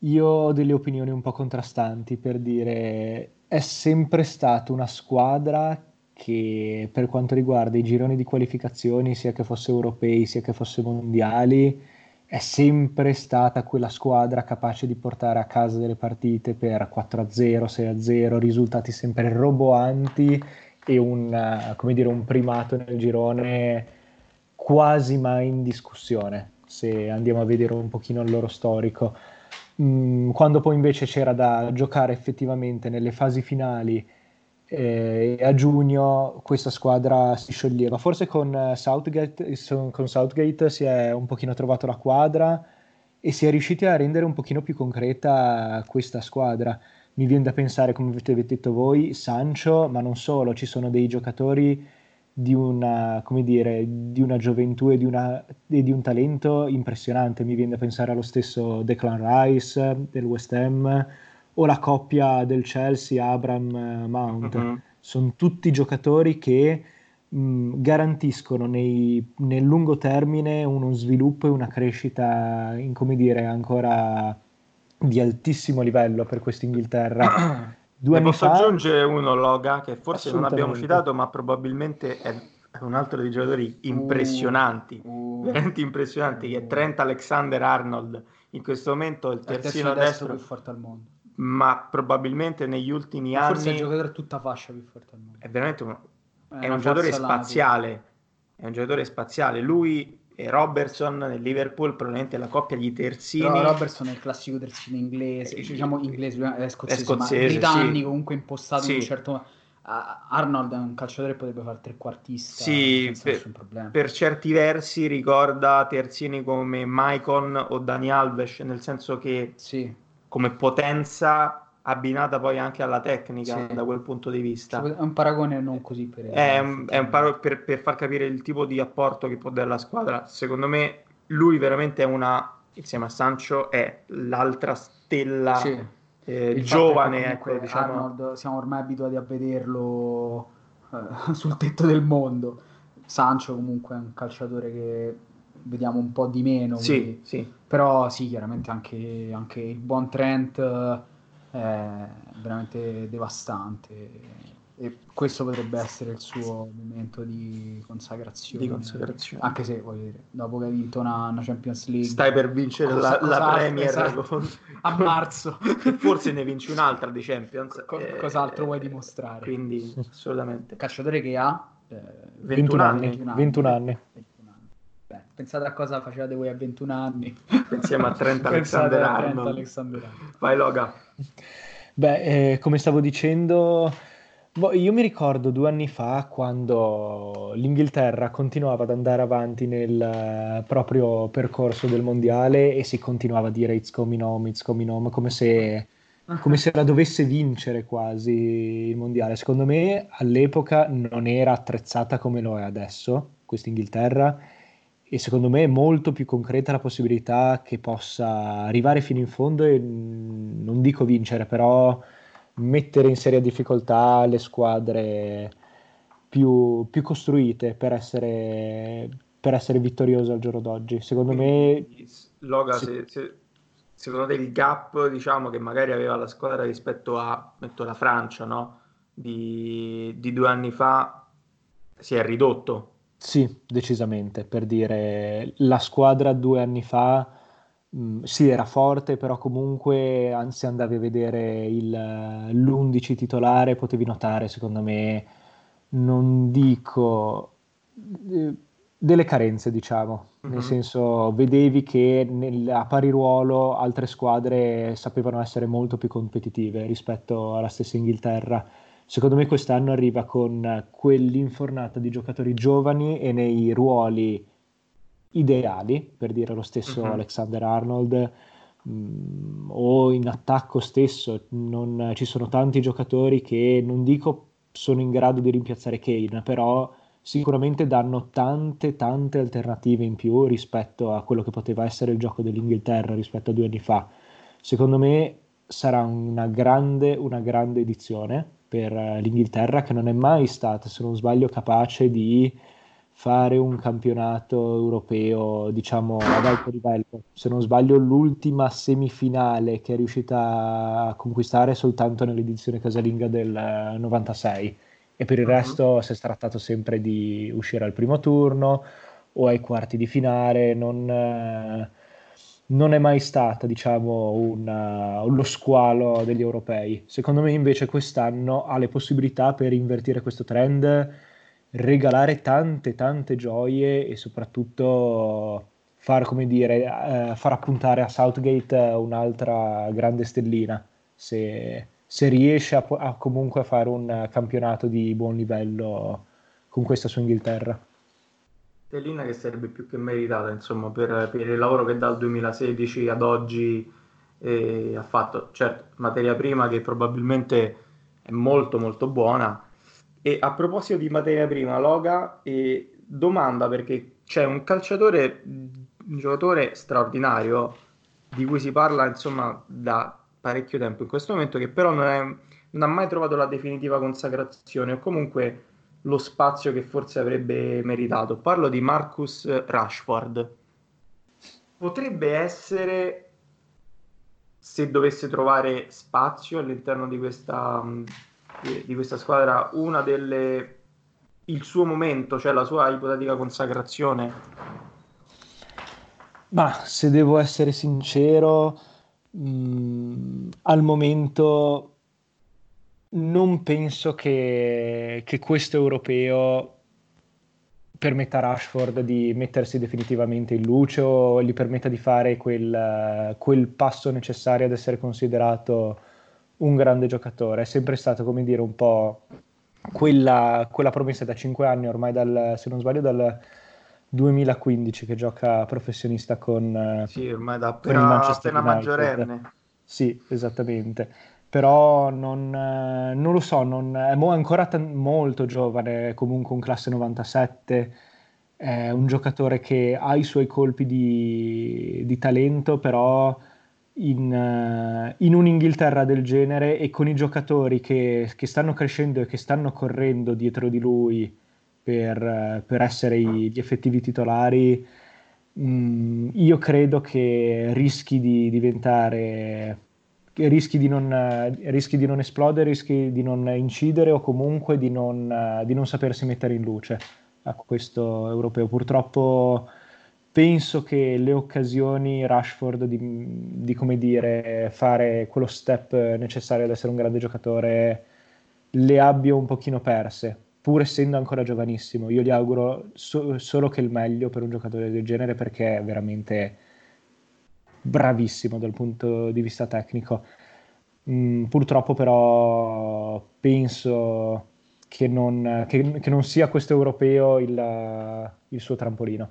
Speaker 5: io ho delle opinioni un po' contrastanti per dire, è sempre stata una squadra che per quanto riguarda i gironi di qualificazioni, sia che fosse europei, sia che fosse mondiali, è sempre stata quella squadra capace di portare a casa delle partite per 4-0, 6-0, risultati sempre roboanti e un, dire, un primato nel girone quasi mai in discussione, se andiamo a vedere un pochino il loro storico. Mm, quando poi invece c'era da giocare effettivamente nelle fasi finali eh, a giugno questa squadra si scioglieva. Forse con eh, Southgate, so- con Southgate si è un pochino trovato la quadra e si è riusciti a rendere un pochino più concreta questa squadra. Mi viene da pensare, come avete detto voi, Sancho, ma non solo, ci sono dei giocatori di una, come dire, di una gioventù e di, una- e di un talento impressionante. Mi viene da pensare allo stesso Declan Rice del West Ham o la coppia del Chelsea Abram-Mount.
Speaker 3: Mhm.
Speaker 5: Sono tutti giocatori che mh, garantiscono nei- nel lungo termine uno sviluppo e una crescita, in, come dire, ancora di altissimo livello per questa Inghilterra. [CLEARS THROAT] Due
Speaker 3: Ne
Speaker 5: anni
Speaker 3: posso
Speaker 5: fa,
Speaker 3: aggiungere uno, Loga, che forse non abbiamo citato, ma probabilmente è è un altro dei giocatori impressionanti,
Speaker 4: Uh,
Speaker 3: veramente impressionanti, che è Trent Alexander-Arnold. In questo momento è il
Speaker 4: è
Speaker 3: terzino
Speaker 4: terzino destro
Speaker 3: destro,
Speaker 4: più forte al mondo.
Speaker 3: ma probabilmente negli ultimi
Speaker 4: Forse è il
Speaker 3: anni
Speaker 4: giocatore tutta fascia più forte al mondo.
Speaker 3: è veramente un, è
Speaker 4: una
Speaker 3: un giocatore spaziale. È un giocatore spaziale. Lui e Robertson nel Liverpool, probabilmente la coppia di terzini.
Speaker 4: Però Robertson è il classico terzino inglese,
Speaker 3: Eh,
Speaker 4: cioè, diciamo inglese, lui è scozzese,
Speaker 3: è scozzese,
Speaker 4: britannico
Speaker 3: sì.
Speaker 4: comunque impostato in
Speaker 3: Sì.
Speaker 4: un certo modo. Arnold è un calciatore che potrebbe fare trequartista
Speaker 3: Sì, per- per certi versi ricorda terzini come Maicon o Dani Alves, nel senso che
Speaker 4: Sì,
Speaker 3: come potenza abbinata poi anche alla tecnica
Speaker 4: Sì.
Speaker 3: da quel punto di vista.
Speaker 4: è un paragone non così per
Speaker 3: È un, è un paro- per, per far capire il tipo di apporto che può dare la squadra. Secondo me lui veramente è una, insieme a Sancho, è l'altra stella
Speaker 4: Sì.
Speaker 3: eh, giovane, ecco, diciamo.
Speaker 4: Arnold siamo ormai abituati a vederlo eh, [LAUGHS] sul tetto del mondo. Sancho comunque è un calciatore che vediamo un po' di meno,
Speaker 3: Sì,
Speaker 4: quindi-
Speaker 3: sì.
Speaker 4: però sì, chiaramente anche, anche il buon Trent eh, è veramente devastante e questo potrebbe essere il suo momento di consacrazione.
Speaker 3: Di consacrazione.
Speaker 4: Anche se, voglio dire, dopo che hai vinto una, una Champions League
Speaker 3: Stai per vincere
Speaker 4: Cosa-
Speaker 3: la, la
Speaker 4: cos'altro,
Speaker 3: Premier
Speaker 4: esatto.
Speaker 3: con- [LAUGHS]
Speaker 4: a marzo,
Speaker 3: e forse ne vinci un'altra di Champions.
Speaker 4: Co-
Speaker 3: eh,
Speaker 4: cos'altro vuoi dimostrare?
Speaker 3: Quindi, assolutamente.
Speaker 4: calciatore che ha eh,
Speaker 5: 21 anni.
Speaker 4: 21
Speaker 5: 21 anni.
Speaker 4: 21 anni. Beh, pensate a cosa facevate voi a 21 anni.
Speaker 3: Insieme a Trent [LAUGHS]
Speaker 4: Pensate a
Speaker 3: Alexander-Arnold.
Speaker 4: Trent Alexander-Arnold.
Speaker 3: Vai Loga.
Speaker 5: Beh, eh, come stavo dicendo, boh, io mi ricordo due anni fa quando l'Inghilterra continuava ad andare avanti nel eh, proprio percorso del mondiale e si continuava a dire it's coming home, it's coming home, come se, come se la dovesse vincere quasi il mondiale. Secondo me all'epoca non era attrezzata come lo è adesso, questa Inghilterra, e secondo me è molto più concreta la possibilità che possa arrivare fino in fondo e mh, non dico vincere, però mettere in seria difficoltà le squadre più, più costruite per essere, per essere vittoriose al giorno d'oggi. Secondo me
Speaker 3: Loga, se- se- secondo te il gap diciamo, che magari aveva la squadra rispetto a metto, la Francia no? di, di due anni fa si è ridotto?
Speaker 5: Sì, decisamente, per dire la squadra due anni fa mh, sì era forte, però comunque an- se andavi a vedere il, l'11 titolare potevi notare, secondo me, non dico, eh, delle carenze, diciamo,
Speaker 3: Mhm.
Speaker 5: nel senso vedevi che nel- a pari ruolo altre squadre sapevano essere molto più competitive rispetto alla stessa Inghilterra. Secondo me quest'anno arriva con quell'infornata di giocatori giovani e nei ruoli ideali, per dire lo stesso
Speaker 3: Mhm.
Speaker 5: Alexander Arnold, mm, o in attacco stesso, non- ci sono tanti giocatori che non dico sono in grado di rimpiazzare Kane, però sicuramente danno tante tante alternative in più rispetto a quello che poteva essere il gioco dell'Inghilterra rispetto a due anni fa. Secondo me sarà una grande, una grande edizione per eh, l'Inghilterra che non è mai stata, se non sbaglio, capace di fare un campionato europeo, diciamo, ad alto livello. Se non sbaglio, l'ultima semifinale che è riuscita a conquistare soltanto nell'edizione casalinga del eh, 96 e per il
Speaker 3: Mhm.
Speaker 5: resto si è trattato sempre di uscire al primo turno o ai quarti di finale, non, eh, non è mai stata, diciamo, una- lo squalo degli europei. Secondo me invece quest'anno ha le possibilità per invertire questo trend, regalare tante tante gioie e soprattutto far, come dire, eh, far appuntare a Southgate un'altra grande stellina, se, se riesce a, a comunque a fare un campionato di buon livello con questa sua Inghilterra.
Speaker 3: Stellina che sarebbe più che meritata, insomma, per, per il lavoro che dal 2016 ad oggi eh, ha fatto. Certo, materia prima che probabilmente è molto molto buona. E a proposito di materia prima, Loga, eh, domanda perché c'è un calciatore, un giocatore straordinario di cui si parla, insomma, da parecchio tempo in questo momento, che però non, è- non ha mai trovato la definitiva consacrazione o comunque lo spazio che forse avrebbe meritato. Parlo di Marcus Rashford. Potrebbe essere, se dovesse trovare spazio all'interno di questa, mh, di, questa squadra, una delle il suo momento, cioè la sua ipotetica consacrazione.
Speaker 5: Ma se devo essere sincero, mh, al momento non penso che, che questo europeo permetta a Rashford di mettersi definitivamente in luce o gli permetta di fare quel, quel passo necessario ad essere considerato un grande giocatore. È sempre stato, come dire, un po' quella, quella promessa da 5 anni, ormai dal, se non sbaglio, dal 2015 che gioca professionista con,
Speaker 3: Sì, ormai da
Speaker 5: il
Speaker 3: appena,
Speaker 5: Manchester
Speaker 3: appena
Speaker 5: United.
Speaker 3: maggiorenne.
Speaker 5: Sì, esattamente. Però non, eh, non lo so, non- è mo- ancora tan- molto giovane, comunque un classe 97, è un giocatore che ha i suoi colpi di, di talento, però in, eh, in un'Inghilterra del genere e con i giocatori che, che stanno crescendo e che stanno correndo dietro di lui per, eh, per essere i- gli effettivi titolari, Mm, io credo che rischi di diventare, rischi di non, eh, rischi di non esplodere, rischi di non incidere o comunque di non, eh, di non sapersi mettere in luce a questo europeo. Purtroppo penso che le occasioni Rashford di, di, come dire, fare quello step necessario ad essere un grande giocatore le abbia un pochino perse, pur essendo ancora giovanissimo. Io gli auguro so- solo che il meglio per un giocatore del genere perché è veramente bravissimo dal punto di vista tecnico. Mm, purtroppo però penso che non, che- che non sia questo europeo il, il suo trampolino.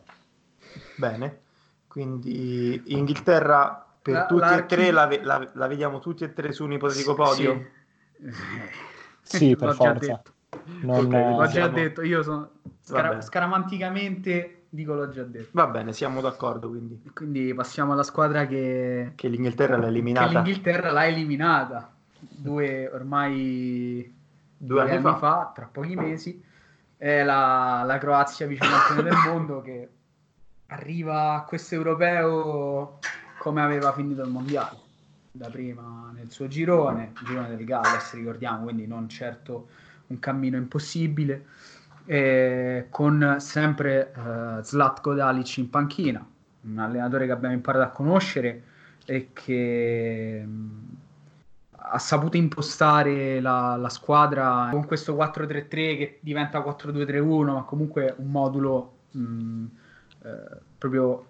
Speaker 3: Bene, quindi Inghilterra per
Speaker 4: La-
Speaker 3: tutti
Speaker 4: la-
Speaker 3: e tre la, la- la vediamo tutti e tre su un ipotetico podio.
Speaker 4: Sì. [LAUGHS]
Speaker 5: Sì, per
Speaker 4: L'ho già
Speaker 5: forza.
Speaker 4: detto.
Speaker 5: Non,
Speaker 3: Ok,
Speaker 5: eh,
Speaker 4: L'ho già detto, io sono
Speaker 3: Vabbè.
Speaker 4: scaramanticamente dico l'ho già detto.
Speaker 3: Va bene, siamo d'accordo quindi
Speaker 4: Quindi passiamo alla squadra che,
Speaker 3: che l'Inghilterra l'ha
Speaker 4: che
Speaker 3: eliminata
Speaker 4: l'Inghilterra l'ha eliminata due ormai
Speaker 3: due anni fa.
Speaker 4: tra pochi mesi. È la, la Croazia campione del mondo che arriva a questo europeo come aveva finito il mondiale. Da prima nel suo girone, il girone del Galles, ricordiamo, quindi non certo un cammino impossibile. E con sempre eh, Zlatko Dalic in panchina, un allenatore che abbiamo imparato a conoscere e che mh, ha saputo impostare la, la squadra con questo 4-3-3 che diventa 4-2-3-1, ma comunque un modulo mh, eh, proprio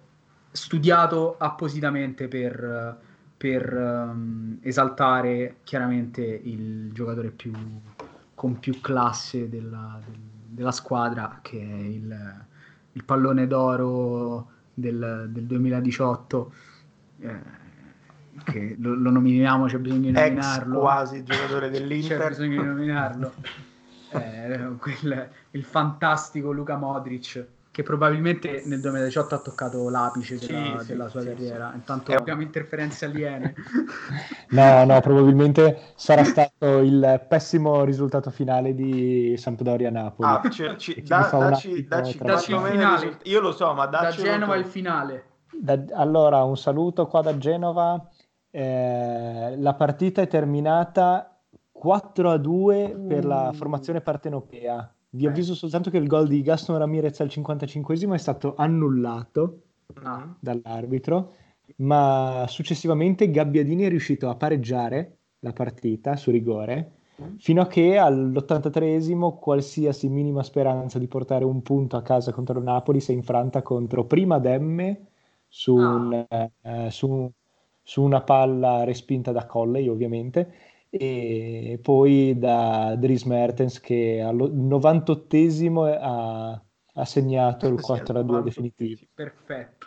Speaker 4: studiato appositamente per, per um, esaltare chiaramente il giocatore più, con più classe della, del, della squadra, che è il, il pallone d'oro del, del 2018. Eh, che lo, lo, nominiamo, c'è bisogno di
Speaker 3: Ex
Speaker 4: nominarlo.
Speaker 3: quasi giocatore dell'Inter.
Speaker 4: C'è bisogno di nominarlo. eh, quel, il fantastico Luca Modric che probabilmente nel 2018 ha toccato l'apice della, sì, della sua sì, carriera. Sì, Intanto abbiamo interferenze aliene. [LAUGHS]
Speaker 5: no, no, probabilmente sarà stato il pessimo risultato finale di Sampdoria-Napoli.
Speaker 3: Ah, ci, [LAUGHS] ci, da, dacci, dacci, dacci il finale. Io lo so, ma
Speaker 4: da Genova il finale.
Speaker 5: Da, allora, un saluto qua da Genova. Eh, la partita è terminata 4 a 2 per la formazione partenopea vi avviso soltanto che il gol di Gaston Ramirez al 55esimo è stato annullato ah. dall'arbitro, ma successivamente Gabbiadini è riuscito a pareggiare la partita su rigore fino a che all'83esimo qualsiasi minima speranza di portare un punto a casa contro il Napoli si è infranta contro prima Demme su, un, ah. eh, su, su una palla respinta da Colley ovviamente e poi da Dries Mertens che al 98esimo ha, ha segnato il 4 a 2 definitivo.
Speaker 4: Perfetto,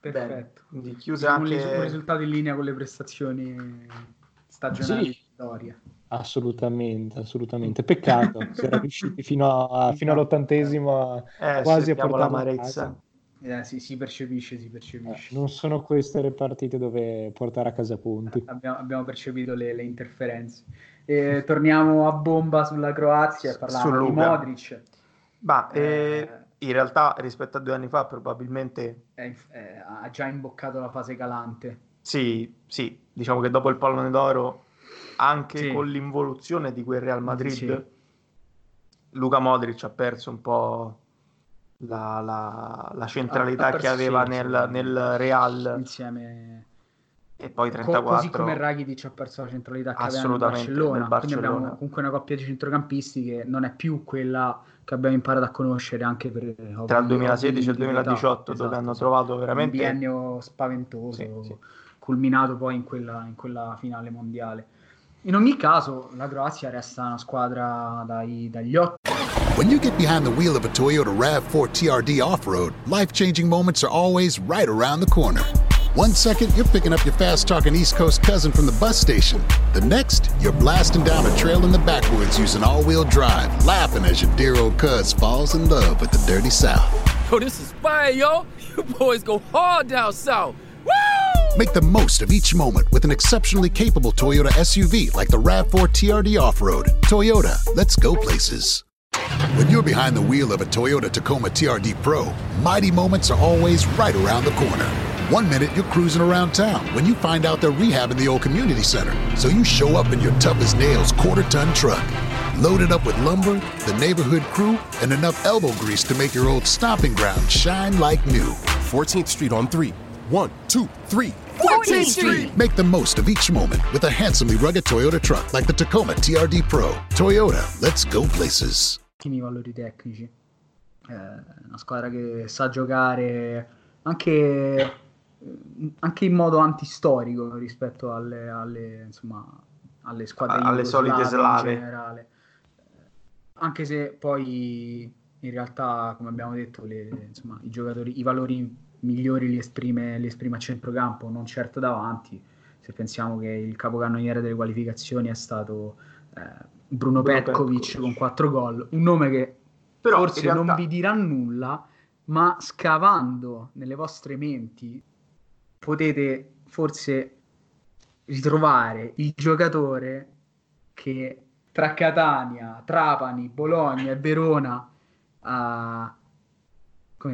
Speaker 4: perfetto.
Speaker 3: Bene, chiusa
Speaker 4: anche... un risultato in linea con le prestazioni stagionali sì, storia.
Speaker 5: Assolutamente, assolutamente. Peccato, si era riusciti fino, a, [LAUGHS] fino all'ottantesimo
Speaker 3: eh,
Speaker 5: quasi a
Speaker 3: portare l'amarezza.
Speaker 4: Eh, sì, si percepisce, si percepisce.
Speaker 5: Eh, non sono queste le partite dove portare a casa punti.
Speaker 4: Abbiamo, abbiamo percepito le, le interferenze. E, torniamo a bomba sulla Croazia e parliamo di Modric.
Speaker 3: Ma eh, in realtà rispetto a due anni fa probabilmente...
Speaker 4: È, ha già imboccato la fase calante.
Speaker 3: Sì, sì, diciamo che dopo il pallone d'oro, anche sì. con l'involuzione di quel Real Madrid, sì. Luca Modric ha perso un po' la, la, la centralità che aveva nel, nel, Real.
Speaker 4: Insieme.
Speaker 3: E poi 34
Speaker 4: così come Rakitic ha perso la centralità che aveva nel Barcellona, Barcellona. quindi abbiamo comunque una coppia di centrocampisti che non è più quella che abbiamo imparato a conoscere anche per
Speaker 3: tra il 2016 e il 2018 esatto, dove hanno trovato veramente
Speaker 4: un biennio spaventoso sì, sì. culminato poi in quella, in quella finale mondiale. In ogni caso la Croazia resta una squadra dai, dagli otto
Speaker 1: When you get behind the wheel of a Toyota RAV4 TRD off road, life changing moments are always right around the corner. One second, you're picking up your fast talking East Coast cousin from the bus station. The next, you're blasting down a trail in the backwoods using all wheel drive, laughing as your dear old cuz falls in love with the dirty South.
Speaker 8: Yo, this is fire, yo. You boys go hard down south. Woo!
Speaker 1: Make the most of each moment with an exceptionally capable Toyota SUV like the RAV4 TRD Off Road. Toyota, let's go places. When you're behind the wheel of a Toyota Tacoma TRD Pro, mighty moments are always right around the corner. One minute you're cruising around town when you find out they're rehabbing the old community center. So you show up in your tough as nails quarter ton truck, loaded up with lumber, the neighborhood crew, and enough elbow grease to make your old stomping ground shine like new.
Speaker 7: 14th Street on 3. One, two, three.
Speaker 1: 14th Street! Make the most of each moment with a handsomely rugged Toyota truck like the Tacoma TRD Pro. Toyota, let's go places.
Speaker 4: ottimi valori tecnici. Eh, una squadra che sa giocare anche, anche in modo antistorico rispetto alle, alle, insomma, alle squadre
Speaker 3: alle solite slave
Speaker 4: in generale. Anche se poi in realtà, come abbiamo detto, le, insomma, i giocatori, i valori migliori li esprime, li esprime a centrocampo, non certo davanti. Se pensiamo che il capocannoniere delle qualificazioni è stato eh, Bruno, Bruno Petkovic, Petkovic con 4 gol, un nome che Però forse realtà... non vi dirà nulla, ma scavando nelle vostre menti potete forse ritrovare il giocatore che tra Catania, Trapani, Bologna e Verona ha,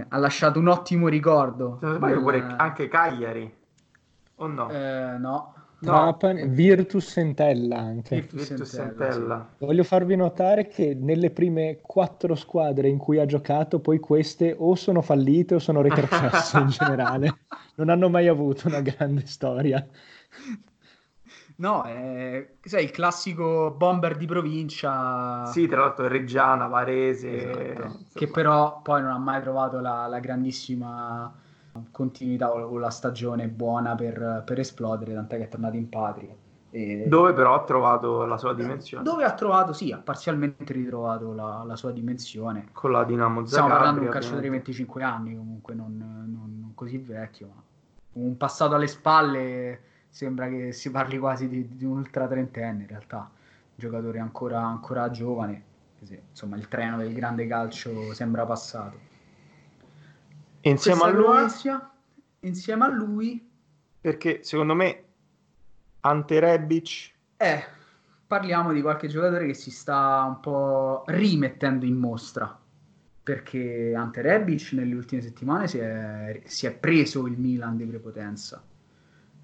Speaker 4: ha lasciato un ottimo ricordo.
Speaker 3: Nel... Anche Cagliari, o no?
Speaker 4: Eh, no,
Speaker 5: Trapani, no. Virtus Entella anche.
Speaker 3: Virtus, Virtus Entella.
Speaker 5: Sì. Voglio farvi notare che nelle prime quattro squadre in cui ha giocato, poi queste o sono fallite o sono retrocesse in [LAUGHS] generale. Non hanno mai avuto una grande storia.
Speaker 4: No, è sai, il classico bomber di provincia.
Speaker 3: Sì, tra l'altro Reggiana, Varese,
Speaker 4: Esatto. che però poi non ha mai trovato la, la grandissima continuità o la stagione buona per, per esplodere, tant'è che è tornato in patria. E-
Speaker 3: dove però ha trovato la sua dimensione
Speaker 4: dove ha trovato, sì, ha parzialmente ritrovato la, la sua dimensione.
Speaker 3: con la Dinamo
Speaker 4: Stiamo
Speaker 3: Zagabria.
Speaker 4: parlando di un calciatore di
Speaker 3: ovviamente.
Speaker 4: 25 anni, comunque non, non- non così vecchio, ma un passato alle spalle sembra che si parli quasi di, di un ultra trentenne in realtà, giocatore ancora, ancora giovane, insomma il treno del grande calcio sembra passato.
Speaker 3: Insieme a
Speaker 4: Questa
Speaker 3: lui
Speaker 4: Croazia, insieme a lui,
Speaker 3: perché secondo me Ante Rebic
Speaker 4: eh, parliamo di qualche giocatore che si sta un po' rimettendo in mostra. Perché Ante Rebic nelle ultime settimane si è, si è preso il Milan di prepotenza.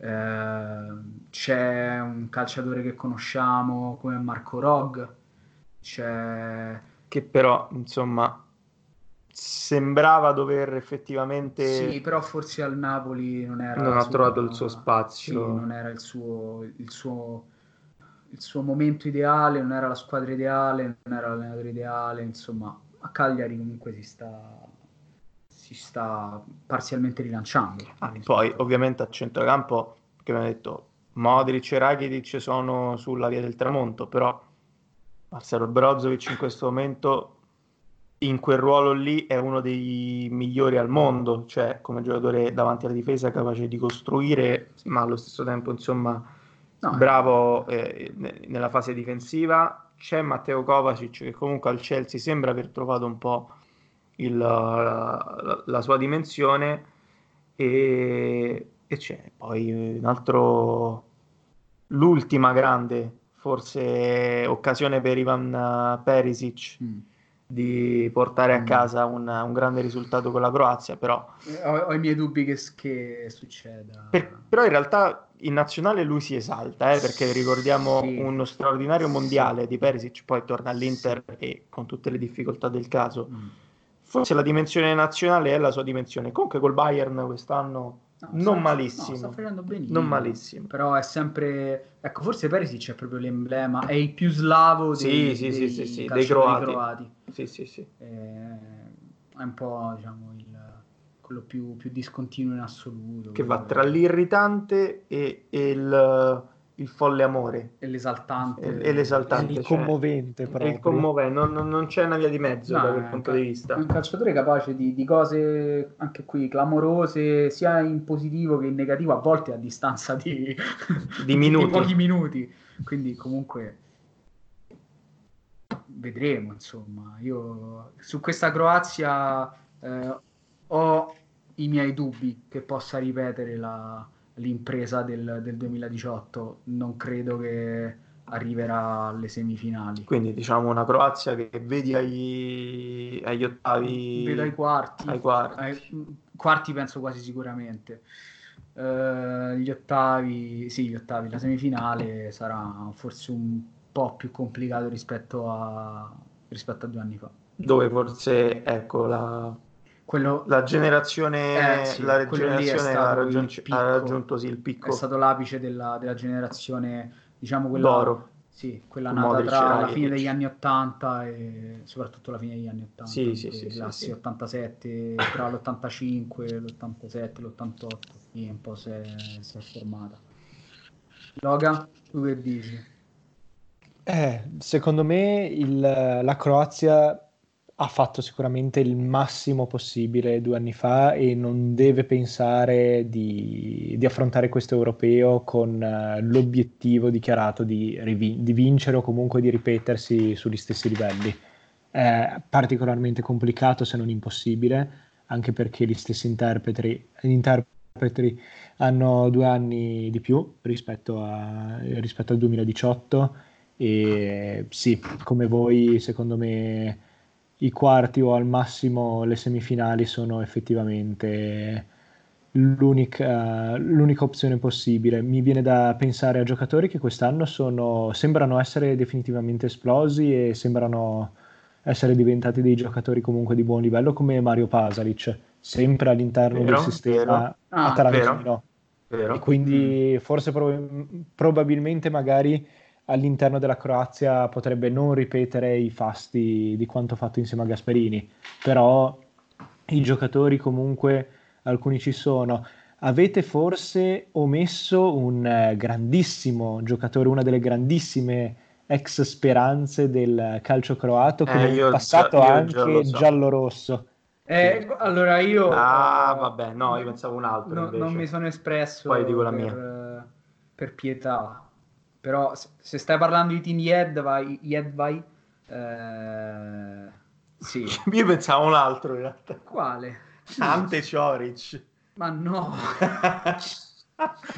Speaker 4: Eh, c'è un calciatore che conosciamo come Marco Rog, c'è
Speaker 3: che però insomma sembrava dover effettivamente
Speaker 4: Sì, però forse al Napoli non era
Speaker 3: non ha trovato il suo
Speaker 4: Sì,
Speaker 3: spazio
Speaker 4: non era il suo, il suo, il suo momento ideale, non era la squadra ideale, non era l'allenatore ideale, insomma, a Cagliari comunque si sta, si sta parzialmente rilanciando.
Speaker 3: Ah, poi ovviamente a centrocampo che abbiamo detto Modric e Rakitic sono sulla via del tramonto però Marcelo Brozovic in questo momento in quel ruolo lì è uno dei migliori al mondo cioè come giocatore davanti alla difesa capace di costruire ma allo stesso tempo insomma
Speaker 4: No,
Speaker 3: bravo eh, ne- nella fase difensiva c'è Matteo Kovacic che comunque al Chelsea sembra aver trovato un po' il- la, la sua dimensione e, e c'è poi un altro l'ultima grande forse occasione per Ivan eh, Perisic
Speaker 4: Mm.
Speaker 3: di portare a
Speaker 4: Mm.
Speaker 3: casa un, un grande risultato con la Croazia però,
Speaker 4: Ho, ho i miei dubbi che, che succeda.
Speaker 3: per- però in realtà in nazionale lui si esalta eh, perché ricordiamo
Speaker 4: Sì.
Speaker 3: uno straordinario mondiale di Perisic poi torna all'Inter e con tutte le difficoltà del caso
Speaker 4: Mm.
Speaker 3: Forse la dimensione nazionale è la sua dimensione comunque col Bayern quest'anno
Speaker 4: No,
Speaker 3: non
Speaker 4: sta-
Speaker 3: malissimo
Speaker 4: no, sta benissimo.
Speaker 3: non malissimo
Speaker 4: Però è sempre. Ecco, forse Perisic è proprio l'emblema, è il più slavo dei,
Speaker 3: sì, sì,
Speaker 4: dei
Speaker 3: sì, sì, dei
Speaker 4: calciatori
Speaker 3: croati. sì sì sì
Speaker 4: Eh, È un po', diciamo, il- quello più, più discontinuo in assoluto.
Speaker 3: che va tra l'irritante e, e il, il folle amore
Speaker 4: e l'esaltante.
Speaker 3: e, e l'esaltante
Speaker 5: il
Speaker 3: cioè,
Speaker 5: commovente proprio.
Speaker 3: il commovente non, non- non c'è una via di mezzo
Speaker 4: No,
Speaker 3: da quel
Speaker 4: un
Speaker 3: punto
Speaker 4: ca-
Speaker 3: di vista
Speaker 4: un calciatore capace di, di cose anche qui clamorose, sia in positivo che in negativo, a volte a distanza di,
Speaker 3: Di [LAUGHS] minuti.
Speaker 4: pochi minuti. Quindi, comunque, vedremo. Insomma, io su questa Croazia eh, ho i miei dubbi che possa ripetere la- l'impresa del, del 2018. Non credo che arriverà alle semifinali.
Speaker 3: quindi diciamo una Croazia che vedi agli, agli ottavi
Speaker 4: Vedo ai quarti.
Speaker 3: ai quarti.
Speaker 4: Ai- quarti penso quasi sicuramente. Eh, gli ottavi, sì, gli ottavi, la semifinale sarà forse un po' più complicato rispetto a, rispetto a due anni fa.
Speaker 3: dove forse ecco la,
Speaker 4: Quello
Speaker 3: la generazione,
Speaker 4: Eh, sì,
Speaker 3: la
Speaker 4: è
Speaker 3: generazione
Speaker 4: stato
Speaker 3: ha,
Speaker 4: il
Speaker 3: raggiun-
Speaker 4: picco.
Speaker 3: ha raggiunto sì, il
Speaker 4: è
Speaker 3: picco
Speaker 4: stato l'apice della, della generazione, diciamo quella,
Speaker 3: d'oro
Speaker 4: sì, quella nata
Speaker 3: Modric
Speaker 4: tra la fine degli anni 80 e soprattutto la fine degli anni 80.
Speaker 3: Sì, sì, sì, sì,
Speaker 4: classi
Speaker 3: sì.
Speaker 4: 87, tra l'85, l'87, l'88, e un po' si è, si è formata. Loga, tu che dici?
Speaker 5: Eh, secondo me il- la Croazia ha fatto sicuramente il massimo possibile due anni fa e non deve pensare di, di affrontare questo europeo con eh, l'obiettivo dichiarato di, di vincere o comunque di ripetersi sugli stessi livelli. È particolarmente complicato se non impossibile, anche perché gli stessi interpreti, interpreti hanno due anni di più rispetto, a- rispetto al 2018 e sì, come voi, secondo me i quarti o al massimo le semifinali sono effettivamente l'unica, l'unica opzione possibile. Mi viene da pensare a giocatori che quest'anno sono, sembrano essere definitivamente esplosi e sembrano essere diventati dei giocatori comunque di buon livello come Mario Pasalic, sempre all'interno
Speaker 3: Vero,
Speaker 5: del sistema.
Speaker 4: Ah,
Speaker 5: Atalantino. E quindi forse prob- probabilmente magari all'interno della Croazia potrebbe non ripetere i fasti di quanto fatto insieme a Gasperini, però i giocatori comunque alcuni ci sono. Avete forse omesso un eh, grandissimo giocatore, una delle grandissime ex speranze del calcio croato, che
Speaker 3: Eh, io
Speaker 5: passato
Speaker 3: già- io
Speaker 5: anche
Speaker 3: so.
Speaker 5: giallo-rosso.
Speaker 4: Eh, allora io...
Speaker 3: Ah, vabbè, no, io pensavo un altro
Speaker 4: No,
Speaker 3: invece.
Speaker 4: non mi sono espresso
Speaker 3: Poi dico la
Speaker 4: per,
Speaker 3: mia.
Speaker 4: eh, per pietà. Però se, se stai parlando di Team Jedvai, Jedvai eh, sì. [LAUGHS]
Speaker 3: Io pensavo un altro in realtà.
Speaker 4: Quale?
Speaker 3: Ante Cioric.
Speaker 4: Ma no. [LAUGHS]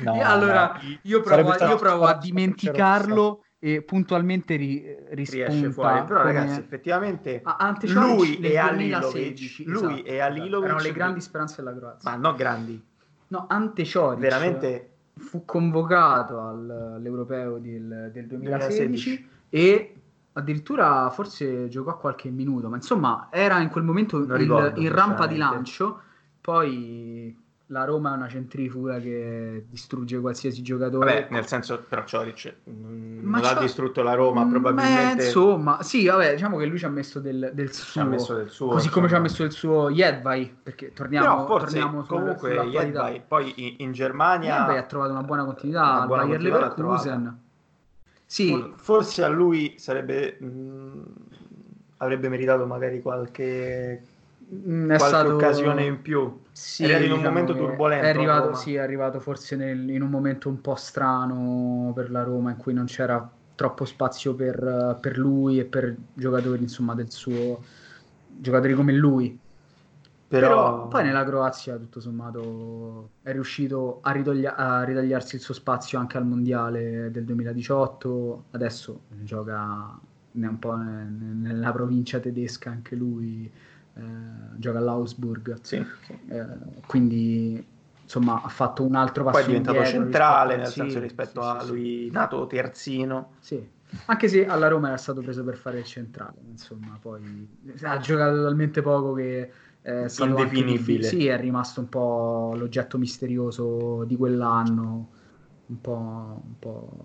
Speaker 5: No,
Speaker 4: allora,
Speaker 5: no.
Speaker 4: io provo, a, io provo a dimenticarlo e puntualmente ri, rispunta
Speaker 3: riesce fuori. Però,
Speaker 4: come-
Speaker 3: ragazzi, effettivamente
Speaker 4: Ah,
Speaker 3: lui e
Speaker 4: 2016,
Speaker 3: Alilovic, lui
Speaker 4: esatto,
Speaker 3: e Alilovic
Speaker 4: erano le grandi speranze della Croazia.
Speaker 3: ma no grandi,
Speaker 4: No, Ante Cioric
Speaker 3: veramente
Speaker 4: fu convocato al- all'europeo del, del 2016,
Speaker 3: 2016.
Speaker 4: e addirittura forse giocò qualche minuto, ma insomma era in quel momento
Speaker 3: Non
Speaker 4: il-
Speaker 3: ricordo,
Speaker 4: in rampa di lancio, poi la Roma è una centrifuga che distrugge qualsiasi giocatore.
Speaker 3: vabbè, nel senso però Cioric mm, non ha
Speaker 4: Cio-
Speaker 3: distrutto la Roma,
Speaker 4: Mm,
Speaker 3: probabilmente
Speaker 4: beh, insomma, sì, vabbè, diciamo che lui ci ha messo del, del
Speaker 3: ci
Speaker 4: suo.
Speaker 3: ha messo del suo.
Speaker 4: Così come ci ha messo il suo Jedvai, perché torniamo,
Speaker 3: Però forse
Speaker 4: torniamo sul-
Speaker 3: comunque. Jedvai, poi in, in Germania
Speaker 4: Jedvai ha trovato una buona continuità
Speaker 3: una
Speaker 4: al
Speaker 3: buona
Speaker 4: Bayer
Speaker 3: continuità l'ha
Speaker 4: Leverkusen. Sì,
Speaker 3: For- Forse a lui sarebbe mh, avrebbe meritato magari qualche,
Speaker 4: mm, è
Speaker 3: qualche
Speaker 4: stato
Speaker 3: occasione in più.
Speaker 4: Sì,
Speaker 3: È arrivato in un
Speaker 4: diciamo
Speaker 3: momento turbolento
Speaker 4: È arrivato, sì, è arrivato forse nel- in un momento un po' strano per la Roma in cui non c'era troppo spazio per, per lui e per giocatori, insomma, del suo giocatori come lui. Però,
Speaker 3: Però,
Speaker 4: poi nella Croazia, tutto sommato, è riuscito a, ritoglia- a ritagliarsi il suo spazio anche al mondiale del 2018. Adesso gioca un po' ne- nella provincia tedesca anche lui, gioca all'Augsburg.
Speaker 3: sì, sì.
Speaker 4: Eh, quindi insomma ha fatto un altro passo
Speaker 3: poi è diventato
Speaker 4: indietro
Speaker 3: centrale,
Speaker 4: rispetto-
Speaker 3: nel
Speaker 4: sì,
Speaker 3: senso rispetto
Speaker 4: sì,
Speaker 3: a lui nato terzino.
Speaker 4: sì. Anche se alla Roma era stato preso per fare il centrale, insomma, poi ha giocato talmente poco che è anche
Speaker 3: Indefinibile.
Speaker 4: difficile. Sì, è rimasto un po' l'oggetto misterioso di quell'anno, un po', un po',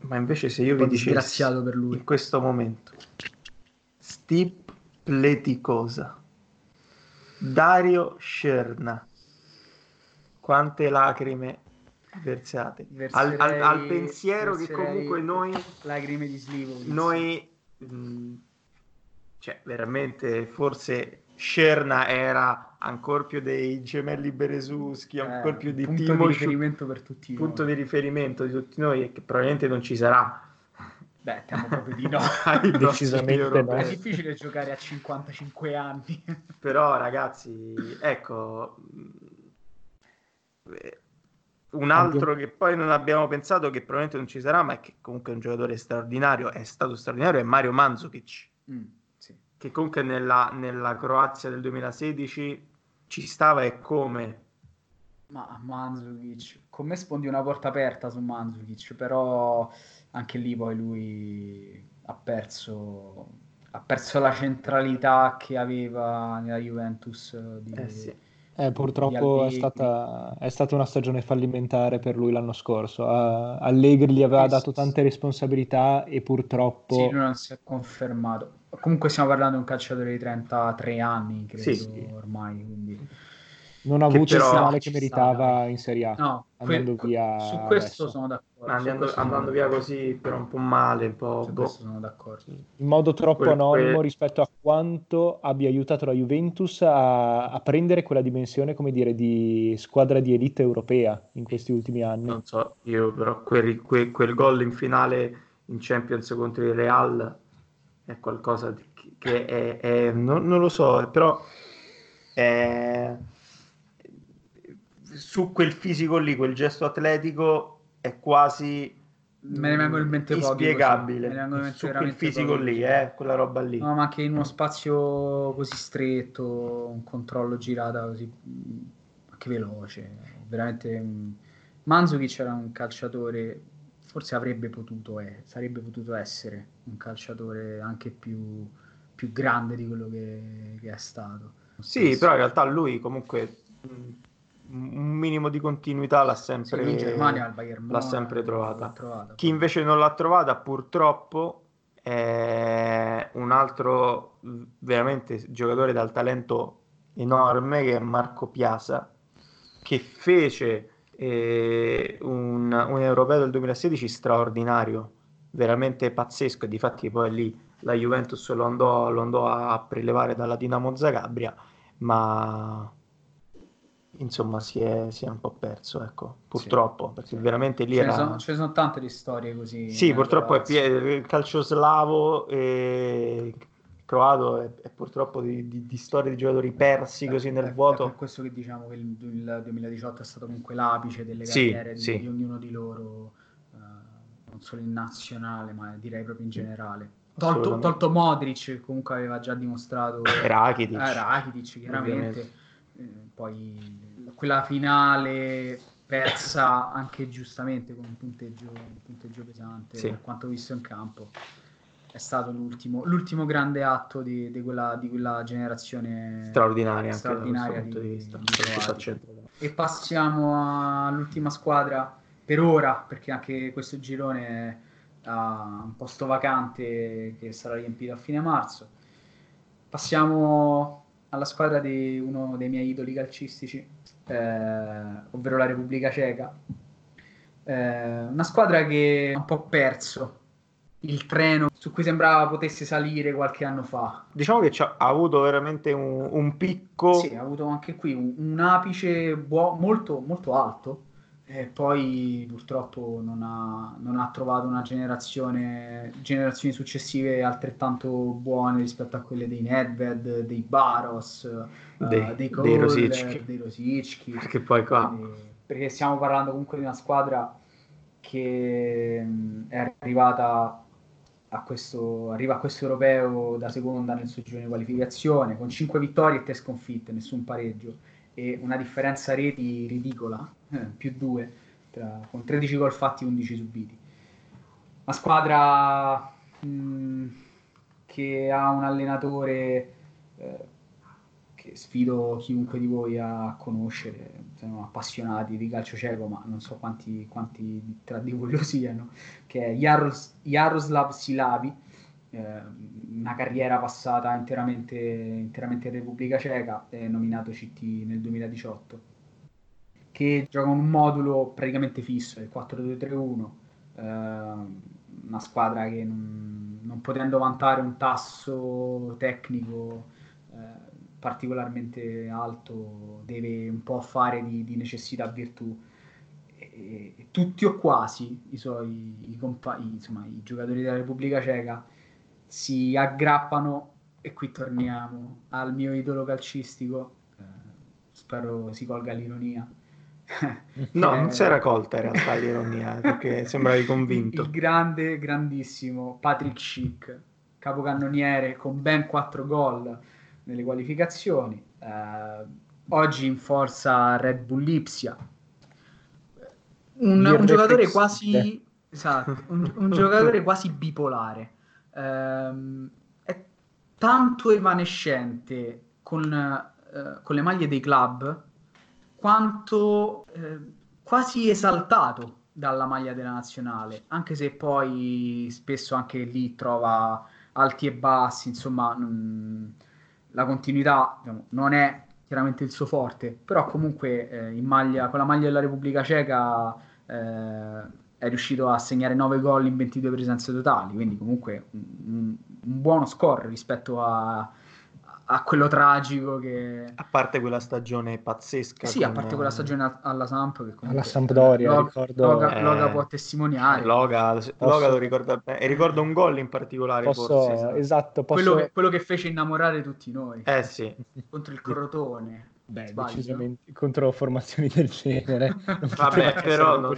Speaker 3: Ma invece se io vi dicessi
Speaker 4: per lui.
Speaker 3: in questo momento Stip Pleticosa Dario Scerna. Quante lacrime versate al, al- al
Speaker 4: Verserei-
Speaker 3: pensiero che
Speaker 4: verserei
Speaker 3: comunque noi
Speaker 4: lacrime di Slivovic.
Speaker 3: noi mh, cioè veramente forse Scerna era ancora più dei gemelli Beresuschi ancora
Speaker 4: Eh,
Speaker 3: più di
Speaker 4: punto di
Speaker 3: Timo
Speaker 4: riferimento per tutti noi.
Speaker 3: punto di riferimento di tutti noi e che probabilmente non ci sarà
Speaker 4: Beh, temo proprio di no. [LAUGHS]
Speaker 5: Decisamente no.
Speaker 4: È difficile giocare a 55 anni. [LAUGHS]
Speaker 3: Però ragazzi, ecco, eh, un altro che poi non abbiamo pensato che probabilmente non ci sarà, ma è che comunque è un giocatore straordinario, è stato straordinario, è Mario Mandzukic,
Speaker 4: Mm, sì.
Speaker 3: che comunque nella, nella Croazia del 2016 ci stava e come.
Speaker 4: Ma Mandzukic, con me sfondi una porta aperta su Mandzukic, però anche lì poi lui ha perso, ha perso la centralità che aveva nella Juventus di,
Speaker 3: Eh sì.
Speaker 5: Eh, purtroppo
Speaker 4: di
Speaker 5: è stata, è stata una stagione fallimentare per lui l'anno scorso. A- Allegri gli aveva dato
Speaker 4: sì,
Speaker 5: tante responsabilità e purtroppo
Speaker 4: Sì, non si è confermato. Comunque stiamo parlando di un calciatore di 33 anni, credo,
Speaker 3: Sì.
Speaker 4: ormai, quindi...
Speaker 5: non ha
Speaker 3: che
Speaker 5: avuto il finale che meritava in Serie A.
Speaker 4: No,
Speaker 5: andando
Speaker 4: que-
Speaker 5: via
Speaker 4: su questo
Speaker 5: adesso.
Speaker 4: sono d'accordo.
Speaker 3: Andando, andando via così, però un po' male, un po'... Boh.
Speaker 4: sono d'accordo.
Speaker 5: in modo troppo
Speaker 3: Quel-
Speaker 5: anonimo rispetto a quanto abbia aiutato la Juventus a, a prendere quella dimensione, come dire, di squadra di elite europea in questi ultimi anni.
Speaker 3: Non so, io però quel, quel, quel gol in finale in Champions contro il Real è qualcosa di- che è, è- non, non lo so, però è- su quel fisico lì, quel gesto atletico è quasi
Speaker 4: Me ne vengono in mente pochi
Speaker 3: inspiegabile.
Speaker 4: Me ne vengono in mente
Speaker 3: quel
Speaker 4: veramente
Speaker 3: fisico
Speaker 4: pochi
Speaker 3: lì, eh, quella roba lì.
Speaker 4: No, ma anche in uno spazio così stretto, un controllo girata così anche veloce, veramente mh. Mandzukic era un calciatore, forse avrebbe potuto, eh, sarebbe potuto essere un calciatore anche più, più grande di quello che, che è stato.
Speaker 3: Sì, però in realtà lui comunque mh, un minimo di continuità l'ha
Speaker 4: Sì,
Speaker 3: sempre,
Speaker 4: in Germania Bayern
Speaker 3: l'ha sempre trovata.
Speaker 4: trovata.
Speaker 3: Chi invece non l'ha trovata, purtroppo, è un altro veramente giocatore dal talento enorme che è Marco Piazza, che fece eh, un, un europeo del 2016 straordinario, veramente pazzesco. E difatti poi lì la Juventus lo andò, lo andò a prelevare dalla Dinamo Zagabria, ma insomma si è, si è un po' perso, ecco, purtroppo, perché veramente lì
Speaker 4: Ce
Speaker 3: era...
Speaker 4: sono, ce ne sono tante di storie così.
Speaker 3: Sì, purtroppo è pie- il calcio slavo e croato è, è purtroppo di, di- di storie di giocatori persi così
Speaker 4: È-
Speaker 3: nel
Speaker 4: è- È
Speaker 3: vuoto.
Speaker 4: per questo che diciamo che il, il 2018 è stato comunque l'apice delle
Speaker 3: Sì,
Speaker 4: carriere di,
Speaker 3: sì.
Speaker 4: di ognuno di loro, eh, non solo in nazionale, ma direi proprio in generale. Tolto, tolto Modric, che comunque aveva già dimostrato [COUGHS]
Speaker 3: Rakitic.
Speaker 4: eh, Rakitic, chiaramente.
Speaker 3: Ovviamente.
Speaker 4: Eh, poi quella finale persa anche giustamente con un punteggio, un punteggio pesante,
Speaker 3: Sì.
Speaker 4: per quanto visto in campo. È stato l'ultimo, l'ultimo grande atto di, di quella, di quella generazione
Speaker 3: straordinaria anche
Speaker 4: straordinaria di-
Speaker 3: di.
Speaker 4: E passiamo all'ultima squadra per ora, perché anche questo girone ha un posto vacante che sarà riempito a fine marzo. Passiamo alla squadra di uno dei miei idoli calcistici, eh, ovvero la Repubblica Ceca. Eh, una squadra che ha un po' perso il treno su cui sembrava potesse salire qualche anno fa.
Speaker 3: Diciamo che ha avuto veramente un, un picco.
Speaker 4: Sì, ha avuto anche qui un, un apice buo- molto, molto alto e poi purtroppo non ha, non ha trovato una generazione, generazioni successive altrettanto buone rispetto a quelle dei Nedved, dei Baros, eh,
Speaker 3: Dei-
Speaker 4: dei
Speaker 3: dei Rosicki.
Speaker 4: dei Rosicki.
Speaker 3: Perché poi qua
Speaker 4: Quindi- perché stiamo parlando comunque di una squadra che mh, è arrivata a questo, arriva a questo europeo da seconda nel suo girone di qualificazione con 5 vittorie e 3 sconfitte, nessun pareggio e una differenza reti ridicola, eh, più 2, con 13 gol fatti e 11 subiti. Una squadra mh, che ha un allenatore eh, che sfido chiunque di voi a conoscere, sono appassionati di calcio cieco, ma non so quanti, quanti tra di voi lo siano, che è Jaros- Jaroslav Silavi, eh, una carriera passata interamente, interamente in Repubblica Ceca, è nominato CT nel 2018, che gioca un modulo praticamente fisso, il 4-2-3-1, eh, una squadra che non, non potendo vantare un tasso tecnico eh, particolarmente alto deve un po' fare di, di necessità virtù. E, tutti o quasi i suoi i compa- i- insomma, i giocatori della Repubblica Ceca si aggrappano e qui torniamo al mio idolo calcistico eh, spero si colga l'ironia [LAUGHS]
Speaker 3: No,
Speaker 4: Eh,
Speaker 3: non si era colta in realtà l'ironia, [LAUGHS] perché sembravi convinto.
Speaker 4: il grande, grandissimo Patrick Schick, capocannoniere con ben 4 gol nelle qualificazioni. eh, oggi in forza Red Bull Lipsia. Un, un giocatore quasi esatto, [LAUGHS] un, un giocatore quasi bipolare. Ehm, è tanto evanescente con, eh, con le maglie dei club quanto eh, quasi esaltato dalla maglia della nazionale, anche se poi spesso anche lì trova alti e bassi, insomma, mm, la continuità diciamo, non è chiaramente il suo forte, però comunque eh, maglia, con la maglia della Repubblica Ceca eh, è riuscito a segnare 9 gol in 22 presenze totali, quindi comunque un, un- un buono score rispetto a, a quello tragico che...
Speaker 3: A parte quella stagione pazzesca.
Speaker 4: Sì, a
Speaker 3: con,
Speaker 4: parte quella
Speaker 3: eh,
Speaker 4: stagione a- alla Samp che comunque
Speaker 5: Alla Sampdoria,
Speaker 4: Log-
Speaker 5: ricordo-
Speaker 4: Loga,
Speaker 3: Eh,
Speaker 4: Loga può testimoniare
Speaker 3: Loga, Loga lo ricorda bene. E ricordo un gol in particolare,
Speaker 5: Posso,
Speaker 3: forse. esatto.
Speaker 5: esatto, posso...
Speaker 4: quello, che, quello che fece innamorare tutti noi
Speaker 3: Eh sì.
Speaker 4: contro il Crotone.
Speaker 5: Beh,
Speaker 4: Sbaglio?
Speaker 5: decisamente contro formazioni del genere. [LAUGHS] Non
Speaker 3: Vabbè,
Speaker 5: che
Speaker 3: però non-.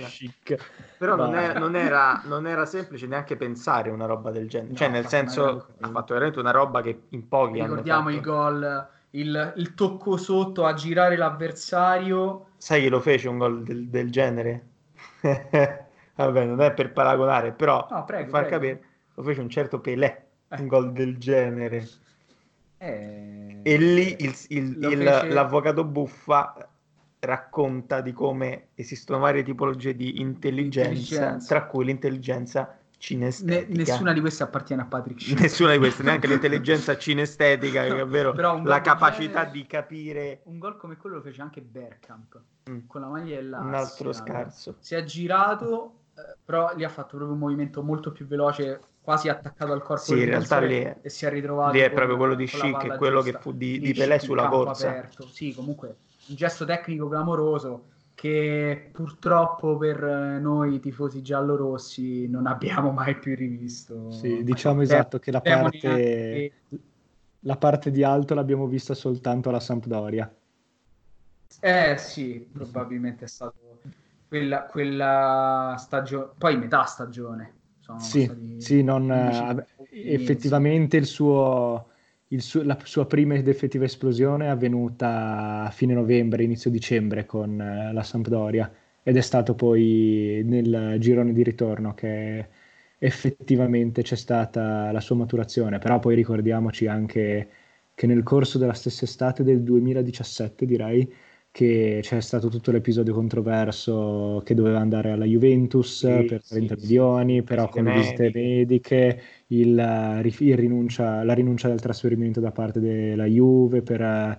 Speaker 3: Però non, è- non era, non era semplice neanche pensare una roba del genere.
Speaker 4: No,
Speaker 3: cioè, nel senso, ha fatto veramente una roba che in pochi hanno
Speaker 4: Ricordiamo
Speaker 3: fatto.
Speaker 4: il gol, il, il tocco sotto a girare l'avversario.
Speaker 3: Sai chi lo fece un gol del, del genere? [LAUGHS] Vabbè, non è per paragonare, però
Speaker 4: No, prego,
Speaker 3: per far
Speaker 4: prego.
Speaker 3: capire, lo fece un certo Pelé,
Speaker 4: Eh.
Speaker 3: un gol del genere.
Speaker 4: Eh,
Speaker 3: E lì il- il- il-
Speaker 4: fece-
Speaker 3: l'avvocato buffa racconta di come esistono varie tipologie di intelligenza,
Speaker 4: Intelligenza.
Speaker 3: tra cui l'intelligenza
Speaker 4: Ne-
Speaker 3: cinestetica.
Speaker 4: nessuna di queste appartiene a Patrick Schick.
Speaker 3: Nessuna di queste, neanche [LAUGHS] l'intelligenza cinestetica, che è
Speaker 4: un
Speaker 3: la capacità
Speaker 4: genere-
Speaker 3: di capire
Speaker 4: Un gol come quello lo fece anche Bergkamp
Speaker 3: Mm.
Speaker 4: con la maglia e la
Speaker 3: un altro scarso.
Speaker 4: Si è girato, eh, però lì ha fatto proprio un movimento molto più veloce, quasi attaccato al corpo
Speaker 3: Sì, in realtà lì è-
Speaker 4: e si è ritrovato.
Speaker 3: lì è
Speaker 4: con-
Speaker 3: proprio quello di
Speaker 4: palla
Speaker 3: è quello
Speaker 4: giusta.
Speaker 3: che fu di- di Pelé sulla corsa.
Speaker 4: aperto. Sì, comunque un gesto tecnico clamoroso che purtroppo per eh, noi tifosi giallorossi non abbiamo mai più rivisto.
Speaker 5: Sì, diciamo
Speaker 4: Ma-
Speaker 5: esatto che la parte,
Speaker 4: neanche-
Speaker 5: la parte di alto l'abbiamo vista soltanto alla Sampdoria.
Speaker 4: Eh sì, probabilmente è stato quella, quella stagione, poi metà stagione. Sono
Speaker 5: Sì, sì, non,
Speaker 4: 15 mesi.
Speaker 5: effettivamente il suo, il suo- la sua prima ed effettiva esplosione è avvenuta a fine novembre, inizio dicembre con eh, la Sampdoria ed è stato poi nel girone di ritorno che effettivamente c'è stata la sua maturazione, però poi ricordiamoci anche che nel corso della stessa estate del 2017 direi che c'è stato tutto l'episodio controverso che doveva andare alla Juventus
Speaker 3: Sì,
Speaker 5: per
Speaker 3: sì,
Speaker 5: 30
Speaker 3: sì.
Speaker 5: milioni, però
Speaker 3: Visite
Speaker 5: con visite
Speaker 3: mediche.
Speaker 5: il, eh, il rinuncia, la rinuncia del trasferimento da parte della Juve per eh,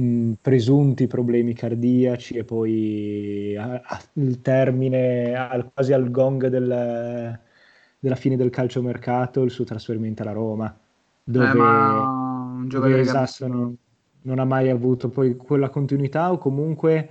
Speaker 5: mh, presunti problemi cardiaci e poi a- a- il termine al- quasi al gong del- della fine del calciomercato, il suo trasferimento alla Roma, dove,
Speaker 4: Eh, ma un
Speaker 5: dove esatto,
Speaker 4: visto-
Speaker 5: non, ha mai avuto poi quella continuità o comunque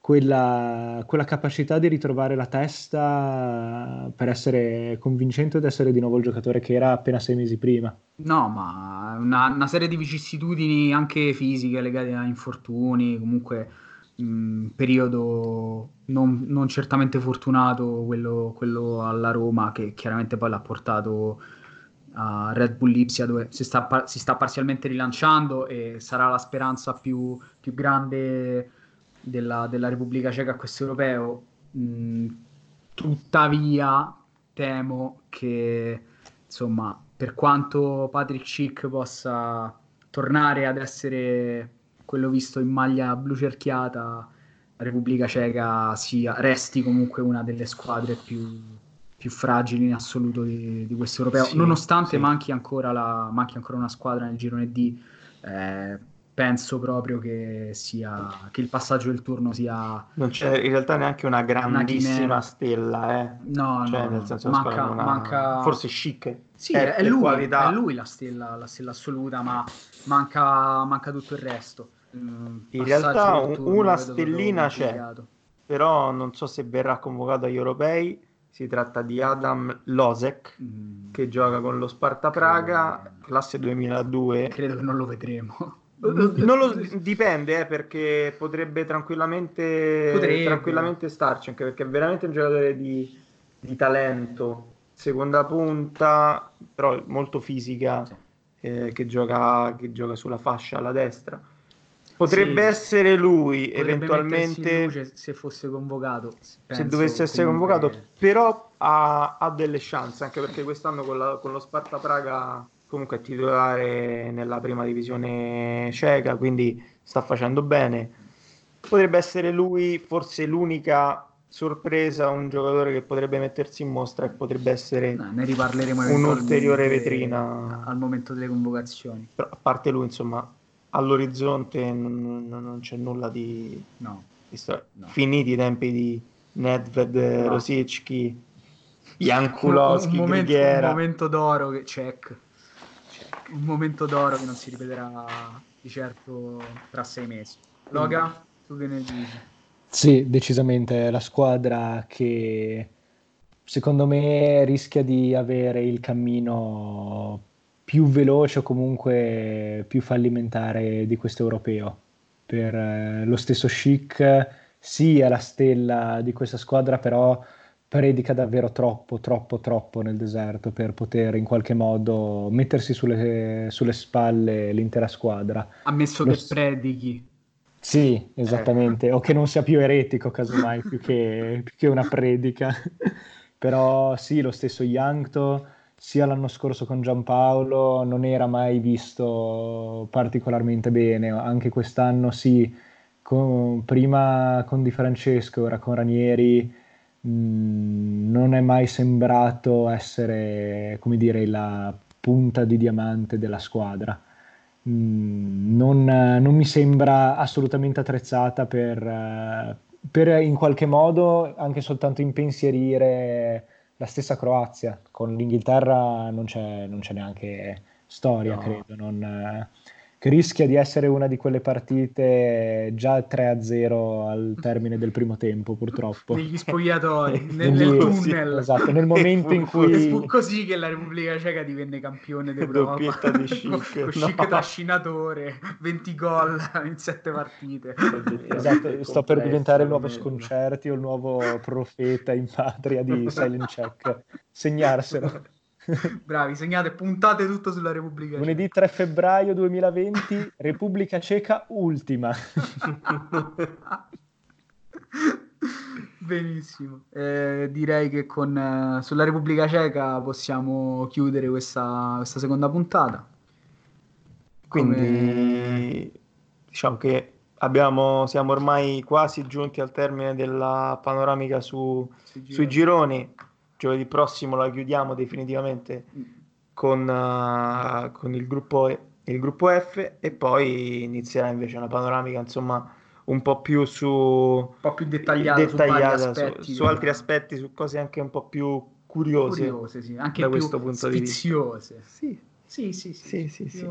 Speaker 5: quella, quella capacità di ritrovare la testa per essere convincente ed essere di nuovo il giocatore che era appena sei mesi prima.
Speaker 4: No, ma una, una serie di vicissitudini anche fisiche legate a infortuni, comunque mh, periodo non, non certamente fortunato quello, quello alla Roma che chiaramente poi l'ha portato a Red Bull Lipsia dove si sta, par- si sta parzialmente rilanciando e sarà la speranza più, più grande della, della Repubblica Ceca a questo europeo. Mh, tuttavia temo che insomma per quanto Patrick Schick possa tornare ad essere quello visto in maglia blu cerchiata la Repubblica Ceca sia, resti comunque una delle squadre più, più fragili in assoluto di, di questo europeo,
Speaker 3: Sì,
Speaker 4: nonostante
Speaker 3: sì.
Speaker 4: manchi, ancora la, manchi ancora una squadra nel girone D. eh, penso proprio che, sia, che il passaggio del turno sia
Speaker 3: Non c'è in realtà neanche una grandissima
Speaker 4: chimera.
Speaker 3: stella, eh.
Speaker 4: no,
Speaker 3: Cioè,
Speaker 4: no,
Speaker 3: nel senso,
Speaker 4: manca,
Speaker 3: ha-
Speaker 4: manca-
Speaker 3: forse chic.
Speaker 4: Sì,
Speaker 3: è
Speaker 4: è, lui,
Speaker 3: qualità.
Speaker 4: è lui la stella, la stella assoluta, ma manca, manca tutto il resto. Mm,
Speaker 3: In realtà
Speaker 4: turno
Speaker 3: una stellina c'è. Però non so se verrà convocato agli europei. Si tratta di Adam Losek,
Speaker 4: Mm,
Speaker 3: che gioca con lo Sparta Praga, classe 2002.
Speaker 4: credo che non lo vedremo.
Speaker 3: Non lo dipende, eh, perché potrebbe tranquillamente,
Speaker 4: Potrebbe.
Speaker 3: tranquillamente starci, anche perché è veramente un giocatore di, di talento. Seconda punta, però molto fisica, eh, che, gioca, che gioca sulla fascia alla destra. Potrebbe
Speaker 4: Sì.
Speaker 3: essere lui,
Speaker 4: Potrebbe
Speaker 3: eventualmente,
Speaker 4: luce se fosse convocato.
Speaker 3: se dovesse essere
Speaker 4: comunque-
Speaker 3: convocato, però ha, ha delle chance, anche perché quest'anno con, la- con lo Sparta Praga comunque è titolare nella prima divisione ceca, quindi sta facendo bene. Potrebbe essere lui forse l'unica sorpresa, un giocatore che potrebbe mettersi in mostra e potrebbe essere,
Speaker 4: No,
Speaker 3: Un'ulteriore vetrina.
Speaker 4: al momento delle convocazioni.
Speaker 3: però, a parte lui, insomma, all'orizzonte non, non- non c'è nulla di,
Speaker 4: No.
Speaker 3: di
Speaker 4: No.
Speaker 3: Finiti i tempi di Nedved,
Speaker 4: No.
Speaker 3: Rosicki,
Speaker 4: un,
Speaker 3: Jankulowski,
Speaker 4: momento, un momento d'oro che check. Un momento d'oro che non si ripeterà di certo tra sei mesi. Loga, tu che ne dici?
Speaker 5: Sì, decisamente è la squadra che secondo me rischia di avere il cammino più veloce o comunque più fallimentare di questo europeo. Per eh, lo stesso Chic, sì, è la stella di questa squadra, però predica davvero troppo, troppo, troppo nel deserto per poter in qualche modo mettersi sulle, sulle spalle l'intera squadra.
Speaker 4: Ammesso
Speaker 5: Lo
Speaker 4: che
Speaker 5: s-
Speaker 4: predichi.
Speaker 5: Sì, esattamente, o che non sia più eretico, casomai, più che, più che una predica. [LAUGHS] Però sì, lo stesso Yankto, sia l'anno scorso con Giampaolo, non era mai visto particolarmente bene, anche quest'anno sì, con, prima con Di Francesco, ora con Ranieri, mh, mm, non è mai sembrato essere, come dire, la punta di diamante della squadra. Mm, non, non, mi sembra assolutamente attrezzata per, per in qualche modo anche soltanto impensierire la stessa Croazia. Con l'Inghilterra non c'è, non c'è neanche storia, no. credo. Non, che rischia di essere una di quelle partite già 3-0 al termine del primo tempo, purtroppo.
Speaker 4: Negli spogliatoi, [LAUGHS] nel, nel tunnel.
Speaker 5: Esatto, nel momento in cui...
Speaker 4: Fu così che la Repubblica Ceca divenne campione [LAUGHS] d'Europa.
Speaker 3: di Schick. [LAUGHS]
Speaker 4: con Schick no. trascinatore, 20 gol in 7 partite.
Speaker 5: Esatto, sto per diventare il nuovo Sconcerti o il nuovo profeta in patria di Silent Check. Segnarselo. [LAUGHS]
Speaker 4: Bravi, segnate, puntate tutto sulla Repubblica
Speaker 5: Ceca. Lunedì 3 febbraio 2020, Repubblica Ceca ultima. [LAUGHS]
Speaker 4: Benissimo, eh, direi che con, eh, sulla Repubblica Ceca possiamo chiudere questa, questa seconda puntata.
Speaker 3: Quindi Come... diciamo che abbiamo, siamo ormai quasi giunti al termine della panoramica su, sui gironi giovedì prossimo la chiudiamo definitivamente con, uh, con il, gruppo, il, gruppo, F e poi inizierà invece una panoramica insomma un po' più su un
Speaker 4: po' più dettagliata, dettagliata su,
Speaker 3: aspetti, su, su altri aspetti, su cose anche un po' più curiose,
Speaker 4: curiose sì. anche da questo punto di vista. Sì. Sì, sì, sì, sì, sì,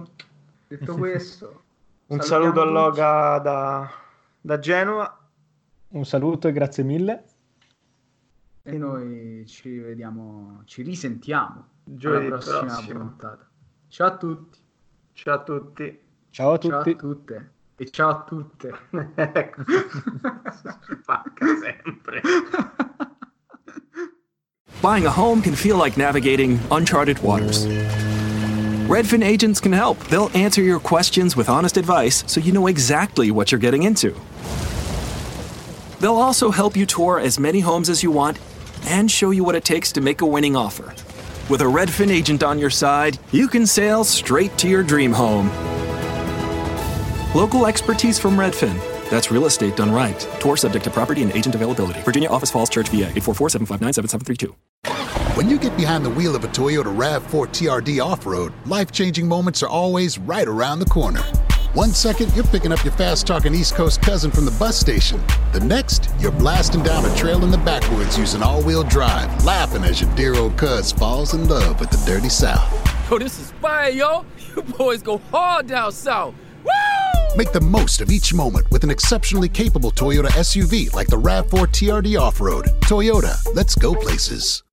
Speaker 4: Detto questo, [LAUGHS]
Speaker 3: un saluto a Loga da, da Genova.
Speaker 5: Un saluto e grazie mille
Speaker 4: e noi ci vediamo, ci risentiamo Giovedì alla prossima prossimo. puntata. Ciao a tutti.
Speaker 3: Ciao a tutti.
Speaker 5: Ciao a tutti.
Speaker 4: Ciao a tutte. E ciao a tutte. ecco. [LAUGHS]
Speaker 3: Spacca sempre. [LAUGHS]
Speaker 9: Buying a home can feel like navigating uncharted waters. Redfin agents can help. They'll answer your questions with honest advice so you know exactly what you're getting into. They'll also help you tour as many homes as you want and show you what it takes to make a winning offer. With a Redfin agent on your side, you can sail straight to your dream home. Local expertise from Redfin. That's real estate done right. Tour subject to property and agent availability. Virginia Office Falls Church, VA 844 759 7732.
Speaker 1: When you get behind the wheel of a Toyota RAV4 TRD off road, life changing moments are always right around the corner. One second, you're picking up your fast talking East Coast cousin from the bus station. The next, you're blasting down a trail in the backwoods using all wheel drive, laughing as your dear old cuz falls in love with the dirty South.
Speaker 8: Yo, this is fire, yo. You boys go hard down south. Woo!
Speaker 1: Make the most of each moment with an exceptionally capable Toyota SUV like the RAV4 TRD Off Road. Toyota, let's go places.